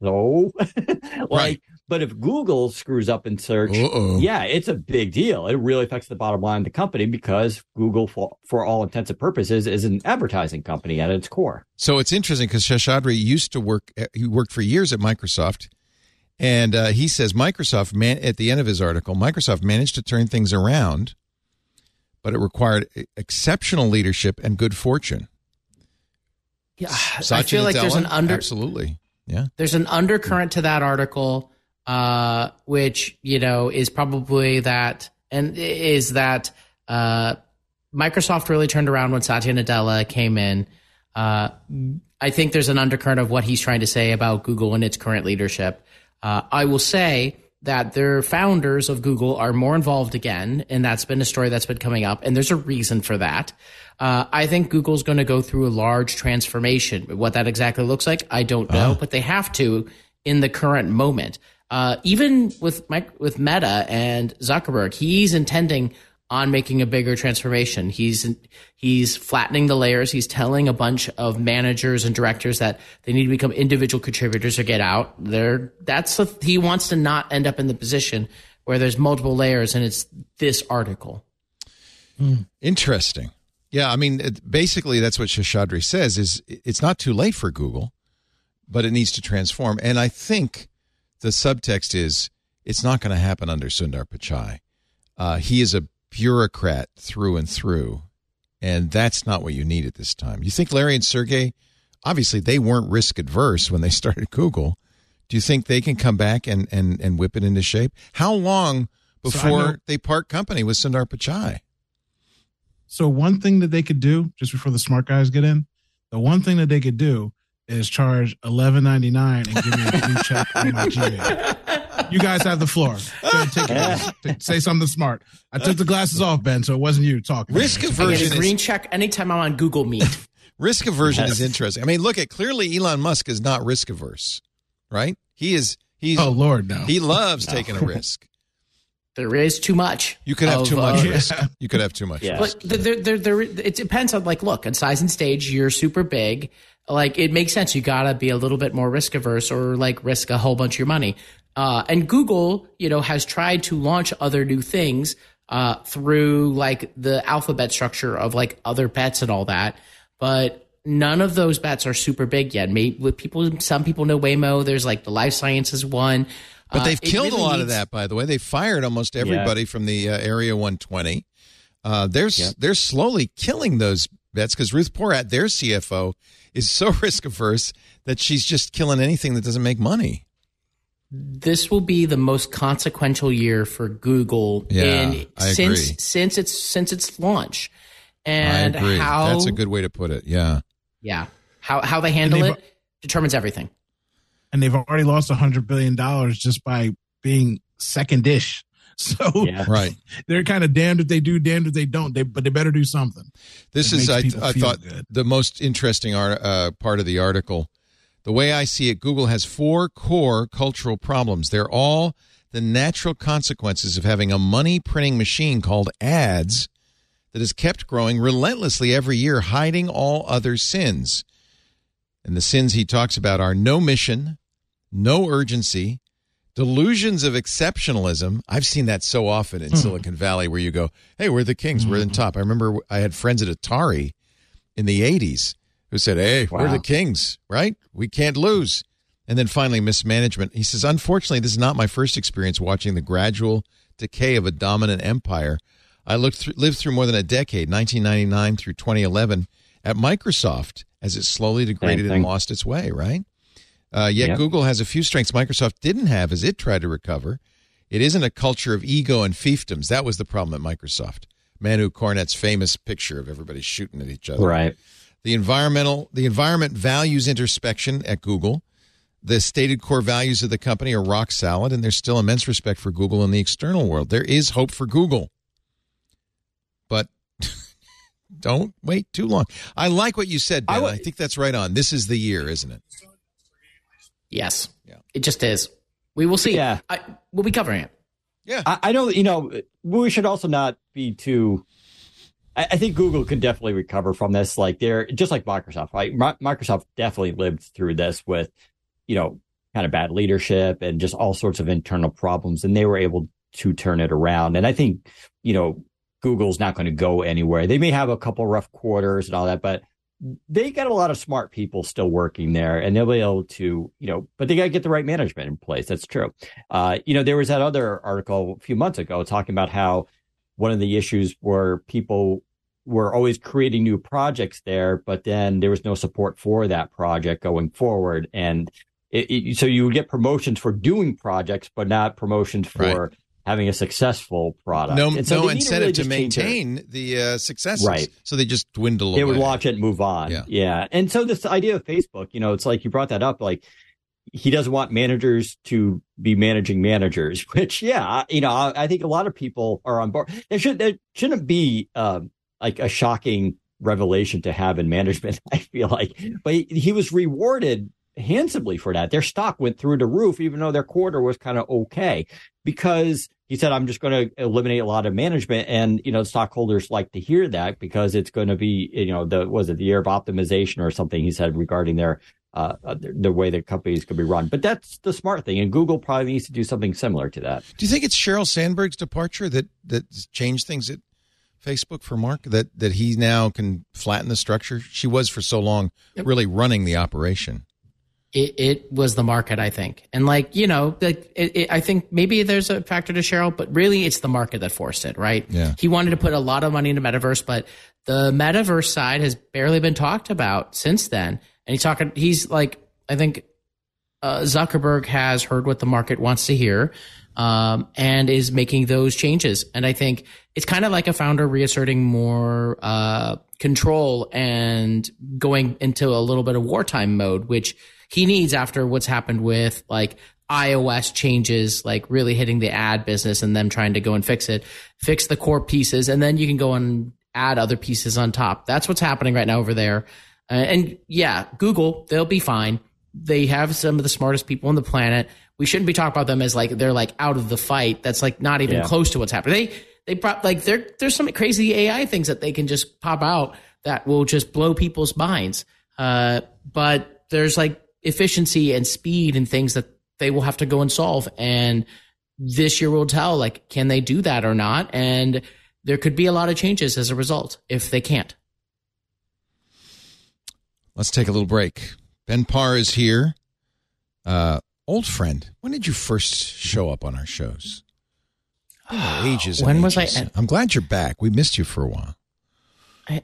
so like, Right. but if Google screws up in search, Uh-oh. yeah, it's a big deal. It really affects the bottom line of the company because Google, for, for all intents and purposes, is an advertising company at its core. So it's interesting because Shashadri used to work. He worked for years at Microsoft, and uh, he says Microsoft man at the end of his article, Microsoft managed to turn things around, but it required exceptional leadership and good fortune. Yeah, I Satya feel like there's an under absolutely, yeah. there's an undercurrent to that article, uh, which you know is probably that, and is that uh, Microsoft really turned around when Satya Nadella came in. Uh, I think there's an undercurrent of what he's trying to say about Google and its current leadership. Uh, I will say that their founders of Google are more involved again, and that's been a story that's been coming up, and there's a reason for that. Uh, I think Google's going to go through a large transformation. What that exactly looks like, I don't know, but they have to in the current moment. Uh, even with Mike, with Meta and Zuckerberg, he's intending on making a bigger transformation. He's he's flattening the layers. He's telling a bunch of managers and directors that they need to become individual contributors or get out. There, that's a, he wants to not end up in the position where there's multiple layers and it's this article. Interesting. Yeah, I mean, it, basically, that's what Shashadri says: is it's not too late for Google, but it needs to transform. And I think the subtext is it's not going to happen under Sundar Pichai. Uh, he is a bureaucrat through and through, and that's not what you need at this time. You think Larry and Sergey, obviously, they weren't risk adverse when they started Google. Do you think they can come back and and and whip it into shape? How long So before know- they part company with Sundar Pichai? So one thing that they could do just before the smart guys get in, the one thing that they could do is charge eleven ninety nine and give me a blue check on my Gmail. You guys have the floor. Go take it. Say something smart. I took the glasses off, Ben, so it wasn't you talking. Risk I get aversion a is green check anytime I'm on Google Meet. Risk aversion Yes. is interesting. I mean, look at clearly Elon Musk is not risk averse, right? He is. He's. Oh Lord, no. He loves taking a risk. there is too much. You could have of, too much uh, risk. You could have too much Yeah. risk. But there, there, there, it depends on like, look, on size and stage, you're super big. Like, it makes sense. You gotta be a little bit more risk averse or like risk a whole bunch of your money. Uh, and Google, you know, has tried to launch other new things, uh, through like the alphabet structure of like other bets and all that. But none of those bets are super big yet. Maybe with people, some people know Waymo. There's like the life sciences one. But Uh, they've it killed really a lot of that, by the way. They fired almost everybody from the uh, Area 120. Uh, they're s they're slowly killing those bets because Ruth Porat, their CFO, is so risk averse that she's just killing anything that doesn't make money. This will be the most consequential year for Google Yeah, in since agree. since its since its launch. And I agree. how That's a good way to put it. Yeah. yeah how how they handle it determines everything. and they've already lost a hundred billion dollars just by being second-ish. So Yeah. Right. they're kind of damned if they do, damned if they don't. They but they better do something. This It is, makes I, I thought, good. the most interesting art, uh, part of the article. The way I see it, Google has four core cultural problems. They're all the natural consequences of having a money printing machine called ads that has kept growing relentlessly every year, hiding all other sins. And the sins he talks about are no mission, no urgency, delusions of exceptionalism. I've seen that so often in hmm. Silicon Valley where you go, hey, we're the kings, we're the hmm. top. I remember I had friends at Atari in the 80s who said, hey, we're the kings, right? We can't lose. And then finally, mismanagement. He says, unfortunately, this is not my first experience watching the gradual decay of a dominant empire. I looked through, lived through more than a decade, 1999 through 2011, at Microsoft as it slowly degraded and lost its way, right? Uh, yet Yep. Google has a few strengths Microsoft didn't have as it tried to recover. It isn't a culture of ego and fiefdoms. That was the problem at Microsoft. Manu Cornet's famous picture of everybody shooting at each other. Right. The environmental the environment values introspection at Google. The stated core values of the company are rock solid, and there's still immense respect for Google in the external world. There is hope for Google. But don't wait too long. I like what you said, Ben. I, think that's right on. This is the year, isn't it? Yes. Yeah. It just is. We will see. Yeah. I, we'll be covering it. Yeah. I, I know, you know, we should also not be too. I, I think Google can definitely recover from this. Like they're just like Microsoft, right? Mi- Microsoft definitely lived through this with, you know, kind of bad leadership and just all sorts of internal problems, and they were able to turn it around. And I think, you know, Google's not going to go anywhere. They may have a couple rough quarters and all that, but they got a lot of smart people still working there and they'll be able to, you know, but they got to get the right management in place. That's true. Uh, you know, there was that other article a few months ago talking about how one of the issues were people were always creating new projects there, but then there was no support for that project going forward. And it, it, so you would get promotions for doing projects, but not promotions for having a successful product. No, And so no incentive really to just change their- maintain the uh, successes. Right. So they just dwindle they away. would watch it and move on. Yeah. Yeah. And so this idea of Facebook, you know, it's like you brought that up, like he doesn't want managers to be managing managers, which, yeah, you know, I, I think a lot of people are on board. There should, there shouldn't be, um, like a shocking revelation to have in management, I feel like, but he, he was rewarded handsomely for that. Their stock went through the roof, even though their quarter was kind of okay because he said, I'm just going to eliminate a lot of management. And, you know, stockholders like to hear that because it's going to be, you know, the, was it the year of optimization or something he said regarding their, uh, uh, the, the way that companies could be run. But that's the smart thing. And Google probably needs to do something similar to that. Do you think it's Sheryl Sandberg's departure that that changed things at Facebook for Mark? That that he now can flatten the structure? She was for so long really running the operation. It, it was the market, I think, and like you know, like it, it, I think maybe there's a factor to Cheryl, but really it's the market that forced it, right? Yeah. He wanted to put a lot of money into metaverse, but the metaverse side has barely been talked about since then. And he's talking, he's like, I think uh, Zuckerberg has heard what the market wants to hear um, and is making those changes. And I think it's kind of like a founder reasserting more uh, control and going into a little bit of wartime mode, which he needs after what's happened with like iOS changes, like really hitting the ad business and them trying to go and fix it, fix the core pieces, and then you can go and add other pieces on top. That's what's happening right now over there. Uh, and yeah, Google, they'll be fine. They have some of the smartest people on the planet. We shouldn't be talking about them as like they're like out of the fight. That's like not even Yeah. close to what's happening. They they pro- like there there's some crazy AI things that they can just pop out that will just blow people's minds. Uh, but there's like efficiency and speed and things that they will have to go and solve. And this year will tell like can they do that or not? And there could be a lot of changes as a result if they can't. Let's take a little break. Ben Parr is here. Uh, old friend, when did you first show up on our shows? Oh, ages. When was I ed- I'm glad you're back. We missed you for a while.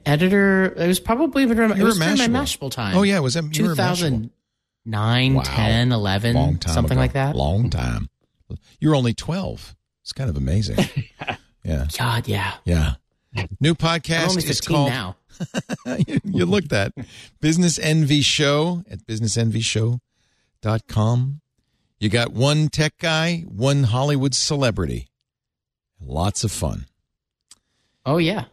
editor. It was probably it You were was during my Mashable. Time. Oh, yeah, it was that- at 2009, Wow. 10, 11, Long time something ago. like that. Long time. You were only 12. It's kind of amazing. yeah. God, yeah. Yeah. New podcast is called now. you, you looked at Business Envy Show at businessenvyshow.com. You got one tech guy, one Hollywood celebrity. Lots of fun. Oh yeah.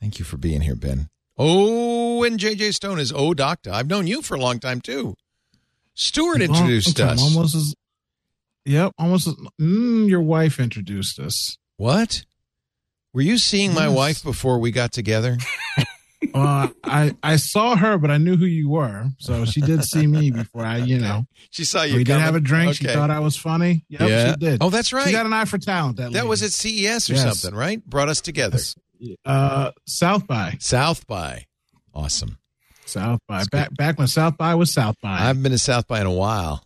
Thank you for being here, Ben. Oh, and JJ Stone is Oh Doctor. I've known you for a long time too. Stuart Long introduced time, us. Almost as, yep, almost. As, mm, your wife introduced us. What? Were you seeing my wife before we got together? Uh, I I saw her, but I knew who you were, so she did see me before I, you know. She saw you. We did coming. have a drink. She thought I was funny. Yep, Yeah. she did. Oh, that's right. She got an eye for talent. That, That lady. was at CES or Yes. something, right? Brought us together. uh, South by South by. Awesome. South by back back when South by was South by. I haven't been to South by in a while.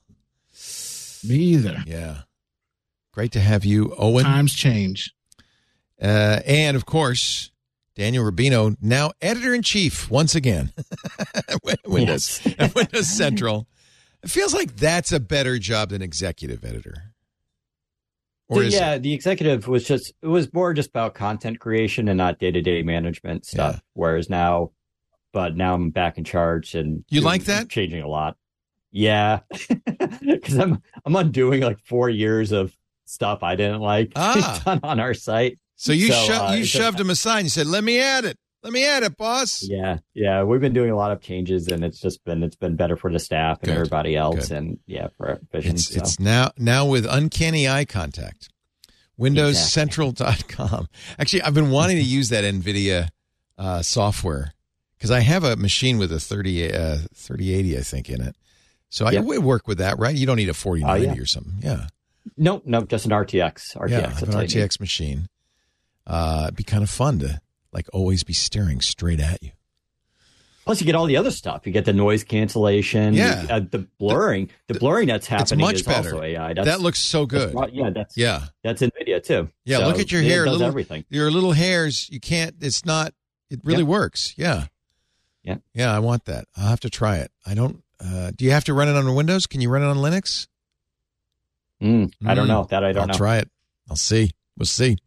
Me either. Yeah. Great to have you, Owen. Times change. Uh, and of course, Daniel Rubino, now editor in chief once again at Windows, Windows Central. It feels like that's a better job than executive editor. So, yeah, the executive was just it was more just about content creation and not day to day management stuff. Yeah. Whereas now, but now I'm back in charge and You doing- like that? changing a lot. Yeah, because I'm I'm undoing like four years of stuff I didn't like Ah. done on our site. So you So, sho- uh, you a- shoved him aside and you said, "Let me add it. Let me add it, boss." Yeah, yeah, we've been doing a lot of changes, and it's just been it's been better for the staff and Good. everybody else, Good. and yeah, for vision. It's so. it's now now with uncanny eye contact. WindowsCentral.com. Actually, I've been wanting to use that NVIDIA uh, software because I have a machine with a 30, uh, 3080, I think, in it. So I Yeah. would work with that, right? You don't need a 4090 Oh, yeah. or something. Yeah. Nope, nope, just an RTX. RTX. yeah, an all you need. RTX machine. Uh, it'd be kind of fun to like always be staring straight at you. Plus, you get all the other stuff. You get the noise cancellation. Yeah. uh, the blurring. The, blurring that's It's happening much is better. also AI. That's, that looks so good. not- yeah, that's Yeah. that's Nvidia too. Yeah, So look at your it hair. does little, everything. Your little hairs. You can't. It's not. It really Yep. works. Yeah. Yeah. Yeah, I want that. I'll have to try it. I don't. Uh, do you have to run it on Windows? Can you run it on Linux? Mm, I don't Mm. know that. I don't know. I'll know. try it. I'll see. We'll see.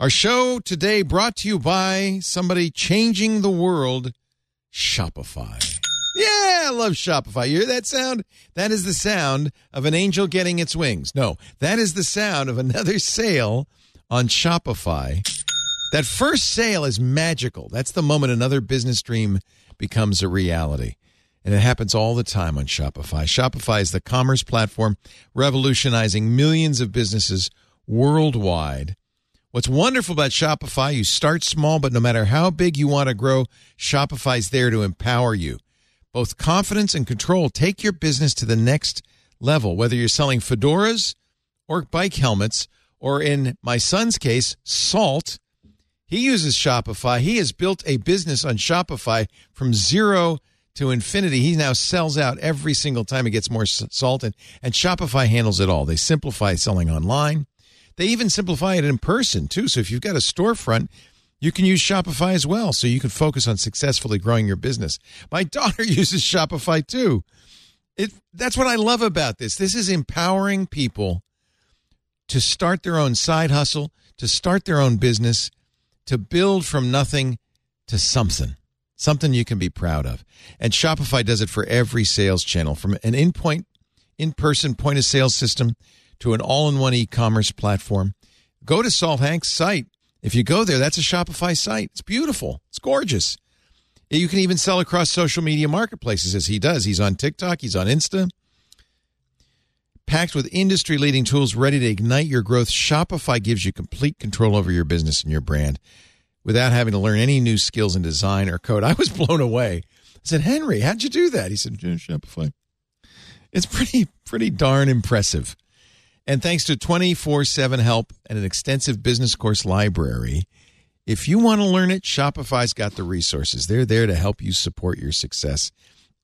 Our show today brought to you by somebody changing the world, Shopify. Yeah, I love Shopify. You hear that sound? That is the sound of an angel getting its wings. No, that is the sound of another sale on Shopify. That first sale is magical. That's the moment another business dream becomes a reality. And it happens all the time on Shopify. Shopify is the commerce platform revolutionizing millions of businesses worldwide. What's wonderful about Shopify, you start small, but no matter how big you want to grow, Shopify's there to empower you. Both confidence and control take your business to the next level, whether you're selling fedoras or bike helmets, or in my son's case, salt. He uses Shopify. He has built a business on Shopify from zero to infinity. He now sells out every single time he gets more salt, and, and Shopify handles it all. They simplify selling online. They even simplify it in person, too. So if you've got a storefront, you can use Shopify as well. So you can focus on successfully growing your business. My daughter uses Shopify too. It, that's what I love about this. This is empowering people to start their own side hustle, to start their own business, to build from nothing to something, something you can be proud of. And Shopify does it for every sales channel from an in point, in person point of sale system to an all in one e commerce platform. Go to Salt Hank's site. If you go there, that's a Shopify site. It's beautiful, it's gorgeous. You can even sell across social media marketplaces as he does. He's on TikTok, he's on Insta. Packed with industry leading tools ready to ignite your growth, Shopify gives you complete control over your business and your brand without having to learn any new skills in design or code. I was blown away. I said, Henry, how'd you do that? He said, "Yeah, Shopify. It's pretty, pretty darn impressive. And thanks to 24 7 help and an extensive business course library, if you want to learn it, Shopify's got the resources. They're there to help you support your success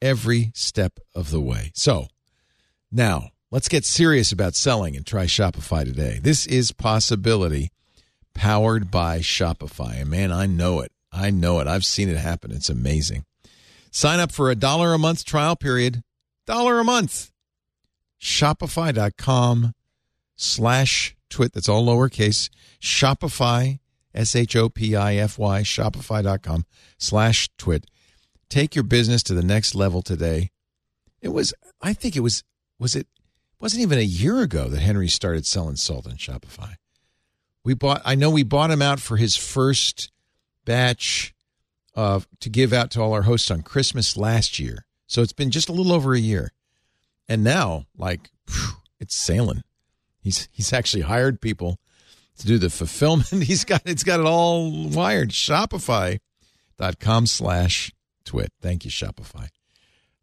every step of the way. So now let's get serious about selling and try Shopify today. This is Possibility powered by Shopify. And man, I know it. I know it. I've seen it happen. It's amazing. Sign up for a dollar a month trial period. Dollar a month. Shopify.com slash twit. That's all lowercase. Shopify, S H O P I F Y, Shopify.com slash twit. Take your business to the next level today. It was, I think it was, was it, wasn't even a year ago that Henry started selling salt on Shopify. We bought, I know we bought him out for his first batch of, to give out to all our hosts on Christmas last year. So it's been just a little over a year. And now, like, it's sailing. He's he's actually hired people to do the fulfillment. He's got it's got it all wired. Shopify.com slash twit. Thank you, Shopify,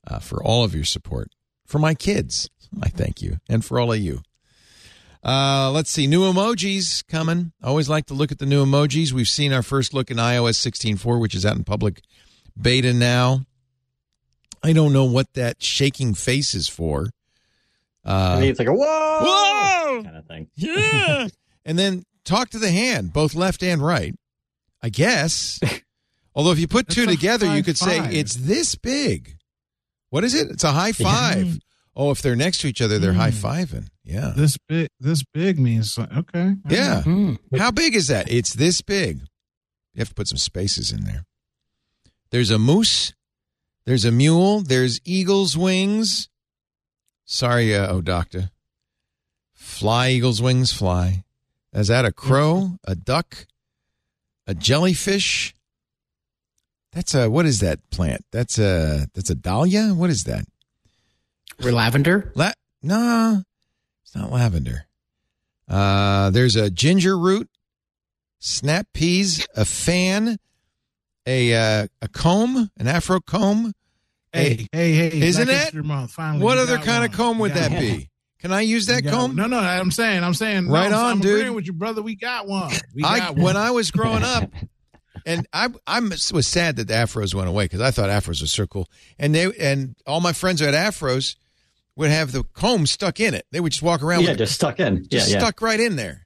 uh, for all of your support. For my kids, I thank you. And for all of you. Uh, let's see. New emojis coming. I always like to look at the new emojis. We've seen our first look in iOS 16.4, which is out in public beta now. I don't know what that shaking face is for. Uh, mean, it's like a whoa, Whoa! kind of thing. Yeah. and then talk to the hand, both left and right. I guess. Although if you put two together, you could say it's this big. What is it? It's a high five. Oh, if they're next to each other, they're high fiving. Yeah. This big, this big means okay. Yeah. Hmm. How big is that? It's this big. You have to put some spaces in there. There's a moose. There's a mule. There's eagle's wings. Sorry, uh, oh, doctor. Fly, eagle's wings, fly. Is that a crow? A duck? A jellyfish? That's a, what is that plant? That's a, that's a dahlia? What is that? Or lavender? La- no, it's not lavender. Uh, there's a ginger root, snap peas, a fan, a uh, a comb, an afro comb. Hey, hey, hey! Isn't Black it? History Month, finally, what other got kind of comb would that one. be? Can I use that comb? one. No, no, I'm saying, I'm saying, Right I'm- on, I'm dude. with your brother. We got one. We I got one. when I was growing up, and I I was sad that the afros went away because I thought afros were so cool, and they and all my friends who had afros would have the comb stuck in it. They would just walk around Yeah, with it just stuck in. just yeah, yeah. stuck right in there.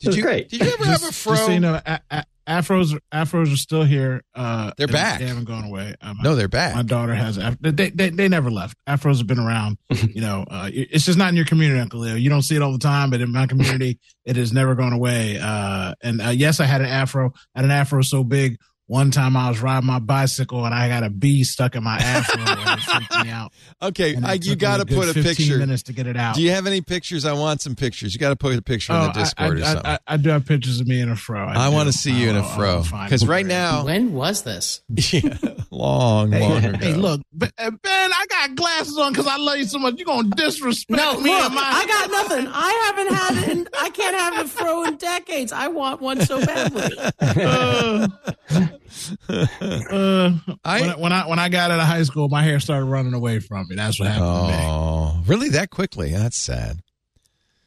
Did was you great. did you ever have a Just- fro? Just so you know, a- a- afros, afros are still here. Uh, They're back. They haven't gone away. Um, no, they're back. My daughter has. af- They, they they never left. Afros have been around. You know, uh, it's just not in your community, Uncle Leo. You don't see it all the time, but in my community, it has never gone away. Uh, and uh, yes, I had an afro. I had an afro so big. One time I was riding my bicycle and I got a bee stuck in my afro and it freaked me out. Okay, it I, you got to put a 15 picture. minutes to get it out. Do you have any pictures? I want some pictures. You got to put a picture in Oh, the Discord I, or something. I, I do have pictures of me in a fro. I, do. want to see you in a I'll- I'll fro because right now, When was this? yeah, long, Hey, long ago. hey, look, Ben, uh, Ben, I got glasses on because I love you so much. You're gonna disrespect No, me look, and my. I got nothing. I haven't had it. In, I can't have a fro in decades. I want one so badly. Uh, uh, I- when, I, when I when I got out of high school, my hair started running away from me. That's what happened to me. Oh, really? That quickly? That's sad.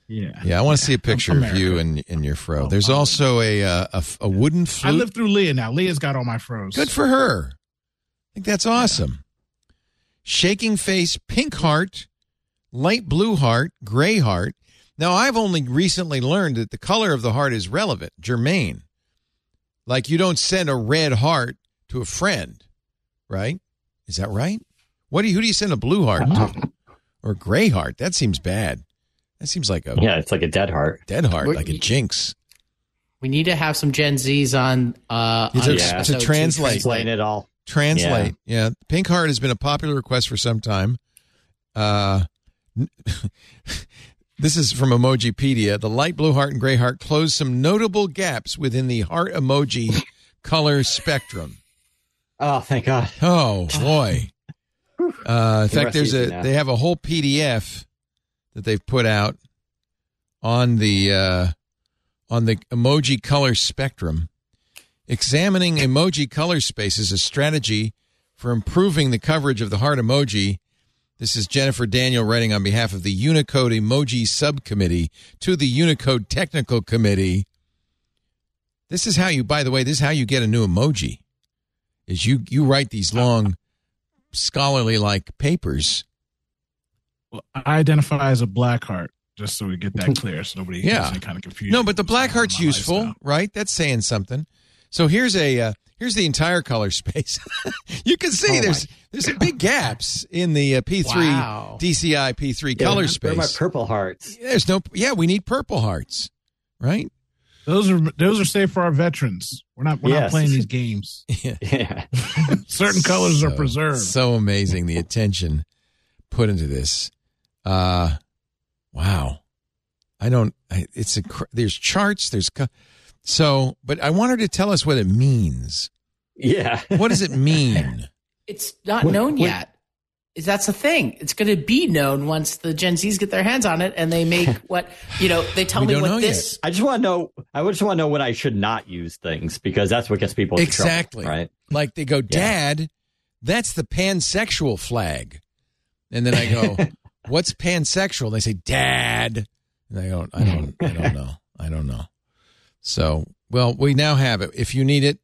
Yeah, Yeah, I want to see a picture of America. you in in your fro. There's also a uh, a, f- a wooden flute. I live through Leah now. Leah's got all my fros. Good for her. I think that's awesome. Shaking face, pink heart, light blue heart, gray heart. Now, I've only recently learned that the color of the heart is relevant, germane. Like you don't send a red heart to a friend, right? Is that right? What do you, who do you send a blue heart to? Or a gray heart? That seems bad. That seems like a Yeah, it's like a dead heart. dead heart, What- like a jinx. We need to have some Gen Zs on. Uh, You on to- this to episode translate. Explain it all. Translate. Yeah. Pink Heart has been a popular request for some time. Uh, this is from Emojipedia. The light blue heart and gray heart close some notable gaps within the heart emoji color spectrum. Oh, thank God. Oh boy. Uh, in fact, there's a now. they have a whole PDF that they've put out on the uh, on the emoji color spectrum. Examining emoji color space spaces, a strategy for improving the coverage of the heart emoji. This is Jennifer Daniel writing on behalf of the Unicode Emoji Subcommittee to the Unicode Technical Committee. This is how you, by the way, this is how you get a new emoji. Is you you write these long, scholarly like papers. Well, I identify as a black heart, just so we get that clear, so nobody Yeah. has any kind of confusion. No, but the black heart's useful, lifestyle. right? That's saying something. So here's a uh, here's the entire color space. you can see Oh, there's there's some big gaps in the uh, P3 Wow. DCI P3 Yeah, color where are space. my purple hearts? There's no yeah, we need purple hearts, right? Those are those are safe for our veterans. We're not we're not playing these games. Yeah. Certain colors are preserved. So amazing the attention put into this. Uh wow. I don't I, it's a there's charts, there's co- so but I want her to tell us what it means. Yeah. What does it mean? It's not known yet. Is that's the thing? It's going to be known once the Gen Zs get their hands on it and they make what you know. They tell me don't know what yet. this. I just want to know. I just want to know when I should not use things because that's what gets people into trouble, Exactly. right? Like they go, Dad, that's the pansexual flag. And then I go, What's pansexual? And they say, Dad. And I go, I don't I don't know. I don't know. So well, we now have it. If you need it,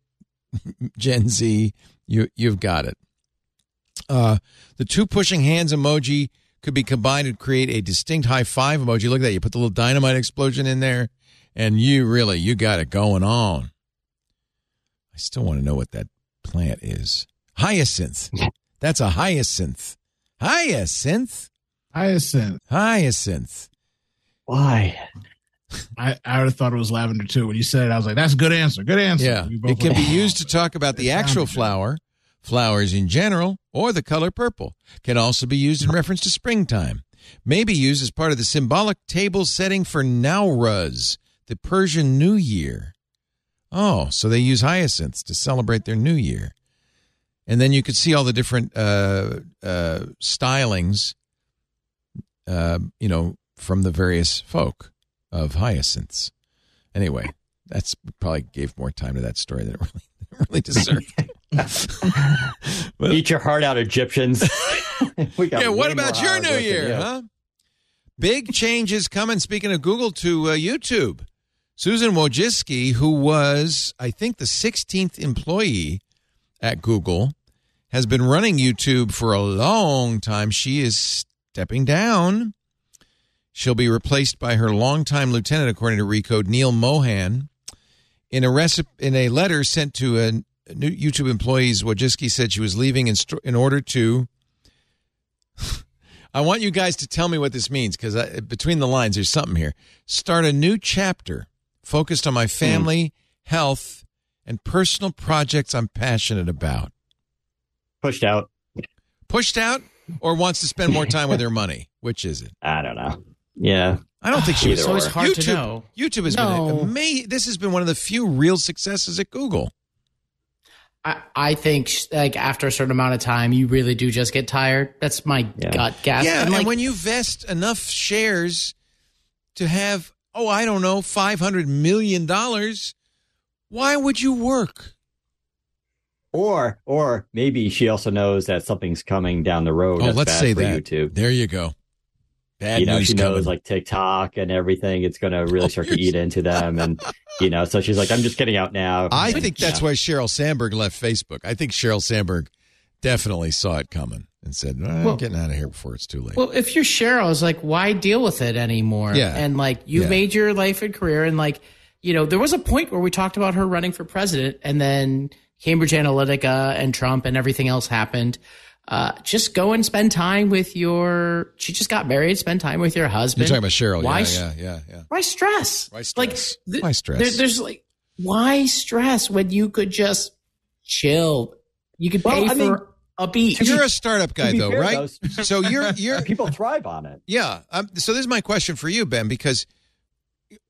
Gen Z, you you've got it. Uh the two pushing hands emoji could be combined to create a distinct high five emoji. Look at that. You put the little dynamite explosion in there, and you really you got it going on. I still want to know what that plant is. Hyacinth. That's a hyacinth Hyacinth. Hyacinth. Hyacinth. Why? I, I would have thought it was lavender too. When you said it, I was like, that's a good answer. Good answer. Yeah. It can be went, used to talk about the actual flower, flowers in general, or the color purple. Can also be used in reference to springtime. May be used as part of the symbolic table setting for Nowruz, the Persian New Year. Oh, so they use hyacinths to celebrate their New Year. And then you could see all the different uh, uh, stylings, uh, you know, from the various folk of hyacinths. Anyway, that's probably gave more time to that story than it really, really deserved. But- Eat your heart out, Egyptians. Yeah, what about your new year, huh? Big changes coming, speaking of Google, to uh, YouTube. Susan Wojcicki, who was, I think, the 16th employee at Google, has been running YouTube for a long time. She is stepping down. She'll be replaced by her longtime lieutenant, according to Recode, Neal Mohan. In a recipe, in a letter sent to a new YouTube employees, Wojcicki said she was leaving in, st- in order to I want you guys to tell me what this means because between the lines, there's something here. Start a new chapter focused on my hmm. family, health, and personal projects I'm passionate about. Pushed out. Pushed out or wants to spend more time with her money? Which is it? I don't know. Yeah. I don't think she was. Either So it's or. hard YouTube, to know. YouTube has No. been amazing. This has been one of the few real successes at Google. I, I think like after a certain amount of time, you really do just get tired. That's my Yeah. gut guess. yeah, And, and when you vest enough shares to have, oh, I don't know, five hundred million dollars, why would you work? Or or maybe she also knows that something's coming down the road. Oh, that's let's bad say for that. YouTube. There you go. Bad you know, news she coming. knows like TikTok and everything. It's going to really start to eat into them, and you know, so she's like, "I'm just getting out now." I And, think that's know, why Sheryl Sandberg left Facebook. I think Sheryl Sandberg definitely saw it coming and said, "I'm Well- getting out of here before it's too late." Well, if you're Sheryl, it's like, why deal with it anymore? Yeah. And like, you Yeah. made your life and career, and like, you know, there was a point where we talked about her running for president, and then Cambridge Analytica and Trump and everything else happened. Uh, just go and spend time with your. She just got married. Spend time with your husband. You're talking about Sheryl. Why? yeah, yeah, yeah, yeah. Why stress? Why stress? Like, th- Why stress? there- there's like, why stress when you could just chill? You could pay Well, I for mean, a beach. You're a startup guy, though, fair, right? though, so you're you're people thrive on it. yeah. Um, so this is my question for you, Ben, because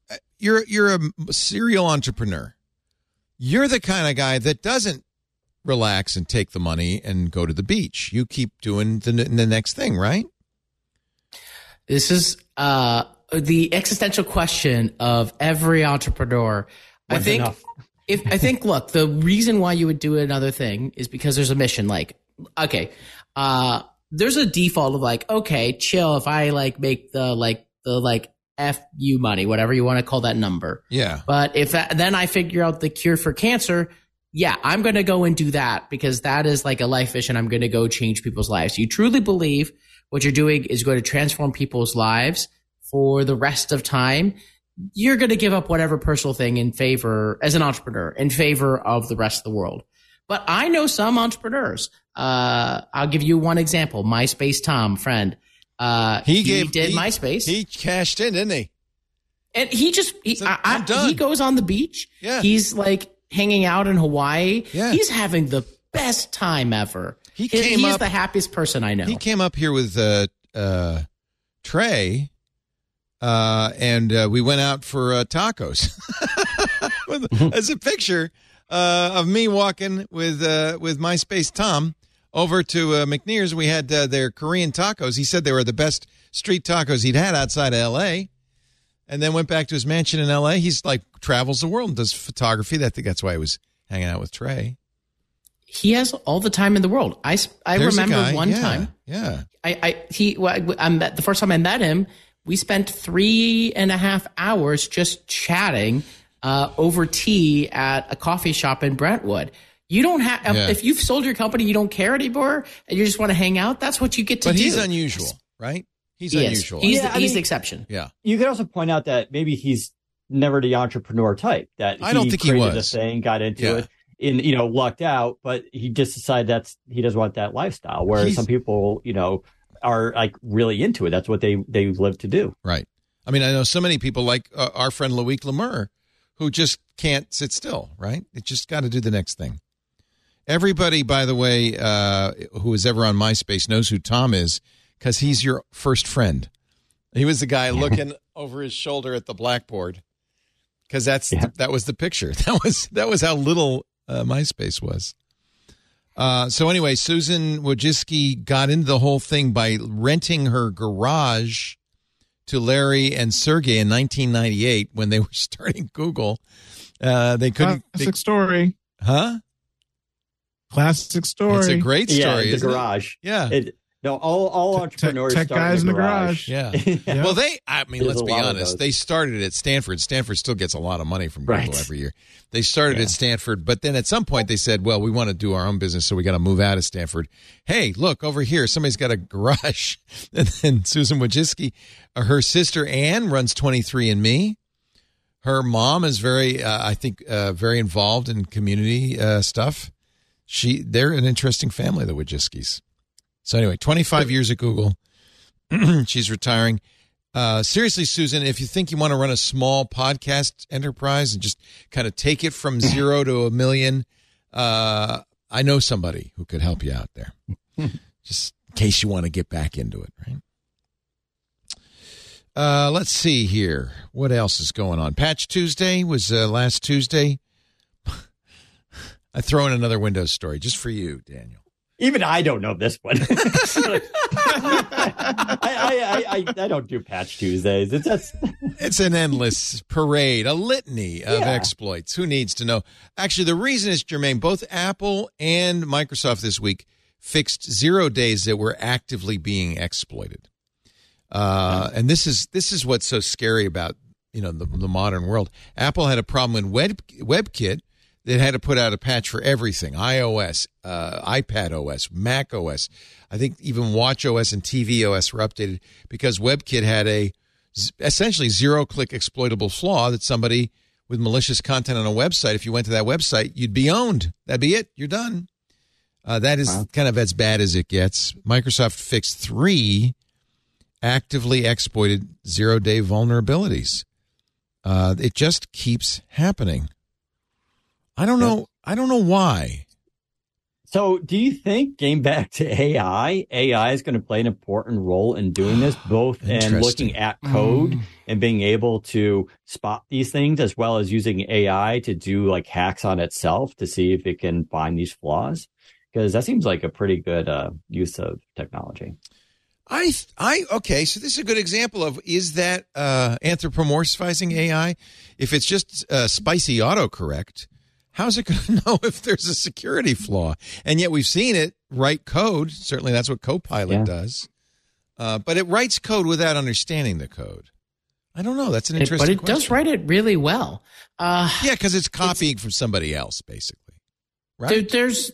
uh, you're you're a serial entrepreneur. You're the kind of guy that doesn't relax and take the money and go to the beach. You keep doing the the next thing, right? This is uh, the existential question of every entrepreneur. I think enough? if I think look, the reason why you would do another thing is because there's a mission. Like, okay, uh, there's a default of like, okay, chill. If I like make the like the like f you money, whatever you want to call that number. Yeah. But if that, then I figure out the cure for cancer, yeah, I'm going to go and do that because that is like a life mission. I'm going to go change people's lives. You truly believe what you're doing is going to transform people's lives for the rest of time. You're going to give up whatever personal thing in favor, as an entrepreneur, in favor of the rest of the world. But I know some entrepreneurs. Uh, I'll give you one example. MySpace Tom, friend. Uh, He gave did he- MySpace. He cashed in, didn't he? And he just he, Said, I, "I'm I- done." he goes on the beach. Yeah. He's like hanging out in Hawaii. Yeah. He's having the best time ever. He came he's up- the happiest person I know. He came up here with uh, uh, Trey, uh, and uh, we went out for uh, tacos. As a picture uh, of me walking with uh, with MySpace Tom over to uh, McNear's. We had uh, their Korean tacos. He said they were the best street tacos he'd had outside of L.A. And then went back to his mansion in L.A. He's like travels the world and does photography. I think that's why he was hanging out with Trey. he has all the time in the world. I There's remember one yeah, time. Yeah. I, I he well, I, I met the first time I met him. We spent three and a half hours just chatting uh, over tea at a coffee shop in Brentwood. You don't have Yeah. if you've sold your company, you don't care anymore, and you just want to hang out. That's what you get to But do. But he's unusual, right? He's He is. unusual. He's, Yeah, the, he's mean- the exception. yeah. You could also point out that maybe he's never the entrepreneur type. That I don't think he created was. a thing, got into Yeah. it, in you know, lucked out, but he just decided that's he doesn't want that lifestyle. Whereas He's- some people, you know, are like really into it. That's what they they live to do. Right. I mean, I know so many people like uh, our friend Loic Le Meur who just can't sit still, right? It just got to do the next thing. Everybody, by the way, uh, who is ever on MySpace knows who Tom is because he's your first friend. He was the guy looking over his shoulder at the blackboard because that's Yeah. that was the picture. That was that was how little uh, MySpace was. Uh, so anyway, Susan Wojcicki got into the whole thing by renting her garage to Larry and Sergey in 1998 when they were starting Google. Uh, they couldn't. they- Classic story. huh? Classic story. It's a great story. yeah, the isn't it? garage. Yeah. It, no, all all entrepreneurs tech start guys in in the the garage. garage. Yeah. Well, they, I mean, There's let's be honest. They started at Stanford. Stanford still gets a lot of money from Google Right. every year. They started at Stanford, but then at some point they said, well, we want to do our own business, so we got to move out of Stanford. Hey, look over here. Somebody's got a garage. And then Susan Wojcicki, uh, her sister Anne runs 23andMe. Her mom is very, uh, I think, uh, very involved in community uh, stuff. She, they're an interesting family, the Wojcickis. So anyway, 25 years at Google. She's retiring. Uh, seriously, Susan, if you think you want to run a small podcast enterprise and just kind of take it from zero to a million, uh, I know somebody who could help you out there. just in case you want to get back into it, right? Uh, let's see here. What else is going on? Patch Tuesday was uh, last Tuesday. I throw in another Windows story just for you, Daniel. Even I don't know this one. I, I, I, I, I don't do Patch Tuesdays. It's just It's an endless parade, a litany of Yeah. exploits. Who needs to know? Actually, the reason is Jermaine, both Apple and Microsoft this week fixed zero days that were actively being exploited. Uh, and this is this is what's so scary about you know the, the modern world. Apple had a problem in Web WebKit that had to put out a patch for everything: iOS, uh, iPad OS, Mac OS. I think even Watch OS and TV OS were updated because WebKit had a essentially zero-click exploitable flaw that somebody with malicious content on a website, if you went to that website, you'd be owned. That'd be it. You're done. Uh, that is kind of as bad as it gets. Microsoft fixed three actively exploited zero day vulnerabilities. Uh, it just keeps happening. I don't know. I don't know why. So, do you think, getting back to AI, AI is going to play an important role in doing this, both in looking at code Mm. and being able to spot these things, as well as using AI to do like hacks on itself to see if it can find these flaws? Because that seems like a pretty good uh, use of technology. I, I, okay. So this is a good example of is that uh, anthropomorphizing AI? If it's just uh, spicy autocorrect, how's it going to know if there's a security flaw? And yet we've seen it write code. Certainly, that's what Copilot Yeah. does. Uh, but it writes code without understanding the code. I don't know. That's an It- interesting. but it does write it really well. Uh, Yeah, because it's copying from somebody else, basically. Right? There, there's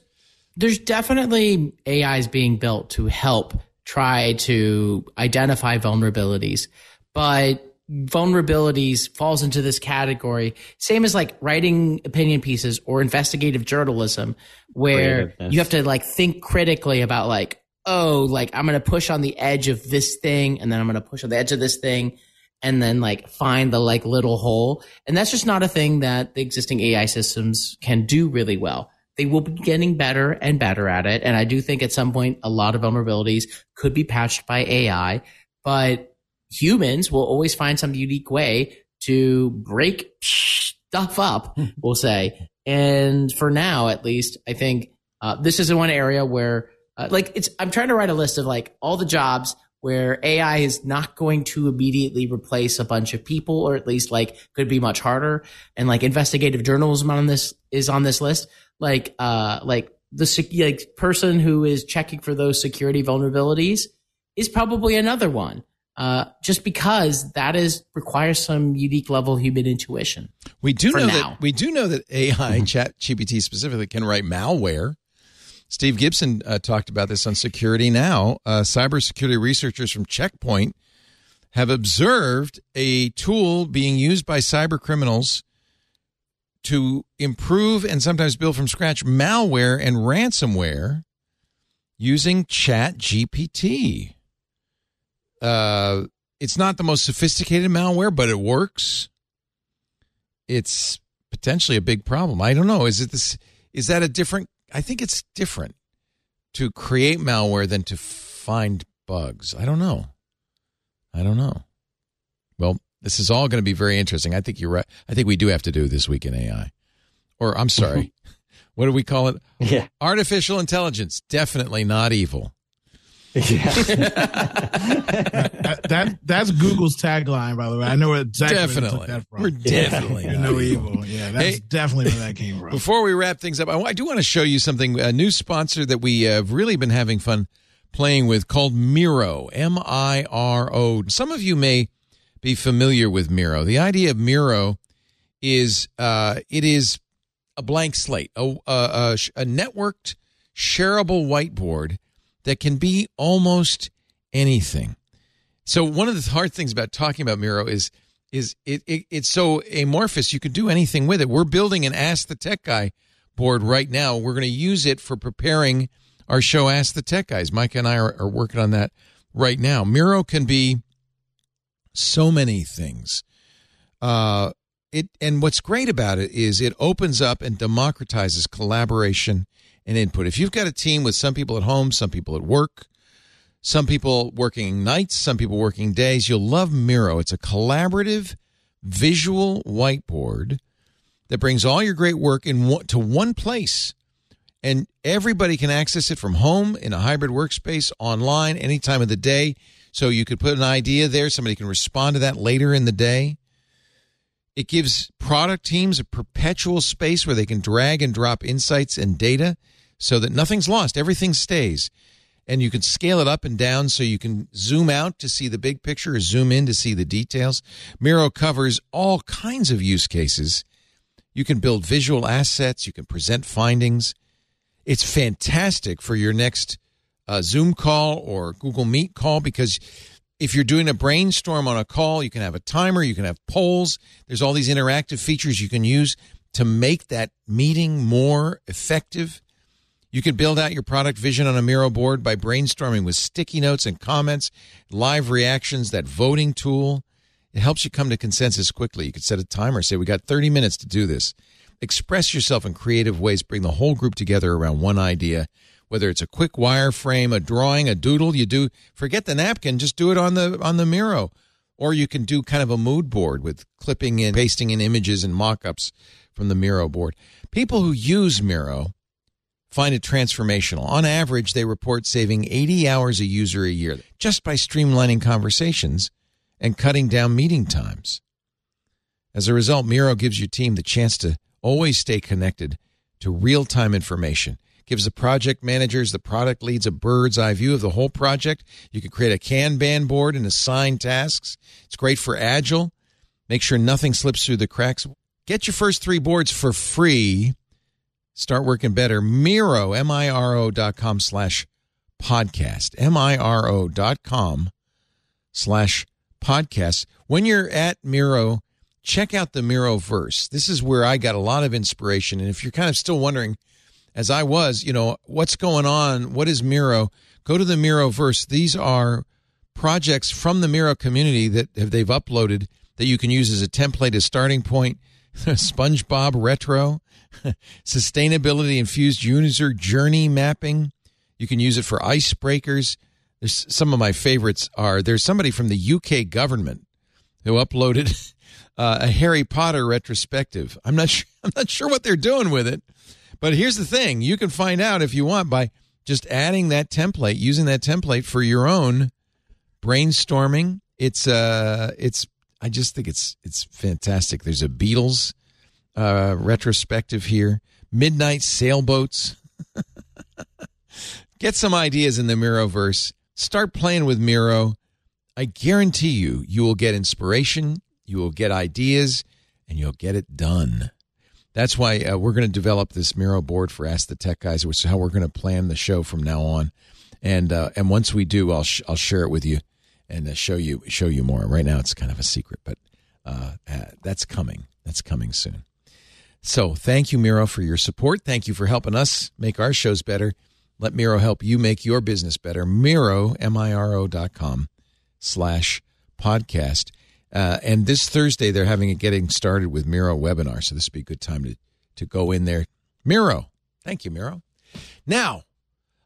there's definitely AIs being built to help try to identify vulnerabilities, but vulnerabilities falls into this category. Same as like writing opinion pieces or investigative journalism where you have to like think critically about like oh like i'm going to push on the edge of this thing and then i'm going to push on the edge of this thing and then like find the like little hole. And that's just not a thing that the existing ai systems can do really well. They will be getting better and better at it and i do think at some point a lot of vulnerabilities could be patched by ai but humans will always find some unique way to break stuff up we'll say and for now at least i think uh, this is the one area where uh, like it's i'm trying to write a list of like all the jobs where AI is not going to immediately replace a bunch of people, or at least like could be much harder. And like investigative journalism on this is on this list. Like, uh, like the sec- like person who is checking for those security vulnerabilities is probably another one. Uh, just because that is requires some unique level of human intuition. We do know now. that we do know that AI Chat GPT specifically can write malware. Steve Gibson uh, talked about this on Security Now. Uh, cybersecurity researchers from Checkpoint have observed a tool being used by cyber criminals to improve and sometimes build from scratch malware and ransomware using Chat GPT. Uh, it's not the most sophisticated malware, but it works. It's potentially a big problem. I don't know. Is it this? Is that a different? I think it's different to create malware than to find bugs. I don't know. I don't know. Well, this is all going to be very interesting. I think you're right. I think we do have to do this week in AI. Or I'm sorry. what do we call it? Yeah. Artificial intelligence. Definitely not evil. That, that- that's Google's tagline, by the way. I know exactly where took Definitely. that from. We're definitely You're no evil. evil. Yeah, that's Hey. definitely where that came from. Before we wrap things up, I, I do want to show you something, a new sponsor that we have really been having fun playing with called Miro, M I R O. Some of you may be familiar with Miro. The idea of Miro is uh, it is a blank slate, a, a, a, a networked, shareable whiteboard that can be almost anything. So one of the hard things about talking about Miro is is it, it it's so amorphous you can do anything with it. We're building an Ask the Tech Guy board right now. We're going to use it for preparing our show Ask the Tech Guys. Mike and I are, are working on that right now. Miro can be so many things. Uh, it and what's great about it is it opens up and democratizes collaboration and input. If you've got a team with some people at home, some people at work, some people working nights, some people working days, you'll love Miro. It's a collaborative visual whiteboard that brings all your great work in one, to one place. And everybody can access it from home in a hybrid workspace, online, any time of the day. So you could put an idea there. Somebody can respond to that later in the day. It gives product teams a perpetual space where they can drag and drop insights and data so that nothing's lost, everything stays. And you can scale it up and down so you can zoom out to see the big picture or zoom in to see the details. Miro covers all kinds of use cases. You can build visual assets, you can present findings. It's fantastic for your next uh, Zoom call or Google Meet call because if you're doing a brainstorm on a call, you can have a timer, you can have polls. There's all these interactive features you can use to make that meeting more effective. You can build out your product vision on a Miro board by brainstorming with sticky notes and comments, live reactions, that voting tool. It helps you come to consensus quickly. You could set a timer, say, We got 30 minutes to do this. Express yourself in creative ways, bring the whole group together around one idea. Whether it's a quick wireframe, a drawing, a doodle, you do forget the napkin, just do it on the on the Miro. Or you can do kind of a mood board with clipping in, pasting in images and mock-ups from the Miro board. People who use Miro find it transformational. On average, they report saving 80 hours a user a year just by streamlining conversations and cutting down meeting times. As a result, Miro gives your team the chance to always stay connected to real time information. Gives the project managers, the product leads a bird's eye view of the whole project. You can create a Kanban board and assign tasks. It's great for Agile. Make sure nothing slips through the cracks. Get your first three boards for free. Start working better. Miro, M-I-R-O dot com slash podcast. M-I-R-O dot com slash podcast. When you're at Miro, check out the Miroverse. This is where I got a lot of inspiration. And if you're kind of still wondering, as I was, you know, what's going on? What is Miro? Go to the Miroverse. These are projects from the Miro community that they've uploaded that you can use as a template, as starting point. SpongeBob retro, sustainability infused user journey mapping. You can use it for icebreakers. There's some of my favorites are there's somebody from the UK government who uploaded uh, a Harry Potter retrospective. I'm not sure, I'm not sure what they're doing with it, but here's the thing: you can find out if you want by just adding that template, using that template for your own brainstorming. It's uh, it's I just think it's it's fantastic. There's a Beatles uh, retrospective here. Midnight sailboats. Get some ideas in the Miroverse. Start playing with Miro. I guarantee you, you will get inspiration, you will get ideas, and you'll get it done. That's why uh, we're going to develop this Miro board for Ask the Tech Guys, which is how we're going to plan the show from now on. And uh, and once we do, I'll sh- I'll share it with you and uh, show you show you more. Right now, it's kind of a secret, but uh, uh, that's coming. That's coming soon. So thank you, Miro, for your support. Thank you for helping us make our shows better. Let Miro help you make your business better. Miro, M I R O dot com slash podcast. Uh, and this Thursday, they're having a getting started with Miro webinar. So this would be a good time to, to go in there. Miro. Thank you, Miro. Now,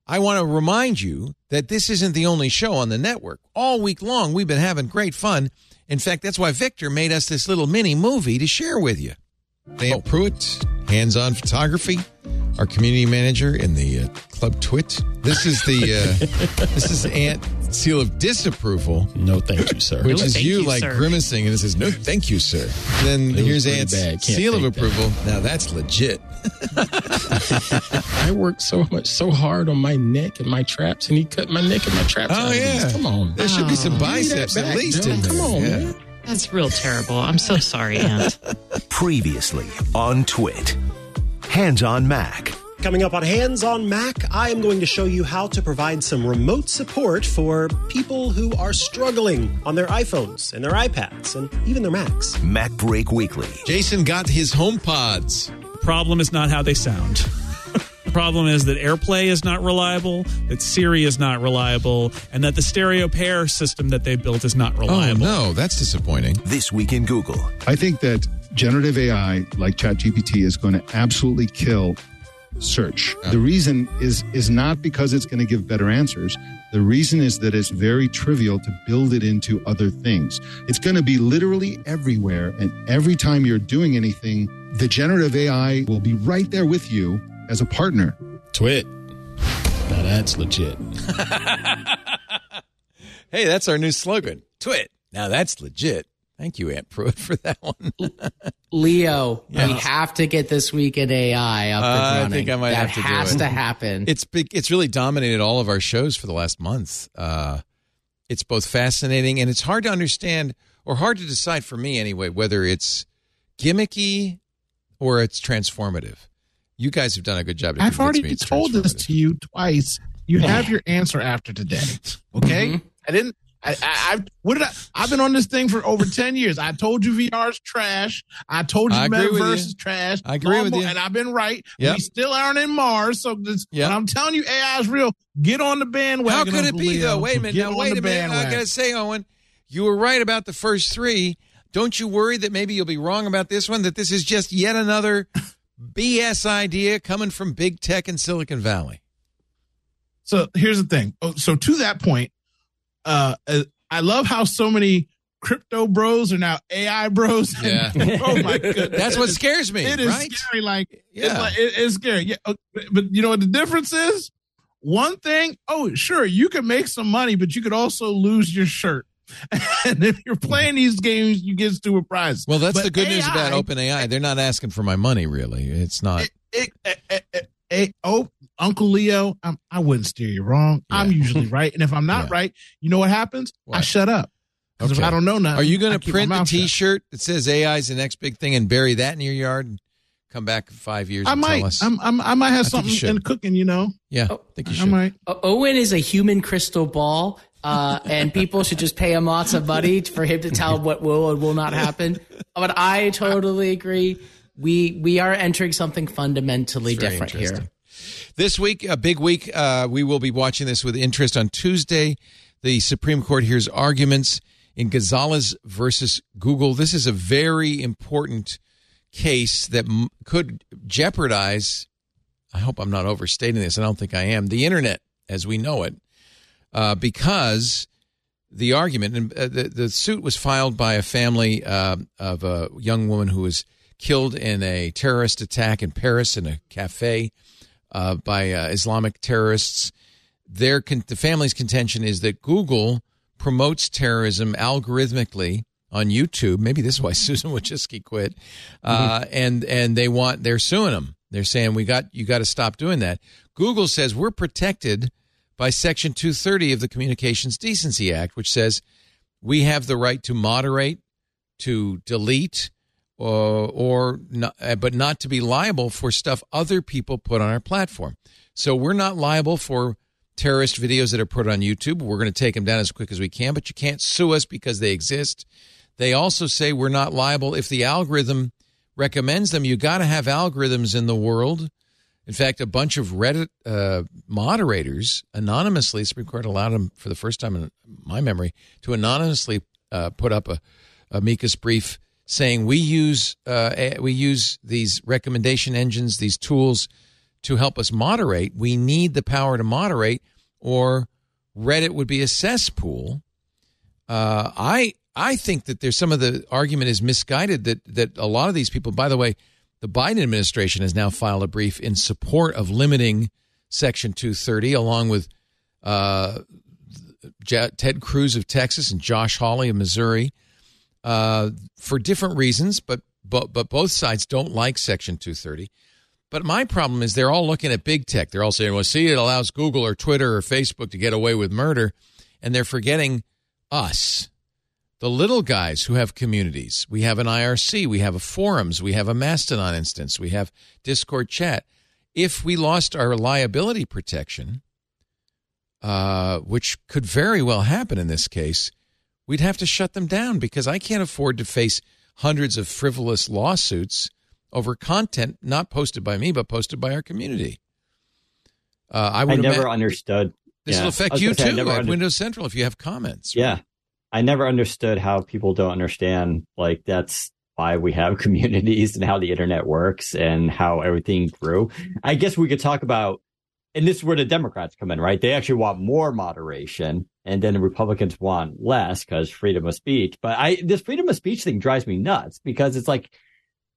I want to remind you that this isn't the only show on the network. All week long, we've been having great fun. In fact, that's why Victor made us this little mini movie to share with you. Ant Pruitt, hands on photography, our community manager in the uh, Club Twit. This is the uh, this is Ant seal of disapproval. No, thank you, sir. Which No, is you, you, like sir. grimacing, and it says, "No, thank you, sir." Then It here's pretty Ant's bad. Can't seal of take that. approval. Now that's legit. I worked so much, so hard on my neck and my traps, and he cut my neck and my traps. Oh out yeah, these. come on. There should be some Give me that biceps at least Bill. in there. Come on, Yeah. man. That's real terrible. I'm so sorry, Ant. Previously on Twit. Hands on Mac. Coming up on Hands on Mac, I am going to show you how to provide some remote support for people who are struggling on their iPhones and their iPads and even their Macs. Mac Break Weekly. Jason got his home pods. Problem is not how they sound. The problem is that AirPlay is not reliable, that Siri is not reliable, and that the stereo pair system that they built is not oh, reliable. Oh no, that's disappointing. This week in Google. I think that generative AI like ChatGPT is going to absolutely kill search. The reason is is not because it's going to give better answers. The reason is that it's very trivial to build it into other things. It's going to be literally everywhere and every time you're doing anything, the generative AI will be right there with you as a partner. Twit. Now that's legit. Hey, that's our new slogan. Twit. Now that's legit. Thank you, Ant Pruitt, for that one. Leo, Yes. we have to get this week in AI up and Uh, I think I might that have to do has to happen. It's big, it's really dominated all of our shows for the last month. Uh, it's both fascinating and it's hard to understand, or hard to decide for me anyway, whether it's gimmicky or it's transformative. You guys have done a good job. I've already told this to you twice. You have your answer after today. Okay, Mm-hmm. I didn't. I, I, I what did I? I've been on this thing for over ten years. I told you VR is trash. I told you I Metaverse you. is trash. I agree with you. and I've been right. Yep. We still aren't in Mars, so this, Yep. I'm telling you AI is real, get on the bandwagon. How could it be though? Wait a minute. Get Now wait a minute. I gotta say, Owen, you were right about the first three. Don't you worry that maybe you'll be wrong about this one? That this is just yet another BS idea coming from big tech in Silicon Valley. So here's the thing. Oh, so to that point, uh, uh, I love how so many crypto bros are now AI bros. Yeah. oh my goodness. That's what scares me, It is right? scary. Like, it's, Yeah. like it- it's scary. Yeah. But, but you know what the difference is? One thing, oh, sure, you can make some money, but you could also lose your shirt. and if you're playing these games, you get stupid prizes. Well, that's But the good news AI about OpenAI. They're not asking for my money, really. It's not. it, eh, eh, eh, oh, Uncle Leo, I'm, I wouldn't steer you wrong. I'm usually right, and if I'm not Yeah. right, you know what happens? I shut up. Because if I don't know nothing, Are you going to print the. T-shirt that says AI is the next big thing and bury that in your yard and come back five years I and might. tell us? I'm, I'm, I might have I something in cooking. You know. yeah, I think you I should. might. Owen is a human crystal ball, uh, and people should just pay him lots of money for him to tell what will and will not happen. But I totally agree. We we are entering something fundamentally different here. This week, a big week. Uh, we will be watching this with interest on Tuesday. The Supreme Court hears arguments in Gonzalez versus Google. This is a very important case that m- could jeopardize. I hope I'm not overstating this. I don't think I am. The internet as we know it, uh, because the argument and uh, the the suit was filed by a family uh, of a young woman who was killed in a terrorist attack in Paris in a cafe uh, by uh, Islamic terrorists. Their con- the family's contention is that Google promotes terrorism algorithmically on YouTube. Maybe this is why Susan Wojcicki quit. Uh, and and they want they're suing them. They're saying we got you got to stop doing that. Google says we're protected by Section 230 of the Communications Decency Act, which says we have the right to moderate, to delete, or, or not, uh, but not to be liable for stuff other people put on our platform. So we're not liable for terrorist videos that are put on YouTube. We're going to take them down as quick as we can, but you can't sue us because they exist. They also say we're not liable if the algorithm recommends them. You got to have algorithms in the world In fact, a bunch of Reddit uh, moderators anonymously, Supreme Court allowed them for the first time in my memory to anonymously uh, put up a amicus brief saying we use uh, we use these recommendation engines, these tools to help us moderate. We need the power to moderate, or Reddit would be a cesspool. Uh, I I think that there's some of the argument is misguided that that a lot of these people. By the way, the Biden administration has now filed a brief in support of limiting Section 230, along with uh, Ted Cruz of Texas and Josh Hawley of Missouri, uh, for different reasons. But but but both sides don't like Section 230. But my problem is they're all looking at big tech. They're all saying, "Well, see, it allows Google or Twitter or Facebook to get away with murder," and they're forgetting us, the little guys who have communities. We have an IRC, we have a forums, we have a Mastodon instance, we have Discord chat. If we lost our liability protection, uh, which could very well happen in this case, we'd have to shut them down because I can't afford to face hundreds of frivolous lawsuits over content not posted by me but posted by our community. Uh, I I, would never understood. This yeah. will affect you say, too at under- Windows Central if you have comments. Yeah. I never understood how people don't understand like that's why we have communities and how the internet works and how everything grew. I guess we could talk about and this is where the Democrats come in, right? They actually want more moderation and then the Republicans want less because freedom of speech. But I this freedom of speech thing drives me nuts because it's like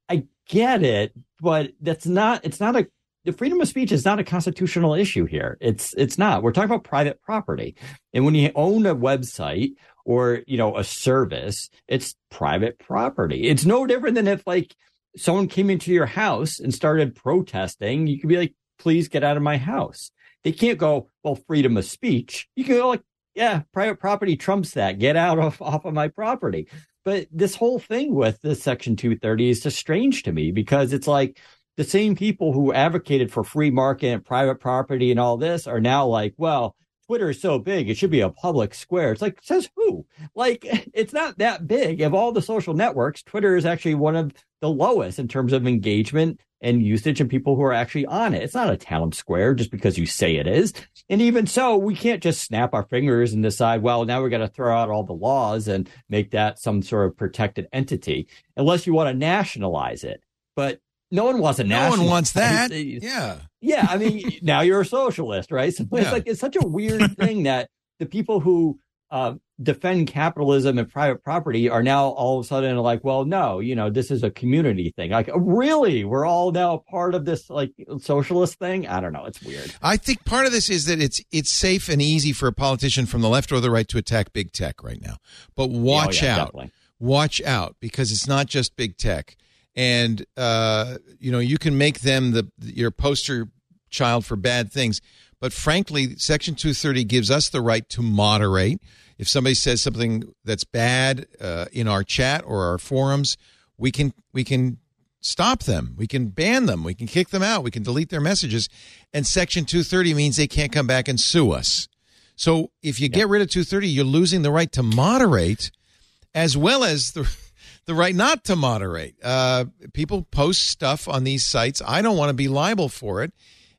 I get it, but that's not it's not a the freedom of speech is not a constitutional issue here. It's it's not. We're talking about private property. And when you own a website or, you know, a service, it's private property. It's no different than if like someone came into your house and started protesting, you could be like, please get out of my house. They can't go, well, freedom of speech. You can go like, yeah, private property trumps that. Get out of off of my property. But this whole thing with this section 230 is just strange to me because it's like the same people who advocated for free market and private property and all this are now like, well, Twitter is so big, it should be a public square. It's like, says who? Like, it's not that big. Of all the social networks, Twitter is actually one of the lowest in terms of engagement and usage and people who are actually on it. It's not a town square just because you say it is. And even so, we can't just snap our fingers and decide, well, now we got to throw out all the laws and make that some sort of protected entity, unless you want to nationalize it. But no one wants to No nationalize one wants that. Yeah. Yeah, I mean, now you're a socialist, right? So it's Yeah. like it's such a weird thing that the people who uh, defend capitalism and private property are now all of a sudden like, well, no, you know, this is a community thing. Like, really, we're all now part of this like socialist thing. I don't know. It's weird. I think part of this is that it's it's safe and easy for a politician from the left or the right to attack big tech right now. But watch Oh, yeah, out. definitely. Watch out because it's not just big tech. And uh, you know, you can make them the your poster child for bad things. But frankly, Section 230 gives us the right to moderate. If somebody says something that's bad uh, in our chat or our forums, we can we can stop them. We can ban them. We can kick them out. We can delete their messages. And Section 230 means they can't come back and sue us. So if you get rid of 230, you're losing the right to moderate as well as the the right not to moderate. Uh, people post stuff on these sites. I don't want to be liable for it.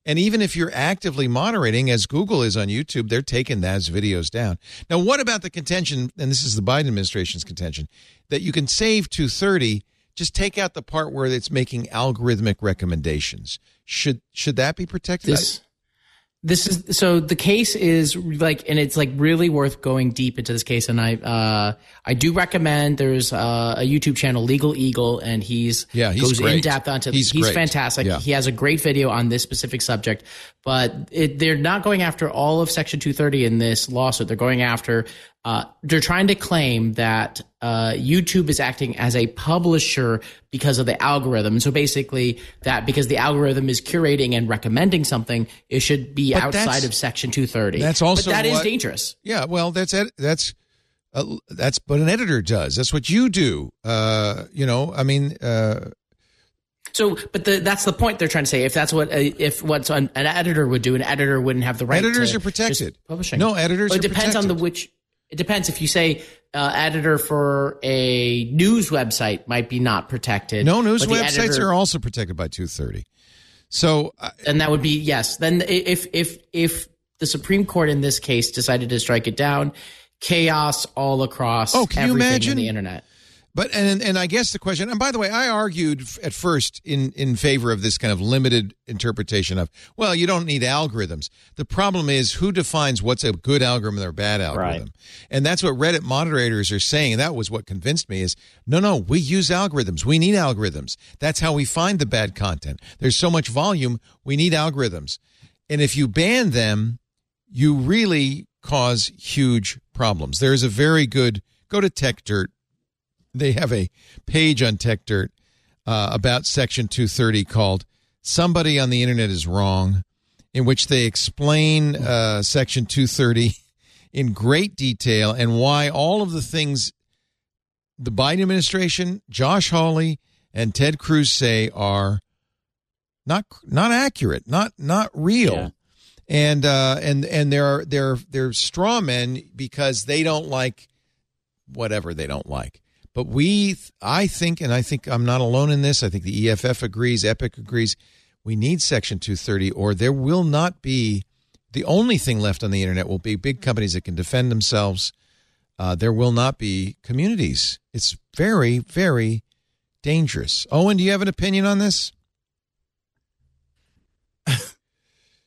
And even if you're actively moderating, as Google is on YouTube, they're taking those videos down. Now, what about the contention? And this is the Biden administration's contention that you can save 230. Just take out the part where it's making algorithmic recommendations. Should should that be protected? This, this is so the case is like, and it's like really worth going deep into this case. And I, uh, I do recommend there's uh, a YouTube channel, Legal Eagle, and he's Yeah, he's goes in depth onto. He's He's, fantastic. Yeah. He has a great video on this specific subject, but it, they're not going after all of Section 230 in this lawsuit. They're going after. Uh, they're trying to claim that uh, YouTube is acting as a publisher because of the algorithm. So basically, that because the algorithm is curating and recommending something, it should be But outside of Section 230. That's also but that is what- dangerous. Yeah, well, that's that's uh, that's what an editor does. That's what you do. Uh, you know, I mean, uh, So, but the, that's the point they're trying to say. If that's what a, if what an, an editor would do, an editor wouldn't have the right. Editors to are protected. Publishing. No, editors Well, it are depends on the which. It depends. If you say uh, editor for a news website might be not protected. no news websites editor- are also protected by 230. So, uh, and that would be yes. Then if if if the Supreme Court in this case decided to strike it down, chaos all across Oh, can you everything imagine? in the internet. But and and I guess the question, and by the way, I argued at first in in favor of this kind of limited interpretation of, well, you don't need algorithms. The problem is who defines what's a good algorithm or a bad algorithm, and that's what Reddit moderators are saying. And that was what convinced me is, no, no, we use algorithms. We need algorithms. That's how we find the bad content. There's so much volume, we need algorithms, and if you ban them, you really cause huge problems. There's a very good go to Techdirt they have a page on Techdirt uh, about Section 230 called "Somebody on the Internet is Wrong," in which they explain uh, Section 230 in great detail and why all of the things the Biden administration, Josh Hawley, and Ted Cruz say are not not accurate, not not real. And uh, and and they're they're they're straw men because they don't like whatever they don't like. But we, I think, and I think I'm not alone in this. I think the EFF agrees, Epic agrees. We need Section 230, or there will not be. The only thing left on the internet will be big companies that can defend themselves. Uh, there will not be communities. It's very, very dangerous. Owen, do you have an opinion on this?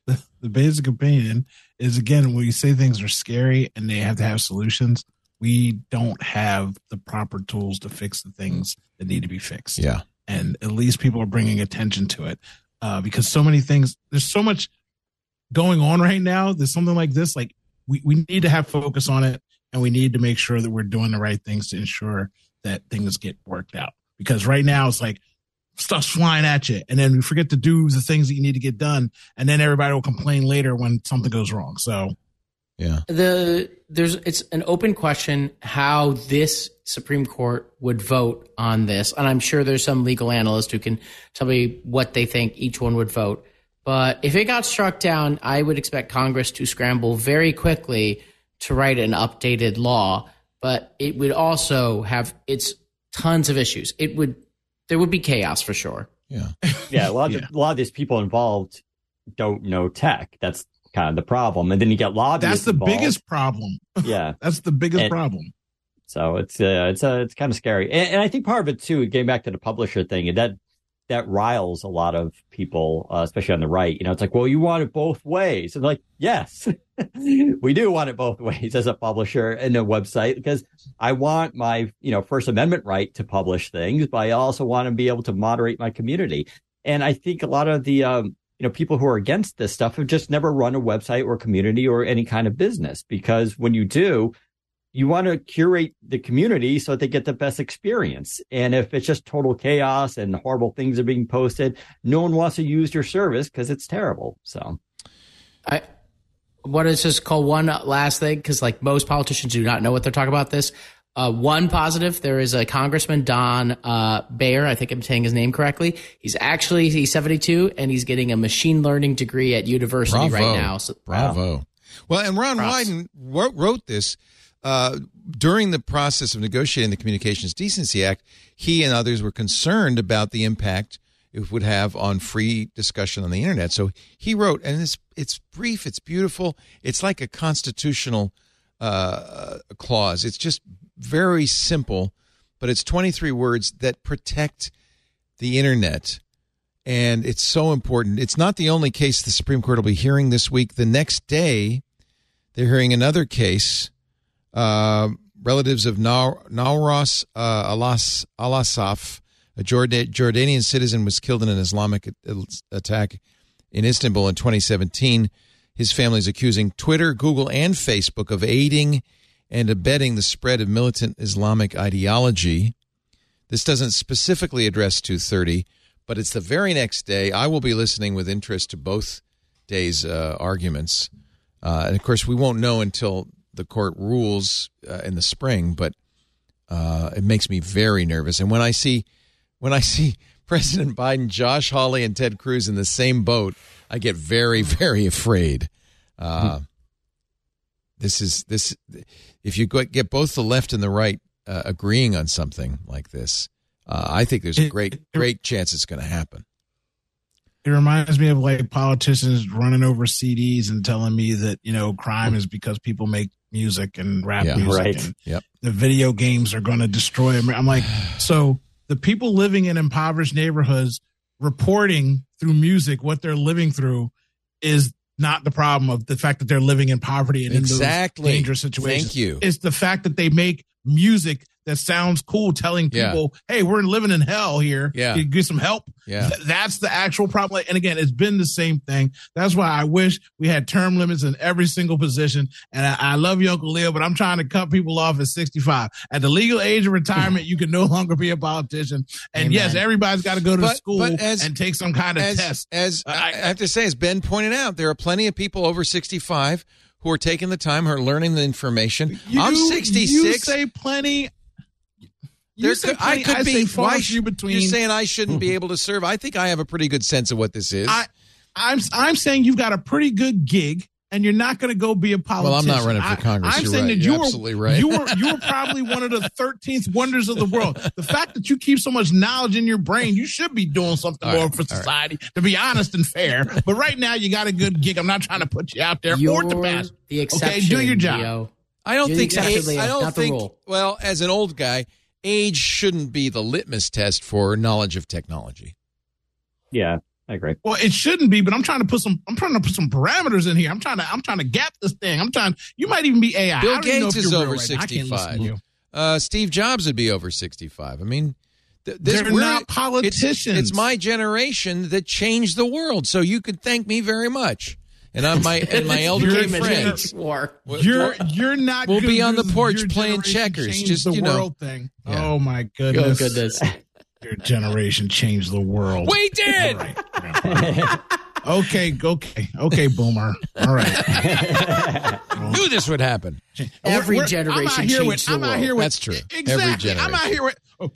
the basic opinion is again when you say things are scary and they have to have solutions we don't have the proper tools to fix the things that need to be fixed. Yeah. and at least people are bringing attention to it uh, because so many things there's so much going on right now there's something like this like we, we need to have focus on it and we need to make sure that we're doing the right things to ensure that things get worked out. Because right now it's like stuff's flying at you and then you forget to do the things that you need to get done and then everybody will complain later when something goes wrong. So yeah the there's it's an open question how this Supreme Court would vote on this, and I'm sure there's some legal analyst who can tell me what they think each one would vote. But if it got struck down, I would expect Congress to scramble very quickly to write an updated law. But it would also have its tons of issues. It would there would be chaos for sure. Yeah, yeah. A lot of a lot of these people involved don't know tech. That's kind of the problem. And then you get lobbyists. that's the involved. biggest problem Yeah. that's the biggest And- problem So it's uh, it's uh, it's kind of scary, and, and I think part of it too, getting back to the publisher thing, and that that riles a lot of people, uh, especially on the right. You know, it's like, well, you want it both ways, and like, yes, we do want it both ways as a publisher and a website because I want my you know First Amendment right to publish things, but I also want to be able to moderate my community. And I think a lot of the um, know people who are against this stuff have just never run a website or community or any kind of business because when you do you want to curate the community so that they get the best experience. And if it's just total chaos and horrible things are being posted, no one wants to use your service because it's terrible. So, I what is just call one last thing because like most politicians do not know what they're talking about this. Uh, one positive, there is a Congressman Don uh, Beyer. I think I'm saying his name correctly. He's actually he's 72 and he's getting a machine learning degree at university Bravo. right now. So, Bravo. Well, and Ron Props. Wyden wrote, wrote this uh, during the process of negotiating the Communications Decency Act. He and others were concerned about the impact it would have on free discussion on the internet. So he wrote, and it's it's brief, it's beautiful, it's like a constitutional uh, clause. It's just very simple, but it's 23 words that protect the internet. And it's so important. It's not the only case the Supreme Court will be hearing this week. The next day, they're hearing another case. Uh, relatives of Nawras uh, Alas- Alassaf, a Jorda- Jordanian citizen, was killed in an Islamic attack in Istanbul in 2017. His family is accusing Twitter, Google, and Facebook of aiding and abetting the spread of militant Islamic ideology. This doesn't specifically address 230, but it's the very next day. I will be listening with interest to both days' uh, arguments. Uh, and of course, we won't know until the court rules uh, in the spring, but uh, it makes me very nervous. And when I see when I see President Biden, Josh Hawley, and Ted Cruz in the same boat, I get very, very afraid. Uh, this is this. If you get both the left and the right uh, agreeing on something like this, uh, I think there's a great, great chance it's going to happen. It reminds me of like politicians running over CDs and telling me that you know crime is because people make music and rap Yeah. music. Right. And Yep. The video games are going to destroy America. I'm like, so the people living in impoverished neighborhoods reporting through music what they're living through is not the problem of the fact that they're living in poverty and Exactly. in those dangerous situations. Thank you. It's the fact that they make music that sounds cool, telling Yeah. people, "Hey, we're living in hell here. Yeah. You get some help." Yeah. Th- that's the actual problem. And again, it's been the same thing. That's why I wish we had term limits in every single position. And I, I love you, Uncle Leo, but I'm trying to cut people off at 65. At the legal age of retirement, you can no longer be a politician. And Amen. yes, everybody's got to go to But- school but as- and take some kind of as, test. As I, I have to say, as Ben pointed out, there are plenty of people over 65 who are taking the time, who are learning the information. I'm 66. You say plenty. You could- I could I be. Why sh- between. You're saying I shouldn't be able to serve? I think I have a pretty good sense of what this is. I, I'm I'm saying you've got a pretty good gig, and you're not going to go be a politician. Well, I'm not running for Congress. I'm You're saying right. that You're you were absolutely right. You were you were probably one of the 13th wonders of the world. The fact that you keep so much knowledge in your brain, you should be doing something All more right, for all right. society. To be honest and fair, but right now you got a good gig. I'm not trying to put you out there You're or to pass. the Okay, do your job. Leo. I don't You're think exception, age, Leo, I don't think well, as an old guy, age shouldn't be the litmus test for knowledge of technology. Yeah, I agree. Well, it shouldn't be, but I'm trying to put some. I'm trying to put some parameters in here. I'm trying to. I'm trying to gap this thing. I'm trying. You might even be AI. Bill don't know Gates if is over right now. I can't listen 65. Uh, Steve Jobs would be over 65. I mean, th- this, They're not it's- politicians. It's, my generation that changed the world. So you could thank me very much. And I'm my and my elderly You're- friends. War. You're you're not. We'll be on the porch playing checkers, just, the you know. world thing. Yeah. Oh my Oh goodness! Goodness. Your generation changed the world. We did. Okay, okay, okay, boomer. All right. Knew this would happen. Every We're- we're- generation I'm out here with, changed the I'm out world. here with, That's true. Exactly. Every generation. I'm out here with. Oh,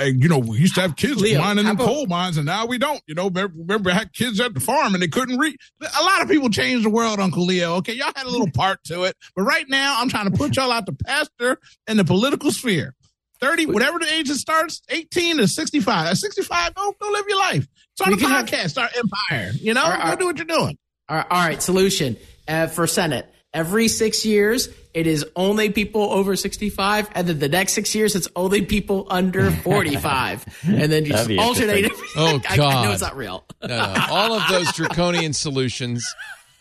uh, you know, we used to have kids Leo, mining in about- coal mines, and now we don't. You know, remember, remember had kids at the farm and they couldn't read. A lot of people changed the world, Uncle Leo. Okay, y'all had a little part to it, but right now I'm trying to put y'all out the pasture in the political sphere. Thirty, whatever the age it starts, eighteen to sixty-five. At sixty-five, go go live your life. Start We a can have- podcast, start empire. You know, All right, all go do what you're doing. All right, all right, solution uh, for Senate. Every six years, it is only people over 65, and then the next six years, it's only people under 45. and then you just alternate. interesting. Oh, I, I God. know it's not real. No, no. All of those draconian solutions.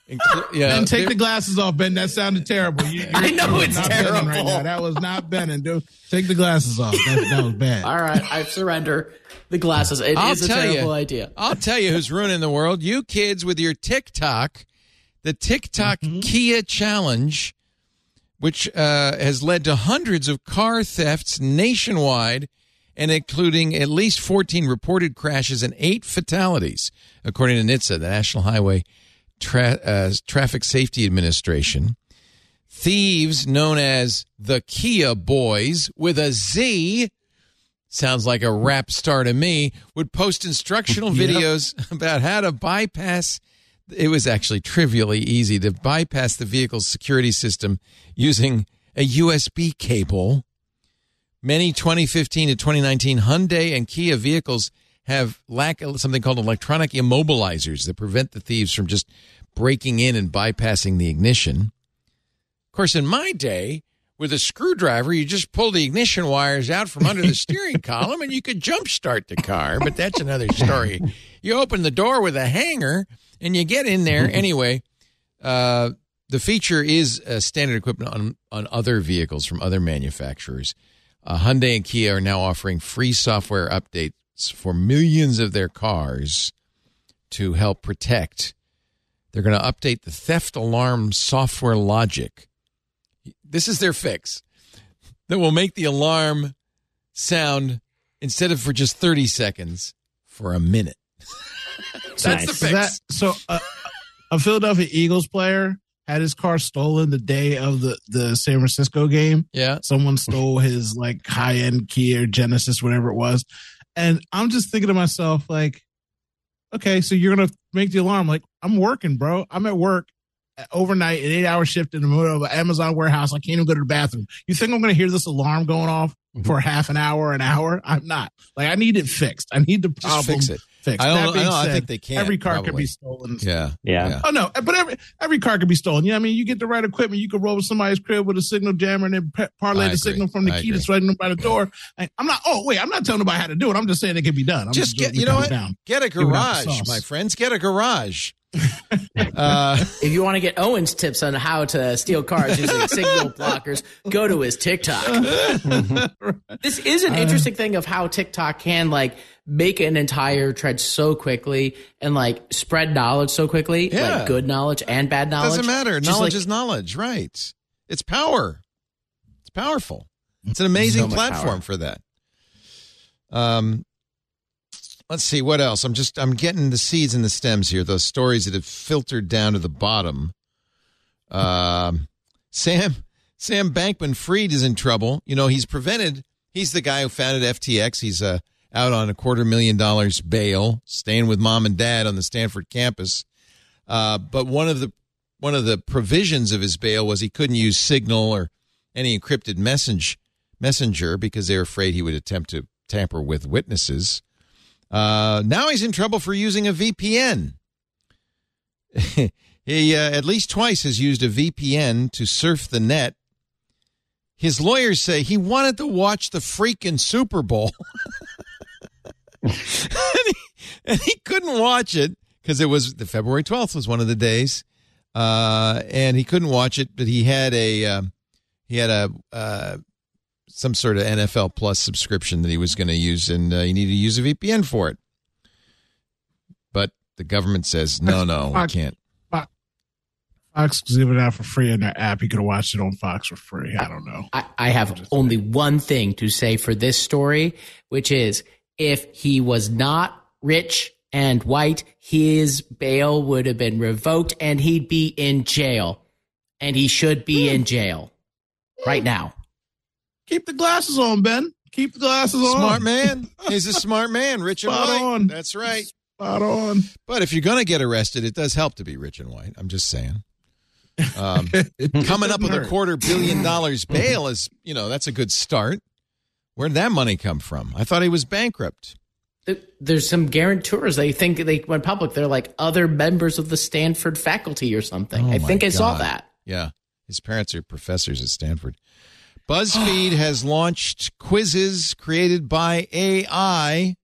Inclu- yeah, Ben, take the glasses off, Ben. That sounded terrible. You, you- I know you it's not Benin Right terrible. now. That was not Benin, dude. Take the glasses off. That, that was bad. All right, I surrender the glasses. It is I'll a tell terrible you. idea. I'll tell you who's ruining the world. You kids with your TikTok, the TikTok Mm-hmm. Kia Challenge, which uh, has led to hundreds of car thefts nationwide and including at least 14 reported crashes and eight fatalities, according to NHTSA, the National Highway Tra- uh, Traffic Safety Administration. Thieves known as the Kia Boyz with a Z sounds like a rap star to me, would post instructional Yep. videos about how to bypass. It was actually trivially easy to bypass the vehicle's security system using a USB cable. Many 2015 to 2019 Hyundai and Kia vehicles have lack something called electronic immobilizers that prevent the thieves from just breaking in and bypassing the ignition. Of course, in my day, with a screwdriver, you just pull the ignition wires out from under the steering column and you could jump start the car. But that's another story. You open the door with a hanger and you get in there. Anyway, uh, the feature is uh, standard equipment on, on other vehicles from other manufacturers. Uh, Hyundai and Kia are now offering free software updates for millions of their cars to help protect. They're going to update the theft alarm software logic. This is their fix that will make the alarm sound instead of for just 30 seconds for a minute. That's Nice. the So, fix. that, so uh, a Philadelphia Eagles player had his car stolen the day of the, the San Francisco game. yeah. Someone stole his like high end Kia Genesis, whatever it was. And I'm just thinking to myself, like, okay, so you're gonna make the alarm. Like, I'm working, bro. I'm at work uh, overnight, an eight hour shift in the middle of an Amazon warehouse. I can't even go to the bathroom. You think I'm gonna hear this alarm going off Mm-hmm. for half an hour, an hour? I'm not. Like, I need it fixed. I need the problem fix it. Fixed. I don't That know- I being don't- I think they can, Every car could be stolen. Yeah. Yeah. Oh no, but every every car could be stolen. You know, what I mean, you get the right equipment, you could roll somebody's crib with a signal jammer and then parlay I the agree. signal from the I key agree. that's right by the door. I, I'm not. Oh wait, I'm not telling nobody how to do it. I'm just saying it can be done. I'm Just get, you know what? Get a Give it garage, my friends. Get a garage. Uh, If you want to get Owen's tips on how to steal cars using signal blockers, go to his TikTok. this is an interesting thing of how TikTok can like make an entire trend so quickly and like spread knowledge so quickly, Yeah. like good knowledge and bad knowledge. doesn't matter. Just Knowledge like- is knowledge, right? It's power. It's powerful. It's an amazing So platform for that. Um, let's see what else. I'm just I'm getting the seeds and the stems here. Those stories that have filtered down to the bottom. Um, Sam Sam Bankman Fried is in trouble. You know he's prevented. He's the guy who founded FTX. He's uh, out on a quarter million dollars bail, staying with mom and dad on the Stanford campus. Uh, but one of the one of the provisions of his bail was he couldn't use Signal or any encrypted message messenger because they were afraid he would attempt to tamper with witnesses. Uh, now he's in trouble for using a VPN. he uh, at least twice has used a VPN to surf the net. His lawyers say he wanted to watch the freaking Super Bowl. and, he, and he couldn't watch it because it was the February 12th was one of the days. Uh, and he couldn't watch it, but he had a um, he had a uh, some sort of NFL Plus subscription that he was going to use, and uh, he needed to use a VPN for it. But the government says no, no, we can't. Fox, Fox was giving it out for free in their app. You could have watched it on Fox for free. I don't know. I, I have only one thing to say for this story, which is if he was not rich and white, his bail would have been revoked and he'd be in jail. And he should be in jail right now. Keep the glasses on, Ben. Keep the glasses on. Smart man. He's a smart man, rich and Spot white. on. That's right. Spot on. But if you're going to get arrested, it does help to be rich and white. I'm just saying. Um, coming up with a quarter billion dollars bail is, you know, that's a good start. Where'd that money come from? I thought he was bankrupt. There's some guarantors. They think they went public. They're like other members of the Stanford faculty or something. Oh I my think I saw that. Yeah. His parents are professors at Stanford. BuzzFeed has launched quizzes created by AI,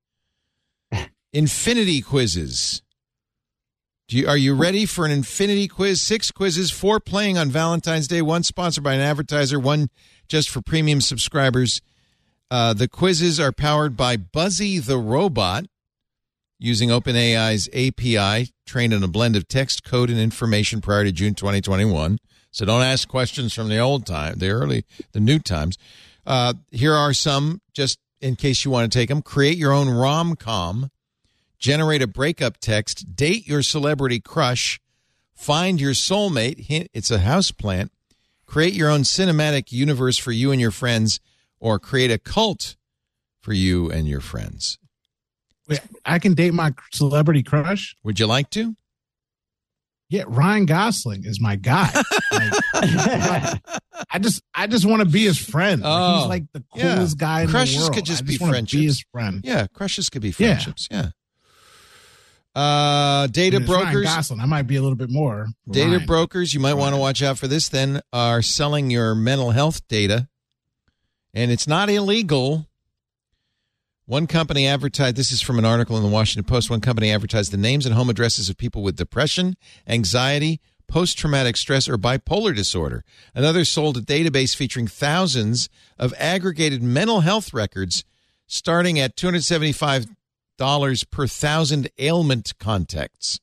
infinity quizzes. Do you, are you ready for an infinity quiz? Six quizzes, four playing on Valentine's Day, one sponsored by an advertiser, one just for premium subscribers. Uh, the quizzes are powered by Buzzy the Robot using OpenAI's API, trained on a blend of text, code, and information prior to June 2021. So don't ask questions from the old time, the early, the new times. Uh, here are some, just in case you want to take them. Create your own rom com, generate a breakup text, date your celebrity crush, find your soulmate. Hint, it's a house plant. Create your own cinematic universe for you and your friends, or create a cult for you and your friends. I can date my celebrity crush. Would you like to? Yeah, Ryan Gosling is my guy. Like, I just, I just want to be his friend. Like, Oh, he's like the yeah. coolest guy in Crushes the world. could just I be friendships. Be his friend. Yeah, crushes could be friendships. Yeah. Uh, data it's Ryan brokers. Gosling. I might be a little bit more. Data Ryan. brokers, you might want to watch out for this. Then are selling your mental health data, and it's not illegal. One company advertised. This is from an article in the Washington Post. One company advertised the names and home addresses of people with depression, anxiety, post-traumatic stress, or bipolar disorder. Another sold a database featuring thousands of aggregated mental health records, starting at two hundred seventy-five dollars per thousand ailment contacts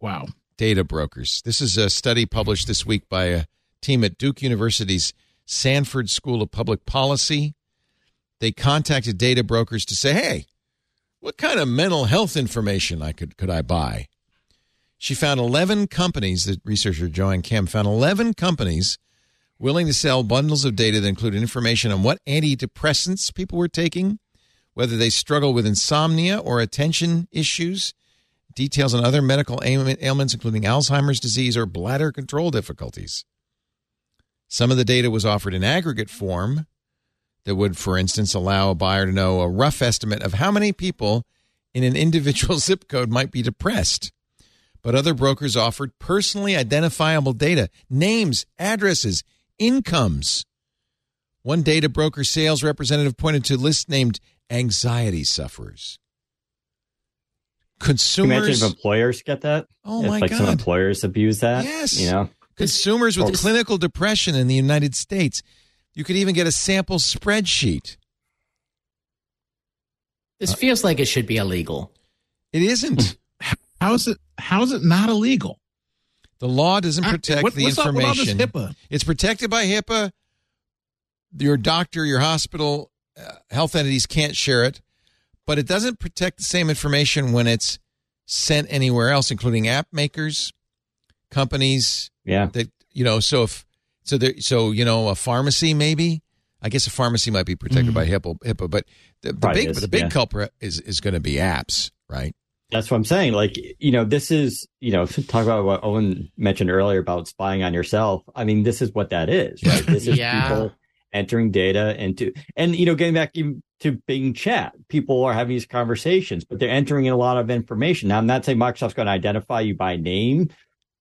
Wow. data brokers. This is a study published this week by a team at Duke University's Sanford School of Public Policy. They contacted data brokers to say, "Hey, what kind of mental health information I could could I buy?" She found 11 companies, the researcher Joanne Kim found 11 companies willing to sell bundles of data that included information on what antidepressants people were taking, whether they struggle with insomnia or attention issues, details on other medical ailments, including Alzheimer's disease or bladder control difficulties. Some of the data was offered in aggregate form that would, for instance, allow a buyer to know a rough estimate of how many people in an individual zip code might be depressed. But other brokers offered personally identifiable data, names, addresses, incomes. One data broker sales representative pointed to lists named anxiety sufferers. Can you imagine Consumers if employers get that? Oh, if, my like some employers abuse that. Yes. You know. consumers with clinical depression in the United States. You could even get a sample spreadsheet. This feels like it should be illegal. It isn't. How is it? How is it not illegal? The law doesn't I- protect what- the what's up with all this information. HIPAA? It's protected by HIPAA. Your doctor, your hospital, uh, health entities can't share it, but it doesn't protect the same information when it's sent anywhere else, including app makers, companies. Yeah. That you know, so if so, there, so you know, a pharmacy maybe. I guess a pharmacy might be protected by mm-hmm. HIPAA, HIPAA, but the, the big is, the big yeah. culprit is is going to be apps, right? That's what I'm saying. Like, you know, this is, you know, talk about what Owen mentioned earlier about spying on yourself. I mean, this is what that is, right? This is Yeah. people entering data into, and, you know, getting back to Bing chat, people are having these conversations, but they're entering in a lot of information. Now, I'm not saying Microsoft's going to identify you by name,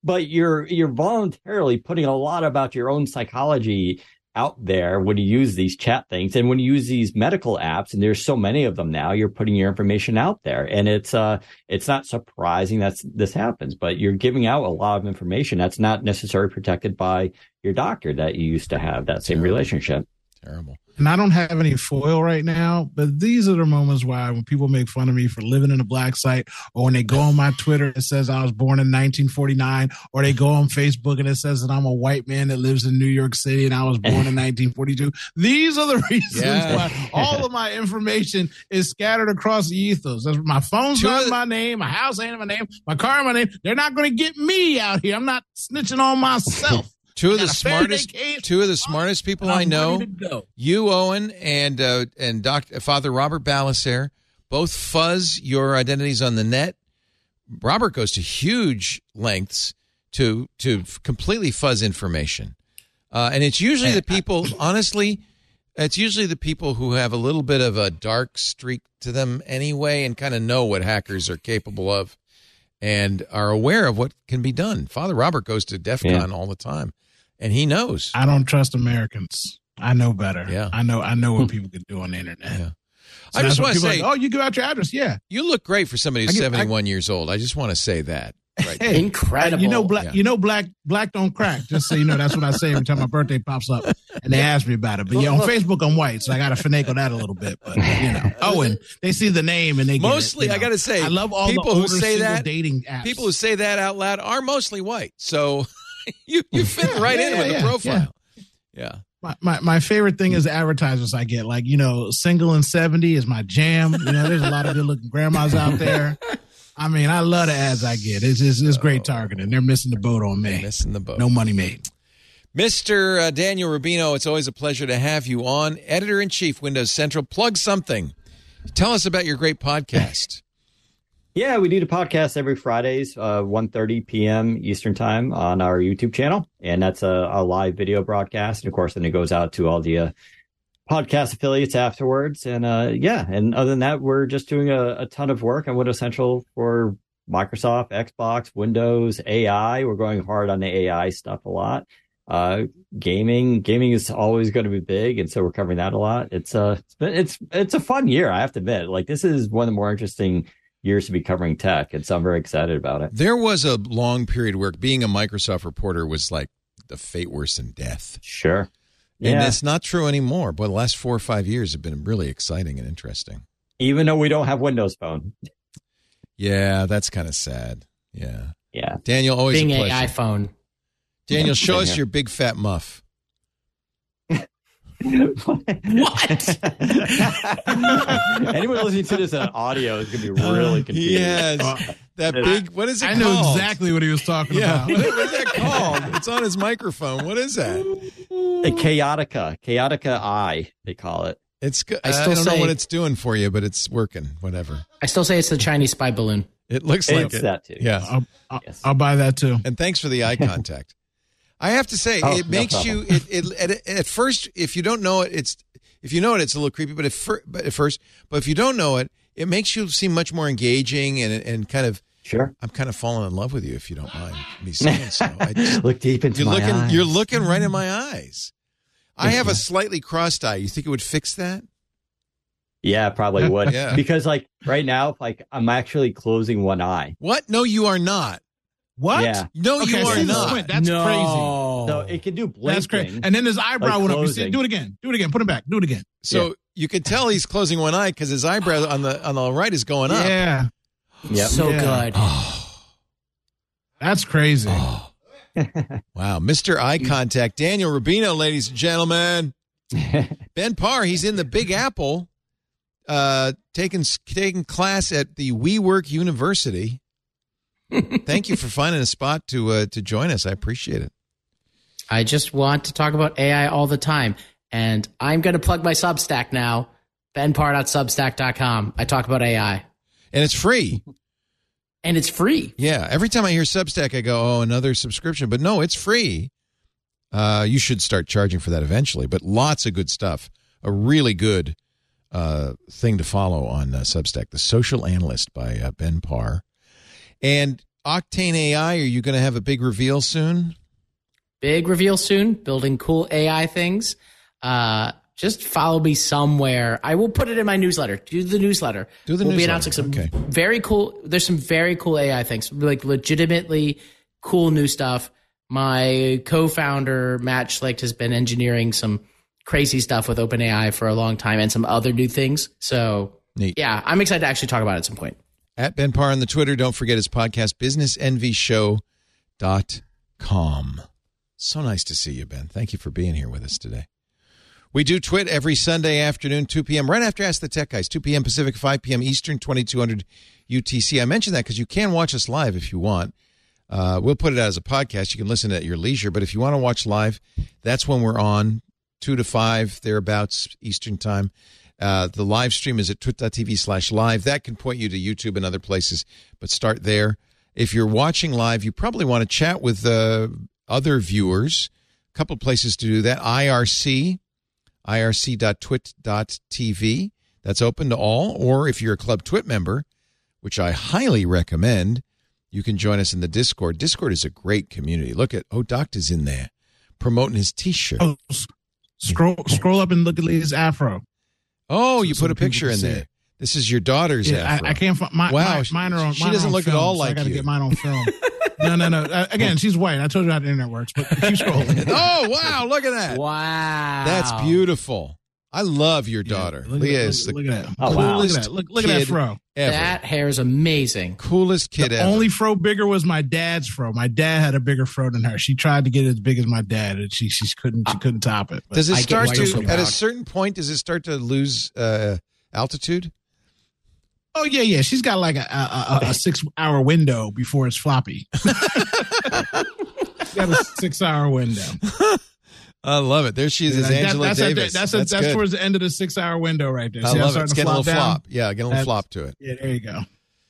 but you're, you're voluntarily putting a lot about your own psychology out there when you use these chat things and when you use these medical apps and there's so many of them now you're putting your information out there. And it's uh it's not surprising that this happens but you're giving out a lot of information that's not necessarily protected by your doctor that you used to have that same relationship Terrible. and I don't have any foil right now, but these are the moments why when people make fun of me for living in a black site, or when they go on my Twitter, and it says I was born in 1949, or they go on Facebook and it says that I'm a white man that lives in New York City and I was born in 1942. These are the reasons Yeah. why all of my information is scattered across the ethos. That's, my phone's Two not the- my name, my house ain't my name, my car in my name. They're not going to get me out here. I'm not snitching on myself. Two of the got a fair smartest, two of the smartest people I'm know, ready to go. you, Owen, and uh, and Doctor Father Robert Ballecer, both fuzz your identities on the net. Robert goes to huge lengths to to completely fuzz information, uh, and it's usually the people. Honestly, it's usually the people who have a little bit of a dark streak to them anyway, and kind of know what hackers are capable of, and are aware of what can be done. Father Robert goes to DEF CON all the time, and he knows. I don't trust Americans. I know better. Yeah. I know. I know what people can do on the internet. Yeah. So I just want to say, like, oh, you give out your address. Yeah. you look great for somebody who's I get- I- 71 years old. I just want to say that. Right. Hey, Incredible. You know, black. Yeah. You know, black. Black don't crack. Just so you know, that's what I say every time my birthday pops up, and they ask me about it. But yeah, on Facebook I'm white, so I got to finagle that a little bit. But you know, oh, and they see the name and they get it, mostly, you know. I got to say, I love all people the who older say single that. dating apps. People who say that out loud are mostly white. So you you fit Yeah, right yeah, in with the profile. Yeah. My, my my favorite thing is advertisements I get. Like, you know, single and 70 is my jam. You know, there's a lot of good looking grandmas out there. I mean, I love the ads I get. It's just, it's great targeting. They're missing the boat on me. Missing the boat. No money made. Mr. Uh, Daniel Rubino, it's always a pleasure to have you on. Editor in chief, Windows Central. Plug something. Tell us about your great podcast. Yeah, we do the podcast every Fridays, uh, 1.30 p.m. Eastern Time on our YouTube channel. And that's a, a live video broadcast. And of course, then it goes out to all the uh, podcast affiliates afterwards. And uh, yeah, and other than that, we're just doing a, a ton of work on Windows Central for Microsoft, Xbox, Windows, AI. We're going hard on the AI stuff a lot. Uh, gaming, gaming is always going to be big, and so we're covering that a lot. It's uh, it's been, it's it's a fun year, I have to admit. Like this is one of the more interesting years to be covering tech, and so I'm very excited about it. There was a long period where being a Microsoft reporter was like the fate worse than death. Sure. And Yeah. it's not true anymore. But the last four or five years have been really exciting and interesting. Even though we don't have Windows Phone. Yeah, that's kind of sad. Yeah. Yeah. Daniel, always Being a a pleasure. iPhone. Daniel, show us your big fat muff. What? Anyone listening to this on audio is going to be really uh, confused. Yes. Uh, that big, what is it I know exactly what he was talking Yeah. about. What is that called? It's on his microphone. What is that? A Chaotica, Chaotica Eye, they call it. It's. go- I I, still don't know what it's doing for you, but it's working. Whatever. I still say it's the Chinese spy balloon. It looks like it. that too. Yeah. I'll, I'll, Yes. I'll buy that too. And thanks for the eye contact. I have to say, Oh, it no makes you. It, it at, at first, if you don't know it, it's if you know it, it's a little creepy. But if but at first, but if you don't know it, it makes you seem much more engaging and and kind of. Sure. I'm kind of falling in love with you, if you don't mind me saying so. I just, Look deep into you're my looking. eyes. You're looking right in my mm. eyes. I have a slightly crossed eye. You think it would fix that? Yeah, probably would. Yeah. Because like right now, like I'm actually closing one eye. What? No, you are not. What? Yeah. No, Okay, you are not. squint, That's No. crazy. So it can do blinking. That's crazy. And then his eyebrow like went up. You see, do it again. Do it again. Put it back. Do it again. So you can tell he's closing one eye because his eyebrow on the on the right is going up. Yeah. Yep. So Yeah. good. That's crazy. Wow, Mr. Eye Contact, Daniel Rubino, ladies and gentlemen. Ben Parr, he's in the Big Apple, uh, taking taking class at the WeWork University. Thank you for finding a spot to uh, to join us. I appreciate it. I just want to talk about AI all the time. And I'm going to plug my Substack now, benparr.substack.com. I talk about AI. And it's free. And it's free. Yeah. Every time I hear Substack, I go, oh, another subscription. But no, it's free. Uh, you should start charging for that eventually. But lots of good stuff. A really good uh, thing to follow on uh, Substack. The Social Analyst by uh, Ben Parr. And Octane AI, are you going to have a big reveal soon? Big reveal soon, building cool AI things. Uh, just follow me somewhere. I will put it in my newsletter. Do the newsletter. Do the we'll be announcing some Okay. very cool. There's some very cool AI things, like legitimately cool new stuff. My co-founder Matt Schlicht has been engineering some crazy stuff with OpenAI for a long time, and some other new things. So Neat. yeah, I'm excited to actually talk about it at some point. At Ben Parr on the Twitter. Don't forget his podcast, businessenvyshow.com. So nice to see you, Ben. Thank you for being here with us today. We do Twit every Sunday afternoon, 2 p.m., right after Ask the Tech Guys, 2 p.m. Pacific, 5 p.m. Eastern, 2200 UTC. I mentioned that because you can watch us live if you want. Uh, we'll put it out as a podcast. You can listen at your leisure. But if you want to watch live, that's when we're on, 2 to 5, thereabouts, Eastern Time. Uh, the live stream is at twit.tv slash live. That can point you to YouTube and other places, but start there. If you're watching live, you probably want to chat with uh, other viewers. A couple places to do that. IRC, irc.twit.tv. That's open to all. Or if you're a Club Twit member, which I highly recommend, you can join us in the Discord. Discord is a great community. Look at, oh, Doctor's in there promoting his t shirt. Oh, scroll scroll up and look at his afro. Oh, you put a picture in there. it. This is your daughter's Yeah, afro. I, I can't find my, Wow, my- mine are on. she mine doesn't on look at film, all so like I gotta you. get mine on film. no, no, no. Uh, again, she's white. I told you how the internet works, but keep scrolling. oh, wow. Look at that. Wow, That's beautiful. I love your daughter. look at Leah that, is look- the look at that. Oh, wow. Look at that. Look- look at that fro. Ever. That hair is amazing. coolest kid The ever. only fro bigger was my dad's fro. My dad had a bigger fro than her. She tried to get it as big as my dad, and she she couldn't she couldn't top it. But does it I start why you're so to, at a certain point, does it start to lose uh, altitude? oh yeah, yeah, she's got like a a, a, a six hour window before it's floppy. She's got a six hour window. I love it. There she is, That- Angela that's at- Davis. that's that's, good. towards the end of the six hour window right there. I See love it. It's getting a little flop down? flop. Yeah, getting a little That's- flop to it. Yeah, there you go.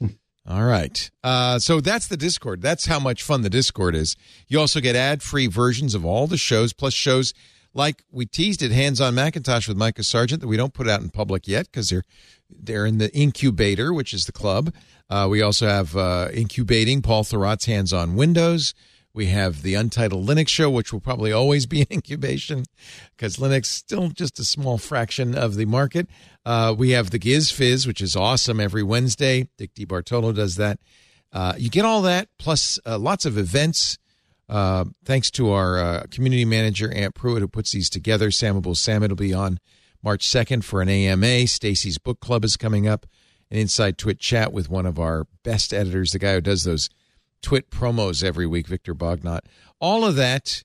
All right. Uh, so that's the Discord. That's how much fun the Discord is. You also get ad free versions of all the shows, plus shows like we teased at Hands on Macintosh with Micah Sargent that we don't put out in public yet because they're they're in the incubator, which is the club. Uh, we also have uh, incubating Paul Thurrott's Hands on Windows. We have the Untitled Linux show, which will probably always be in incubation because Linux still just a small fraction of the market. Uh, we have the Giz Fizz, which is awesome every Wednesday. Dick DiBartolo does that. Uh, you get all that plus uh, lots of events. Uh, thanks to our uh, community manager Ant Pruitt who puts these together. Sam Abuelsamid will be on March second for an AMA. Stacy's book club is coming up. An inside Twit chat with one of our best editors, the guy who does those Twit promos every week, Victor Bognot. All of that,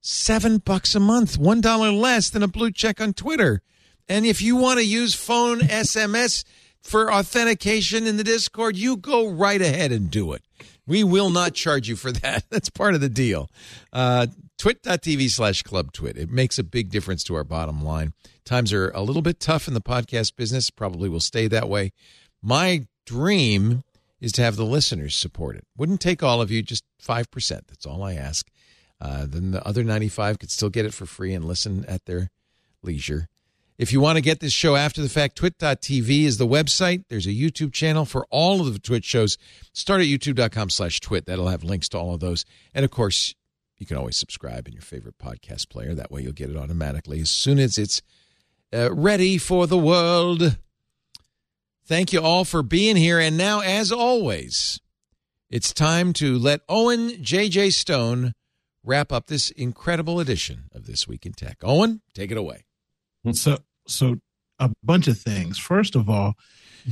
seven bucks a month, one dollar less than a blue check on Twitter. And if you want to use phone SMS for authentication in the Discord, you go right ahead and do it. We will not charge you for that. That's part of the deal. Uh, twit.tv slash club twit. It makes a big difference to our bottom line. Times are a little bit tough in the podcast business, probably will stay that way. My dream is to have the listeners support it. Wouldn't take all of you, just 5%. That's all I ask. Uh, then the other 95 could still get it for free and listen at their leisure. If you want to get this show after the fact, twit.tv is the website. There's a YouTube channel for all of the Twit shows. Start at youtube.com slash twit. That'll have links to all of those. And of course, you can always subscribe in your favorite podcast player. That way you'll get it automatically as soon as it's uh, ready for the world. Thank you all for being here. And now, as always, it's time to let Owen J.J. Stone wrap up this incredible edition of This Week in Tech. Owen, take it away. So, so a bunch of things. First of all,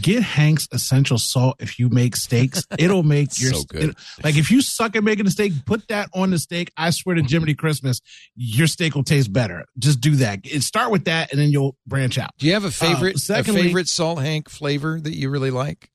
get Hank's essential salt if you make steaks. It'll make your So good. it- like if you suck at making a steak, put that on the steak. I swear to Jiminy Christmas, your steak will taste better. Just do that. And start with that, and then you'll branch out. Do you have a favorite, Uh, secondly- a favorite Salt Hank flavor that you really like?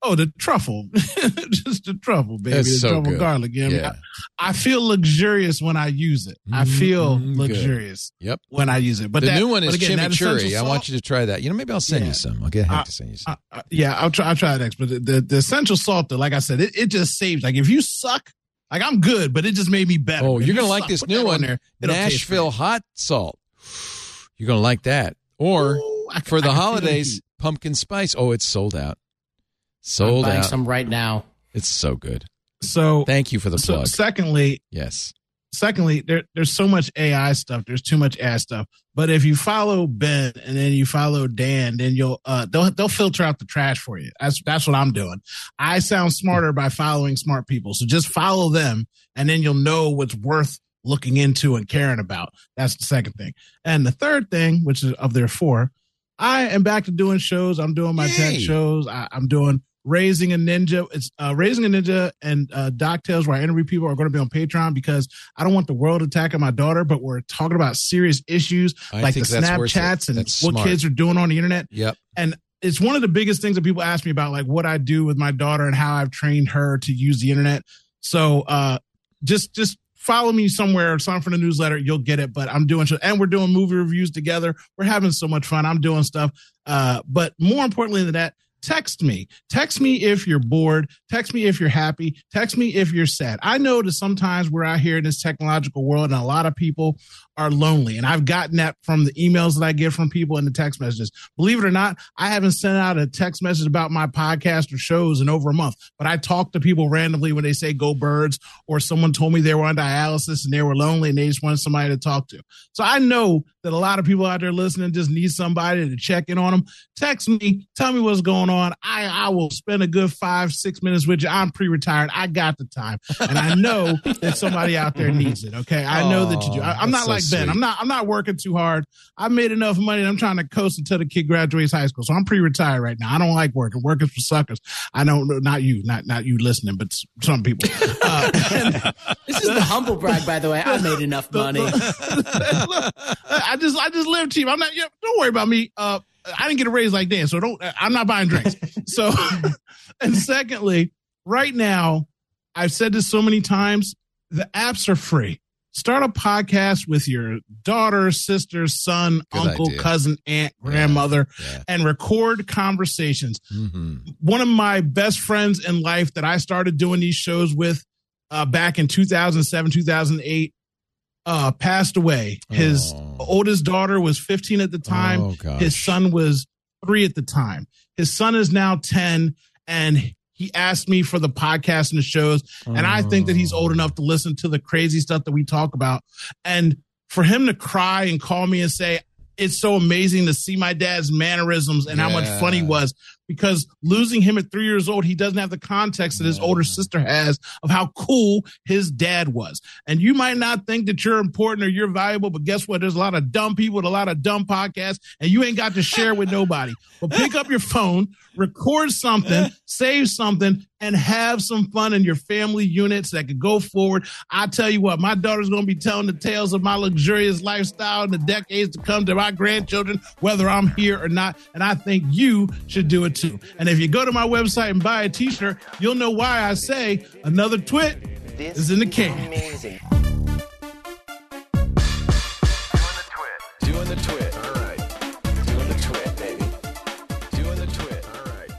Oh, the truffle, just the truffle, baby. That's the so truffle good. garlic. You know, Yeah. I, I feel luxurious when I use it. I feel Mm, good. luxurious Yep. when I use it. But the that- new one is again, chimichurri. I want you to try that. You know, maybe I'll send you Yeah. some. I'll get Hank to send you some. Uh, uh, yeah, I'll try. I'll try it next. But the, the, the essential salt, though, like I said, it, it just saves. Like if you suck, like I'm good, but it just made me better. oh, If you're gonna like suck, this new one, there. Nashville hot salt. You're gonna like that. Or I can- for the holidays, pumpkin spice. Oh, it's sold out. I'm Sold buying out. some right now. It's so good. So Thank you for the so plug. secondly, yes. secondly, there, there's so much AI stuff. There's too much AI stuff. But if you follow Ben and then you follow Dan, then you'll uh they'll they'll filter out the trash for you. That's that's what I'm doing. I sound smarter by following smart people. So just follow them and then you'll know what's worth looking into and caring about. That's the second thing. And the third thing, which is of their four, I am back to doing shows. I'm doing my tech shows. I, I'm doing Raising a Ninja. It's uh, Raising a Ninja and uh, Doc Tales, where I interview people, are going to be on Patreon because I don't want the world attacking my daughter, but we're talking about serious issues I like the think that's worth it. Snapchats and That's what smart. kids are doing on the internet. Yep. And it's one of the biggest things that people ask me about, like what I do with my daughter and how I've trained her to use the internet. So uh, just just follow me somewhere, sign for the newsletter, you'll get it. But I'm doing show, and we're doing movie reviews together. We're having so much fun. I'm doing stuff. Uh, but more importantly than that, text me. Text me if you're bored. Text me if you're happy. Text me if you're sad. I know that sometimes we're out here in this technological world and a lot of people are lonely. And I've gotten that from the emails that I get from people and the text messages. Believe it or not, I haven't sent out a text message about my podcast or shows in over a month, but I talk to people randomly when they say go birds or someone told me they were on dialysis and they were lonely and they just wanted somebody to talk to. So I know that a lot of people out there listening just need somebody to check in on them. Text me, tell me what's going on. I, I will spend a good five, six minutes with you. I'm pre-retired. I got the time. And I know that somebody out there needs it. Okay. I know that you do. I, I'm not that's like so Ben. sweet. I'm not, I'm not working too hard. I made enough money and I'm trying to coast until the kid graduates high school. So I'm pre-retired right now. I don't like working. Working for suckers. I don't know, not you, not, not you listening, but some people. Uh, This is the humble brag, by the way. I made enough money. I just I just live cheap. I'm not. Yeah, don't worry about me. Uh, I didn't get a raise like Dan, so don't. I'm not buying drinks. So, and secondly, right now, I've said this so many times. The apps are free. Start a podcast with your daughter, sister, son, Good uncle, idea. cousin, aunt, grandmother, Yeah. and record conversations hmm one of my best friends in life that I started doing these shows with uh, back in 2007, 2008, uh, passed away. His Oh. oldest daughter was 15 at the time. Oh. His son was three at the time. His son is now 10, and he asked me for the podcast and the shows. And I think that he's Oh. old enough to listen to the crazy stuff that we talk about. And for him to cry and call me and say, it's so amazing to see my dad's mannerisms and how much Yeah. fun he was because losing him at three years old, he doesn't have the context that his older sister has of how cool his dad was. And you might not think that you're important or you're valuable, but guess what? There's a lot of dumb people with a lot of dumb podcasts, and you ain't got to share with nobody. But pick up your phone, record something, save something, and have some fun in your family units that could go forward. I tell you what, my daughter's going to be telling the tales of my luxurious lifestyle in the decades to come to my grandchildren, whether I'm here or not. And I think you should do it too. And if you go to my website and buy a t shirt, you'll know why I say another twit is in the can. Amazing. Doing the twit. All right. Doing the twit, baby. Doing the twit. All right.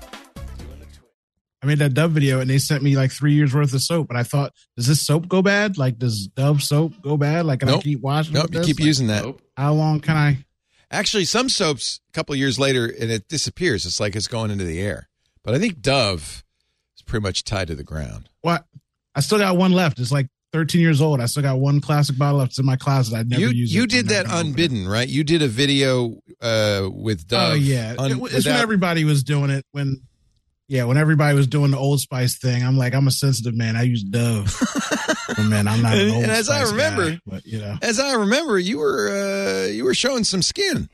I made that Dove video and they sent me like three years worth of soap. And I thought, does this soap go bad? Like, does Dove soap go bad? Like, can I keep washing? Nope, with you keep Like, using that. How long can I? Actually, some soaps a couple years later and it disappears. It's like it's going into the air. But I think Dove is pretty much tied to the ground. What? I still got one left. It's like 13 years old. I still got one classic bottle left in my closet. I'd never you use you did that unbidden, right? You did a video uh, with Dove. Oh yeah, un- It- it's when everybody was doing it. When yeah, when everybody was doing the Old Spice thing, I'm like, I'm a sensitive man. I use Dove. oh, man, I'm not. An And- Old and as I Spice remember- guy, but you know, As I remember, you were uh, you were showing some skin.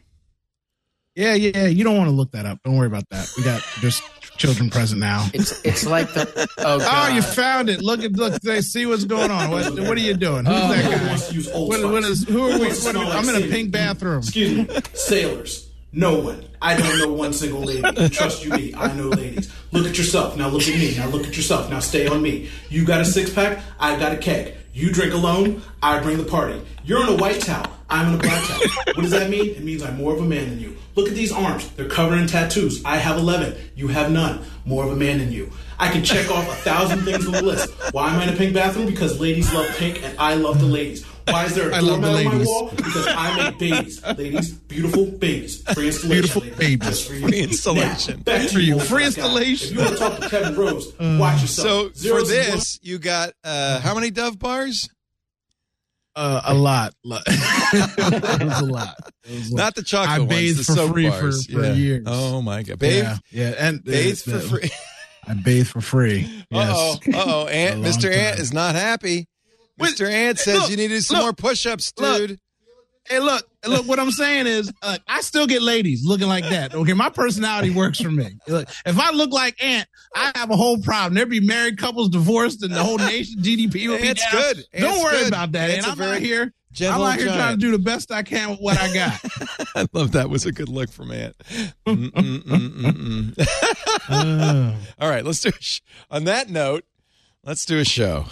yeah, yeah. You don't want to look that up. Don't worry about that. We got just children present now. It's it's like the oh Oh, you found it. Look at look. They see what's going on. What, what are you doing? Who's Oh. that guy? wants to use Old What, what Spice? is? Who are we? wants to What, smell like I'm in a pink bathroom. Excuse me, sailors. No one. I don't know one single lady. Trust you me. I know ladies. Look at yourself. Now look at me. Now look at yourself. Now stay on me. You got a six pack. I got a keg. You drink alone. I bring the party. You're in a white towel. I'm in a black towel. What does that mean? It means I'm more of a man than you. Look at these arms. They're covered in tattoos. I have 11. You have none. More of a man than you. I can check off a thousand things on the list. Why am I in a pink bathroom? Because ladies love pink and I love the ladies. Why is there a I love the on my ladies. wall? Because I make babies. Ladies, beautiful babies. Free installation. Beautiful ladies. babies. Just for you. Free installation. Now, back to For you. old Free black installation. If you want to talk to Kevin Rose, watch yourself. So Zeros for and this, you got uh, how many Dove bars? Uh, a lot. it was a lot. It was a lot. Not the chocolate I ones, bathed the for soap free bars. for, for Yeah. years. Oh my god, bathe, Yeah, yeah, and bathe uh, for free. I bathe for free. Uh oh, Yes. uh oh, Ant, A long Mr. Ant time. is not happy. Mr. Ant says look, you needed some look, more push-ups, look. dude. Hey, look, look. What I'm saying is, uh, I still get ladies looking like that. Okay, my personality works for me. Look, if I look like Ant, I have a whole problem. There'd be married couples divorced, and the whole nation GDP would be Ant's down. good. Don't Ant's worry good. about that. Ant's and I'm out here. I'm out here giant. trying to do the best I can with what I got. I love that. Was a good look from Ant. Mm, mm, mm, mm. All right, let's do a sh- on that note. Let's do a show.